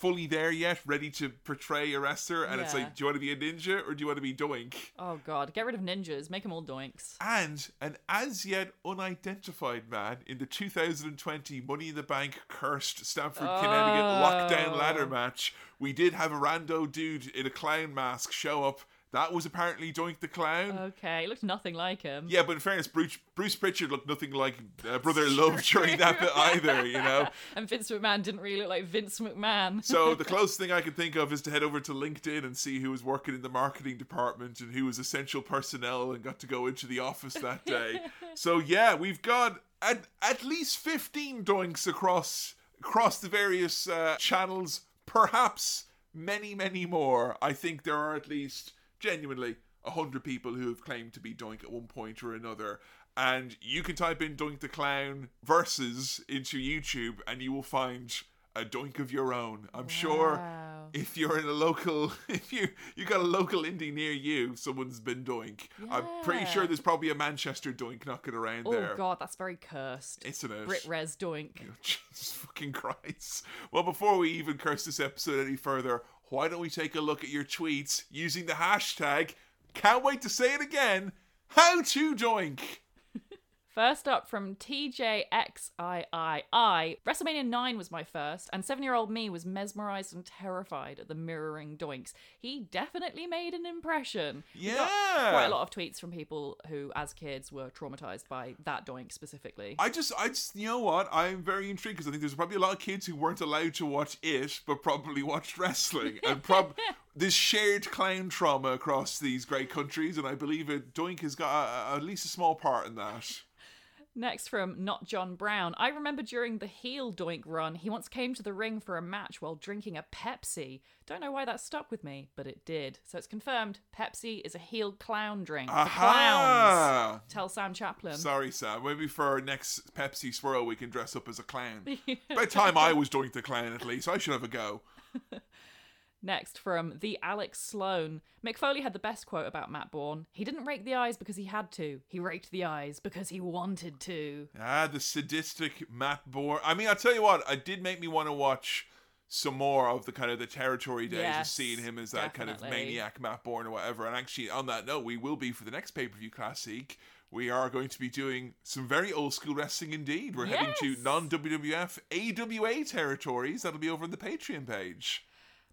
Speaker 1: fully there yet, ready to portray a wrestler. And it's like, do you want to be a ninja or do you want to be Doink?
Speaker 2: Oh God, get rid of ninjas. Make them all Doinks.
Speaker 1: and an as yet unidentified man in the 2020 Money in the Bank cursed Stamford, Connecticut lockdown ladder oh. match. We did have a rando dude in a clown mask show up. That was apparently Doink the Clown.
Speaker 2: Okay, looked nothing like him.
Speaker 1: yeah, but in fairness, Bruce, Bruce Pritchard looked nothing like uh, Brother Love [LAUGHS] during that bit either, you know?
Speaker 2: And Vince McMahon didn't really look like Vince McMahon.
Speaker 1: So [LAUGHS] the closest thing I can think of is to head over to LinkedIn and see who was working in the marketing department and who was essential personnel and got to go into the office that day. [LAUGHS] so yeah, we've got at, at least 15 doinks across across the various uh, channels, perhaps many, many more. I think there are at least genuinely 100 people who have claimed to be doink at one point or another. And you can type in Doink the Clown versus into YouTube and you will find a doink of your own. I'm sure if you're in a local [LAUGHS] if you you got a local indie near you, someone's been doink. I'm pretty sure there's probably a Manchester doink knocking around
Speaker 2: Oh
Speaker 1: there.
Speaker 2: Oh god, that's very cursed.
Speaker 1: Isn't it?
Speaker 2: Brit Res Doink. [LAUGHS]
Speaker 1: Jesus fucking Christ. Well, before we even curse this episode any further, why don't we take a look at your tweets using the hashtag, can't wait to say it again, how to doink.
Speaker 2: First up from TJXIII, WrestleMania 9 was my first, and seven year old me was mesmerized and terrified at the mirroring doinks. He definitely made an impression.
Speaker 1: Yeah.
Speaker 2: Quite a lot of tweets from people who, as kids, were traumatized by that doink specifically.
Speaker 1: I just, I just, you know what? I'm very intrigued because I think there's probably a lot of kids who weren't allowed to watch it, but probably [LAUGHS] watched wrestling, and prob [LAUGHS] this shared clown trauma across these great countries, and I believe it. Doink has got a, a- at least a small part in that.
Speaker 2: Next from Not John Brown. I remember during the heel doink run, he once came to the ring for a match while drinking a Pepsi. Don't know why that stuck with me, but it did. So it's confirmed Pepsi is a heel clown drink. For clowns. Tell Sam Chaplin.
Speaker 1: Sorry, Sam. Maybe for our next Pepsi swirl, we can dress up as a clown. [LAUGHS] By the time I was Doink the clown, at least, I should have a go.
Speaker 2: Next from the Alex Sloan. Mick Foley had the best quote about Matt Borne. He didn't rake the eyes because he had to. He raked the eyes because he wanted to.
Speaker 1: Ah, the sadistic Matt Borne. I mean, I'll tell you what, it did make me want to watch some more of the kind of the territory days of seeing him as that kind of maniac Matt Borne or whatever. And actually, on that note, we will be for the next pay per view classic. We are going to be doing some very old school wrestling indeed. We're heading to non WWF AWA territories. That'll be over on the Patreon page.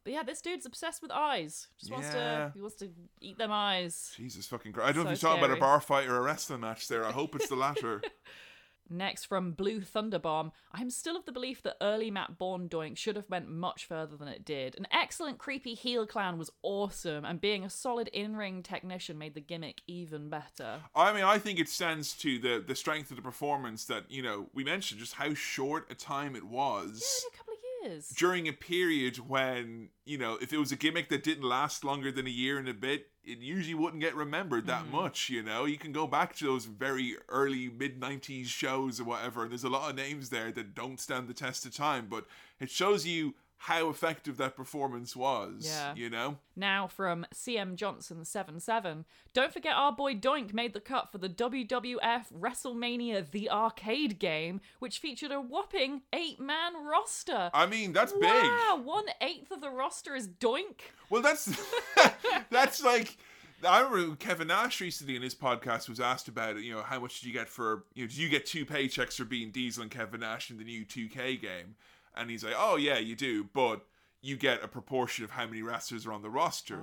Speaker 2: But yeah, this dude's obsessed with eyes. Just wants
Speaker 1: Yeah.
Speaker 2: to he wants to eat them eyes.
Speaker 1: Jesus fucking Christ. I don't know if
Speaker 2: So
Speaker 1: you're talking about a bar fight or a wrestling match there. I hope it's the latter. [LAUGHS]
Speaker 2: Next from Blue Thunderbomb, I'm still of the belief that early Matt Borne doink should have went much further than it did. An excellent creepy heel clown was awesome, and being a solid in-ring technician made the gimmick even better.
Speaker 1: I mean, I think it stands to the the strength of the performance that you know we mentioned just how short a time it was
Speaker 2: Yeah, a couple of years.
Speaker 1: during a period when you know if it was a gimmick that didn't last longer than a year and a bit, it usually wouldn't get remembered that
Speaker 2: Mm.
Speaker 1: much. You know, you can go back to those very early mid '90s shows or whatever, and there's a lot of names there that don't stand the test of time, but it shows you how effective that performance was.
Speaker 2: Yeah.
Speaker 1: you know.
Speaker 2: Now from CM Johnson 77. Don't forget our boy Doink made the cut for the WWF WrestleMania The Arcade game, which featured a whopping eight man roster.
Speaker 1: I mean, that's big.
Speaker 2: Wow, one eighth of the roster is Doink.
Speaker 1: Well, that's [LAUGHS] [LAUGHS] that's like I remember Kevin Nash recently in his podcast was asked about it. You know, how much did you get for you know? Did you get two paychecks for being Diesel and Kevin Nash in the new 2K game? And he's like, oh yeah, you do, but you get a proportion of how many wrestlers are on the roster.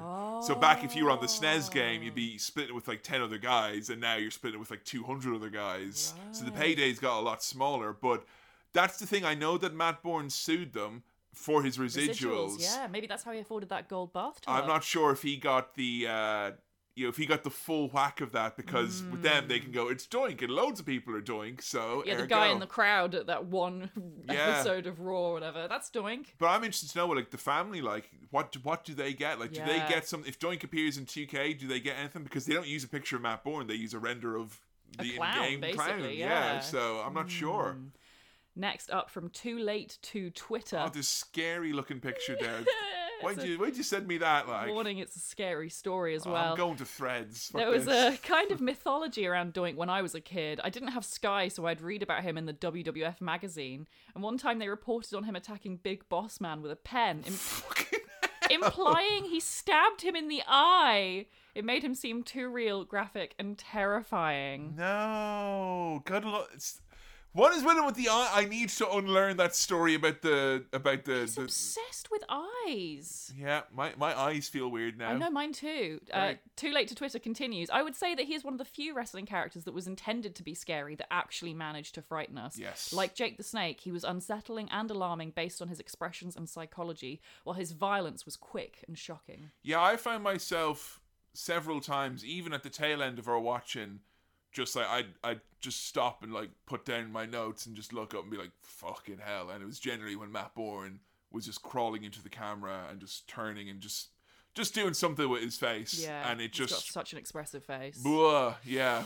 Speaker 1: So back if you were on the SNES game, you'd be splitting with like 10 other guys, and now you're splitting with like 200 other guys. So the paydays got a lot smaller, but that's the thing. I know that Matt Borne sued them for his residuals.
Speaker 2: Yeah, maybe that's how he afforded that gold bathtub.
Speaker 1: I'm not sure if he got the uh you know if he got the full whack of that because with them they can go it's doink and loads of people are doink so
Speaker 2: Yeah, the guy in the crowd at that one [LAUGHS]
Speaker 1: Yeah.
Speaker 2: episode of Raw or whatever. That's Doink.
Speaker 1: but I'm interested to know like the family like what what do they get like do they get some if Doink appears in 2K do they get anything because they don't use a picture of Matt Borne they use a render of the
Speaker 2: clown,
Speaker 1: in-game clown
Speaker 2: basically,
Speaker 1: yeah.
Speaker 2: yeah. Hmm.
Speaker 1: so I'm not sure
Speaker 2: Next up from Too Late to Twitter.
Speaker 1: oh this scary looking picture there [LAUGHS] why'd you why'd you send me that like
Speaker 2: warning, it's a scary story as well.
Speaker 1: I'm going to threads Fuck
Speaker 2: There was
Speaker 1: this.
Speaker 2: a [LAUGHS] kind of mythology around Doink when I was a kid. I didn't have Sky, so I'd read about him in the WWF magazine. And one time they reported on him attacking Big Boss Man with a pen, im- [LAUGHS] implying he stabbed him in the eye. It made him seem too real, graphic, and terrifying.
Speaker 1: No, good luck. it's, what is with it with the eye? I need to unlearn that story about the about the.
Speaker 2: He's
Speaker 1: the
Speaker 2: obsessed with eyes.
Speaker 1: yeah, my my eyes feel weird now.
Speaker 2: I know mine too. Uh, Too late to Twitter continues. I would say that he is one of the few wrestling characters that was intended to be scary that actually managed to frighten us.
Speaker 1: Yes.
Speaker 2: Like Jake the Snake, he was unsettling and alarming based on his expressions and psychology, while his violence was quick and shocking.
Speaker 1: Yeah, I found myself several times, even at the tail end of our watching, just like I'd I'd just stop and like put down my notes and just look up and be like, "Fucking hell!" And it was generally when Matt Borne was just crawling into the camera and just turning and just just doing something with his face,
Speaker 2: Yeah.
Speaker 1: and it just.
Speaker 2: such an expressive face.
Speaker 1: Blah, yeah.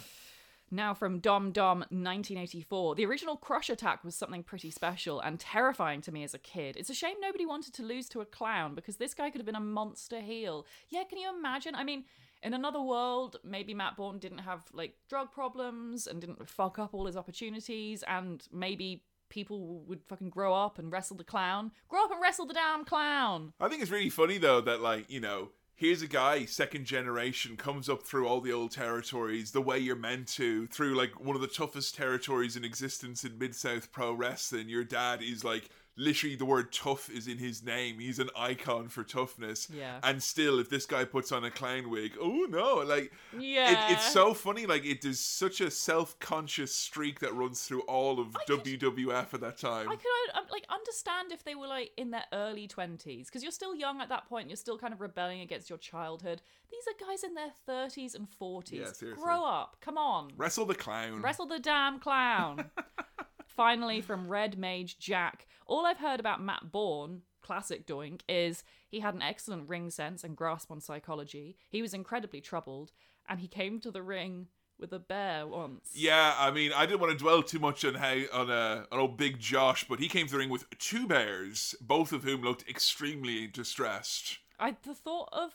Speaker 2: Now from Dom Dom 1984. The original Crush Attack was something pretty special and terrifying to me as a kid. It's a shame nobody wanted to lose to a clown because this guy could have been a monster heel. Yeah, can you imagine? I mean, in another world, maybe Matt Borne didn't have like drug problems and didn't fuck up all his opportunities and maybe people would fucking grow up and wrestle the clown. Grow up and wrestle the damn clown.
Speaker 1: I think it's really funny though that like you know here's a guy second generation comes up through all the old territories the way you're meant to through like one of the toughest territories in existence in mid south pro wrestling. Your dad is like literally the word tough is in his name. He's an icon for toughness.
Speaker 2: Yeah.
Speaker 1: And still, if this guy puts on a clown wig, oh no, like
Speaker 2: Yeah.
Speaker 1: it, it's so funny. Like it is such a self conscious streak that runs through all of
Speaker 2: could-
Speaker 1: WWF at that time.
Speaker 2: I could um, like understand if they were like in their early twenties because you're still young at that point. You're still kind of rebelling against your childhood. These are guys in their thirties and forties.
Speaker 1: Yeah, seriously.
Speaker 2: Grow up, come on,
Speaker 1: Wrestle the clown.
Speaker 2: wrestle the damn clown. [LAUGHS] Finally, from Red Mage Jack, all I've heard about Matt Borne, classic Doink, is he had an excellent ring sense and grasp on psychology. He was incredibly troubled, and he came to the ring with a bear once.
Speaker 1: Yeah, I mean, I didn't want to dwell too much on how on uh, on old Big Josh, but he came to the ring with two bears, both of whom looked extremely distressed.
Speaker 2: I the thought of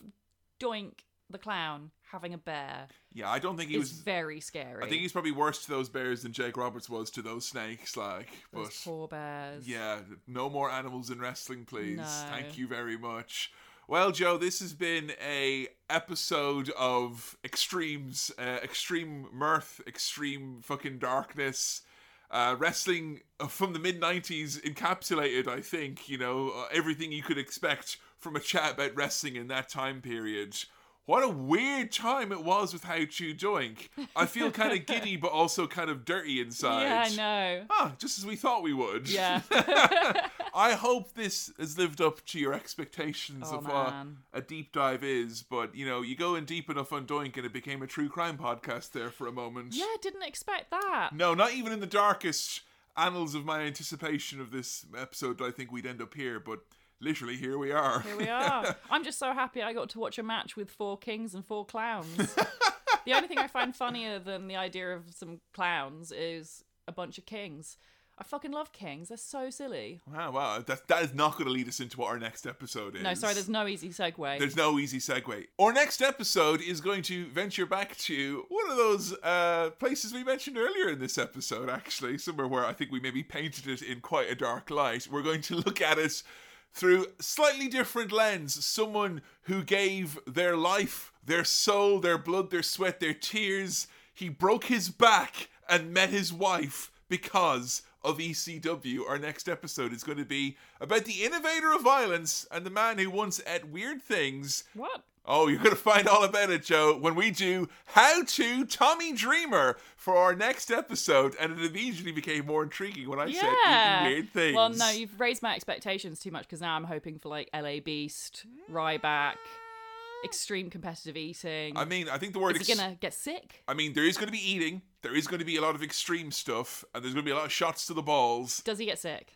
Speaker 2: Doink the clown having a bear
Speaker 1: Yeah, I don't think he was.
Speaker 2: very scary.
Speaker 1: I think he's probably worse to those bears than Jake Roberts was to those snakes. Like,
Speaker 2: Those
Speaker 1: but
Speaker 2: poor bears.
Speaker 1: yeah, no more animals in wrestling, please.
Speaker 2: No.
Speaker 1: Thank you very much. Well, Jo, this has been a episode of extremes, uh, extreme mirth, extreme fucking darkness. Uh, wrestling from the mid 90s encapsulated, I think, you know, uh, everything you could expect from a chat about wrestling in that time period. What a weird time it was with How Chu Doink. I feel kind of giddy, [LAUGHS] but also kind of dirty inside.
Speaker 2: Yeah, I know.
Speaker 1: Ah, just as we thought we would.
Speaker 2: Yeah. [LAUGHS]
Speaker 1: I hope this has lived up to your expectations
Speaker 2: Oh,
Speaker 1: of what a deep dive is. But you know, you go in deep enough on Doink, and it became a true crime podcast there for a moment.
Speaker 2: yeah, didn't expect that.
Speaker 1: No, not even in the darkest annals of my anticipation of this episode. I think we'd end up here, but literally here we are.
Speaker 2: Here we are. [LAUGHS] I'm just so happy I got to watch a match with four kings and four clowns. the only thing I find [LAUGHS] funnier than the idea of some clowns is a bunch of kings. I fucking love kings. They're so silly.
Speaker 1: Wow, wow, that that is not going to lead us into what our next episode is.
Speaker 2: No, sorry, there's no easy segue.
Speaker 1: There's no easy segue. Our next episode is going to venture back to one of those uh, places we mentioned earlier in this episode, actually, somewhere where I think we maybe painted it in quite a dark light. We're going to look at it through slightly different lens. Someone who gave their life, their soul, their blood, their sweat, their tears. He broke his back and met his wife because of ECW. Our next episode is going to be about the innovator of violence and the man who once ate weird things.
Speaker 2: what?
Speaker 1: Oh, you're going to find all about it, Jo, when we do How to Tommy Dreamer for our next episode. And it immediately became more intriguing when I said
Speaker 2: Yeah.
Speaker 1: eating weird things.
Speaker 2: Well, no, you've raised my expectations too much because now I'm hoping for like LA Beast, Ryback, extreme competitive eating.
Speaker 1: I mean, I think the word.
Speaker 2: is he
Speaker 1: ex-
Speaker 2: gonna get sick?
Speaker 1: I mean, there is going to be eating. There is going to be a lot of extreme stuff, and there's going to be a lot of shots to the balls.
Speaker 2: Does he get sick?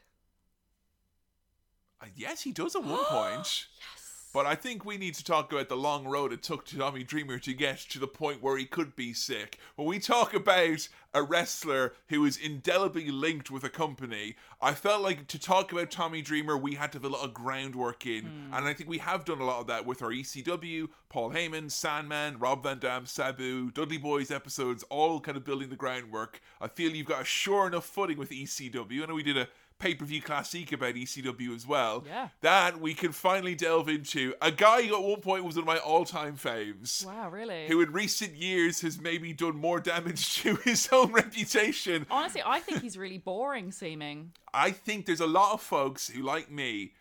Speaker 1: Uh, yes, he does at one point. [GASPS]
Speaker 2: Yes.
Speaker 1: But I think we need to talk about the long road it took to Tommy Dreamer to get to the point where he could be sick. When we talk about a wrestler who is indelibly linked with a company, I felt like to talk about Tommy Dreamer, we had to have a lot of groundwork in. Hmm. And I think we have done a lot of that with our ECW, Paul Heyman, Sandman, Rob Van Dam, Sabu, Dudley Boys episodes, all kind of building the groundwork. I feel you've got a sure enough footing with ECW. I know we did a pay per view classic about ECW as well
Speaker 2: Yeah.
Speaker 1: that we can finally delve into. A guy who at one point was one of my all time faves.
Speaker 2: Wow, really?
Speaker 1: Who in recent years has maybe done more damage [LAUGHS] to his own reputation.
Speaker 2: Honestly, I think he's really boring seeming.
Speaker 1: I think there's a lot of folks who, like me,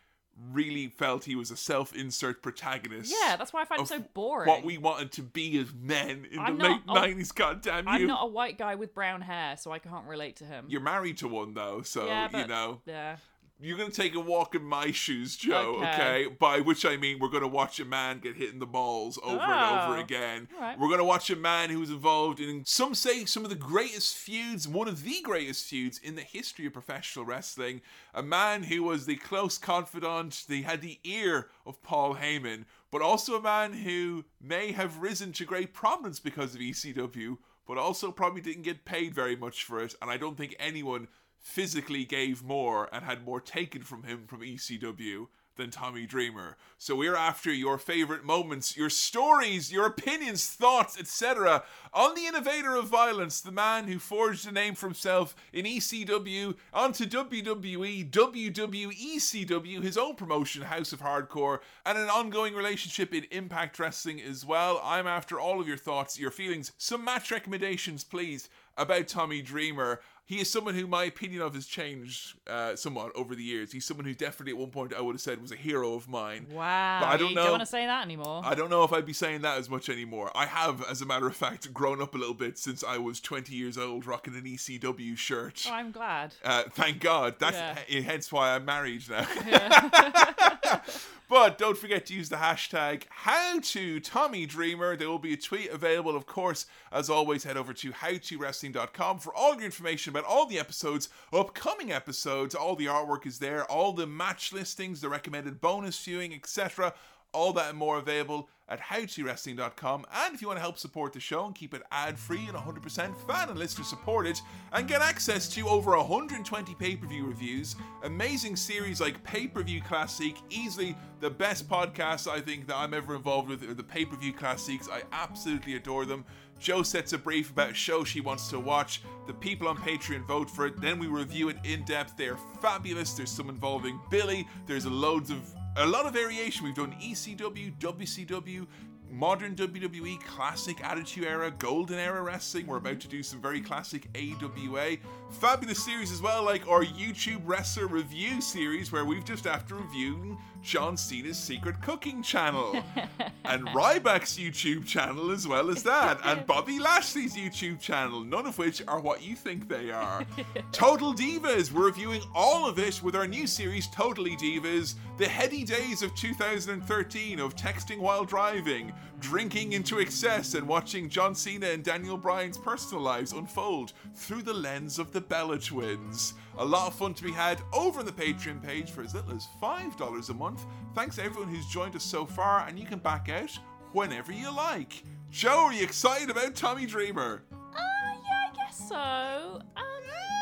Speaker 1: really felt he was a self insert protagonist.
Speaker 2: Yeah, that's why I find him
Speaker 1: of
Speaker 2: so boring.
Speaker 1: What we wanted to be as men in
Speaker 2: I'm
Speaker 1: the late 90s, goddamn you.
Speaker 2: I'm not a white guy with brown hair, so I can't relate to him.
Speaker 1: You're married to one though, so
Speaker 2: yeah,
Speaker 1: you know.
Speaker 2: Yeah.
Speaker 1: You're gonna take a walk in my shoes, Jo. Okay.
Speaker 2: Okay.
Speaker 1: By which I mean we're gonna watch a man get hit in the balls over and over
Speaker 2: Oh.
Speaker 1: again.
Speaker 2: Alright.
Speaker 1: We're gonna watch a man who was involved in some say some of the greatest feuds, one of the greatest feuds in the history of professional wrestling. A man who was the close confidant, he had the ear of Paul Heyman, but also a man who may have risen to great prominence because of ECW, but also probably didn't get paid very much for it. And I don't think anyone physically gave more and had more taken from him from ECW than Tommy Dreamer. So we're after your favorite moments, your stories, your opinions, thoughts, etc. on the innovator of violence, the man who forged a name for himself in ECW onto WWE, WWE, ECW, his own promotion, House of Hardcore, and an ongoing relationship in Impact Wrestling as well. I'm after all of your thoughts, your feelings, some match recommendations, please, about Tommy Dreamer. He is someone who my opinion of has changed uh, somewhat over the years. He's someone who definitely at one point I would have said was a hero of mine.
Speaker 2: Wow.
Speaker 1: But I don't
Speaker 2: you
Speaker 1: know-
Speaker 2: don't want to say that anymore.
Speaker 1: I don't know if I'd be saying that as much anymore. I have, as a matter of fact, grown up a little bit since I was 20 years old, rocking an ECW shirt.
Speaker 2: Oh, I'm glad.
Speaker 1: Uh, thank God. That's
Speaker 2: Yeah.
Speaker 1: hence why I'm married now. [LAUGHS] [LAUGHS] but don't forget to use the hashtag how to Tommy Dreamer. There will be a tweet available, of course. As always, head over to howtowrestling.com for all your information about all the episodes, upcoming episodes. All the artwork is there, all the match listings, the recommended bonus viewing, etc. All that and more available at howtowrestling.com. And if you want to help support the show and keep it ad free and 100% fan and listener supported, and get access to over 120 pay per view reviews, amazing series like Pay Per View Classic, easily the best podcast I think that I'm ever involved with, the Pay Per View Classics. I absolutely adore them. Jo sets a brief about a show she wants to watch. The people on Patreon vote for it. Then we review it in depth. They're fabulous. There's some involving Billy. There's loads of a lot of variation. We've done ECW, WCW, modern WWE, classic Attitude Era, Golden Era Wrestling. We're about to do some very classic AWA. Fabulous series as well, like our YouTube Wrestler Review series, where we've just after reviewing John Cena's secret cooking channel, [LAUGHS] and Ryback's YouTube channel as well as that, and [LAUGHS] Bobby Lashley's YouTube channel, none of which are what you think they are. Total Divas, we're reviewing all of it with our new series, Totally Divas, the heady days of 2013 of texting while driving, drinking into excess, and watching John Cena and Daniel Bryan's personal lives unfold through the lens of the Bella twins. A lot of fun to be had over on the Patreon page for as little as $5 a month. Thanks to everyone who's joined us so far, and you can back out whenever you like. Jo, are you excited about Tommy Dreamer?
Speaker 2: Uh, yeah, I guess so. Um,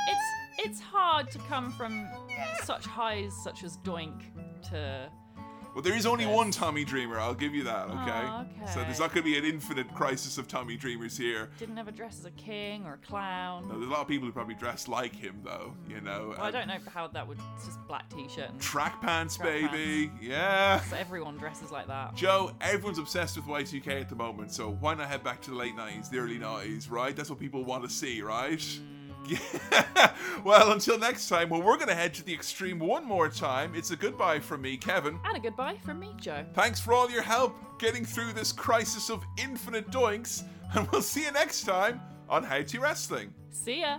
Speaker 2: it's it's hard to come from such highs such as Doink to.
Speaker 1: Well, there is only one Tommy Dreamer, I'll give you that, okay?
Speaker 2: Oh,
Speaker 1: So there's not going to be an infinite crisis of Tommy Dreamers here.
Speaker 2: Didn't ever dress as a king or a clown.
Speaker 1: Now, there's a lot of people who probably dress like him, though, you know.
Speaker 2: Well, I don't know how that would. It's just black t-shirt and
Speaker 1: Track pants,
Speaker 2: Track
Speaker 1: baby. Yeah.
Speaker 2: so everyone dresses like that.
Speaker 1: Jo, everyone's obsessed with Y2K at the moment, so why not head back to the late 90s, the early 90s, right? That's what people want to see, right? Yeah. [LAUGHS] well, until next time, well, we're going to head to the extreme one more time. It's a goodbye from me, Kefin.
Speaker 2: And a goodbye from me, Jo.
Speaker 1: Thanks for all your help getting through this crisis of infinite doinks, and we'll see you next time on How to Wrestling.
Speaker 2: See ya.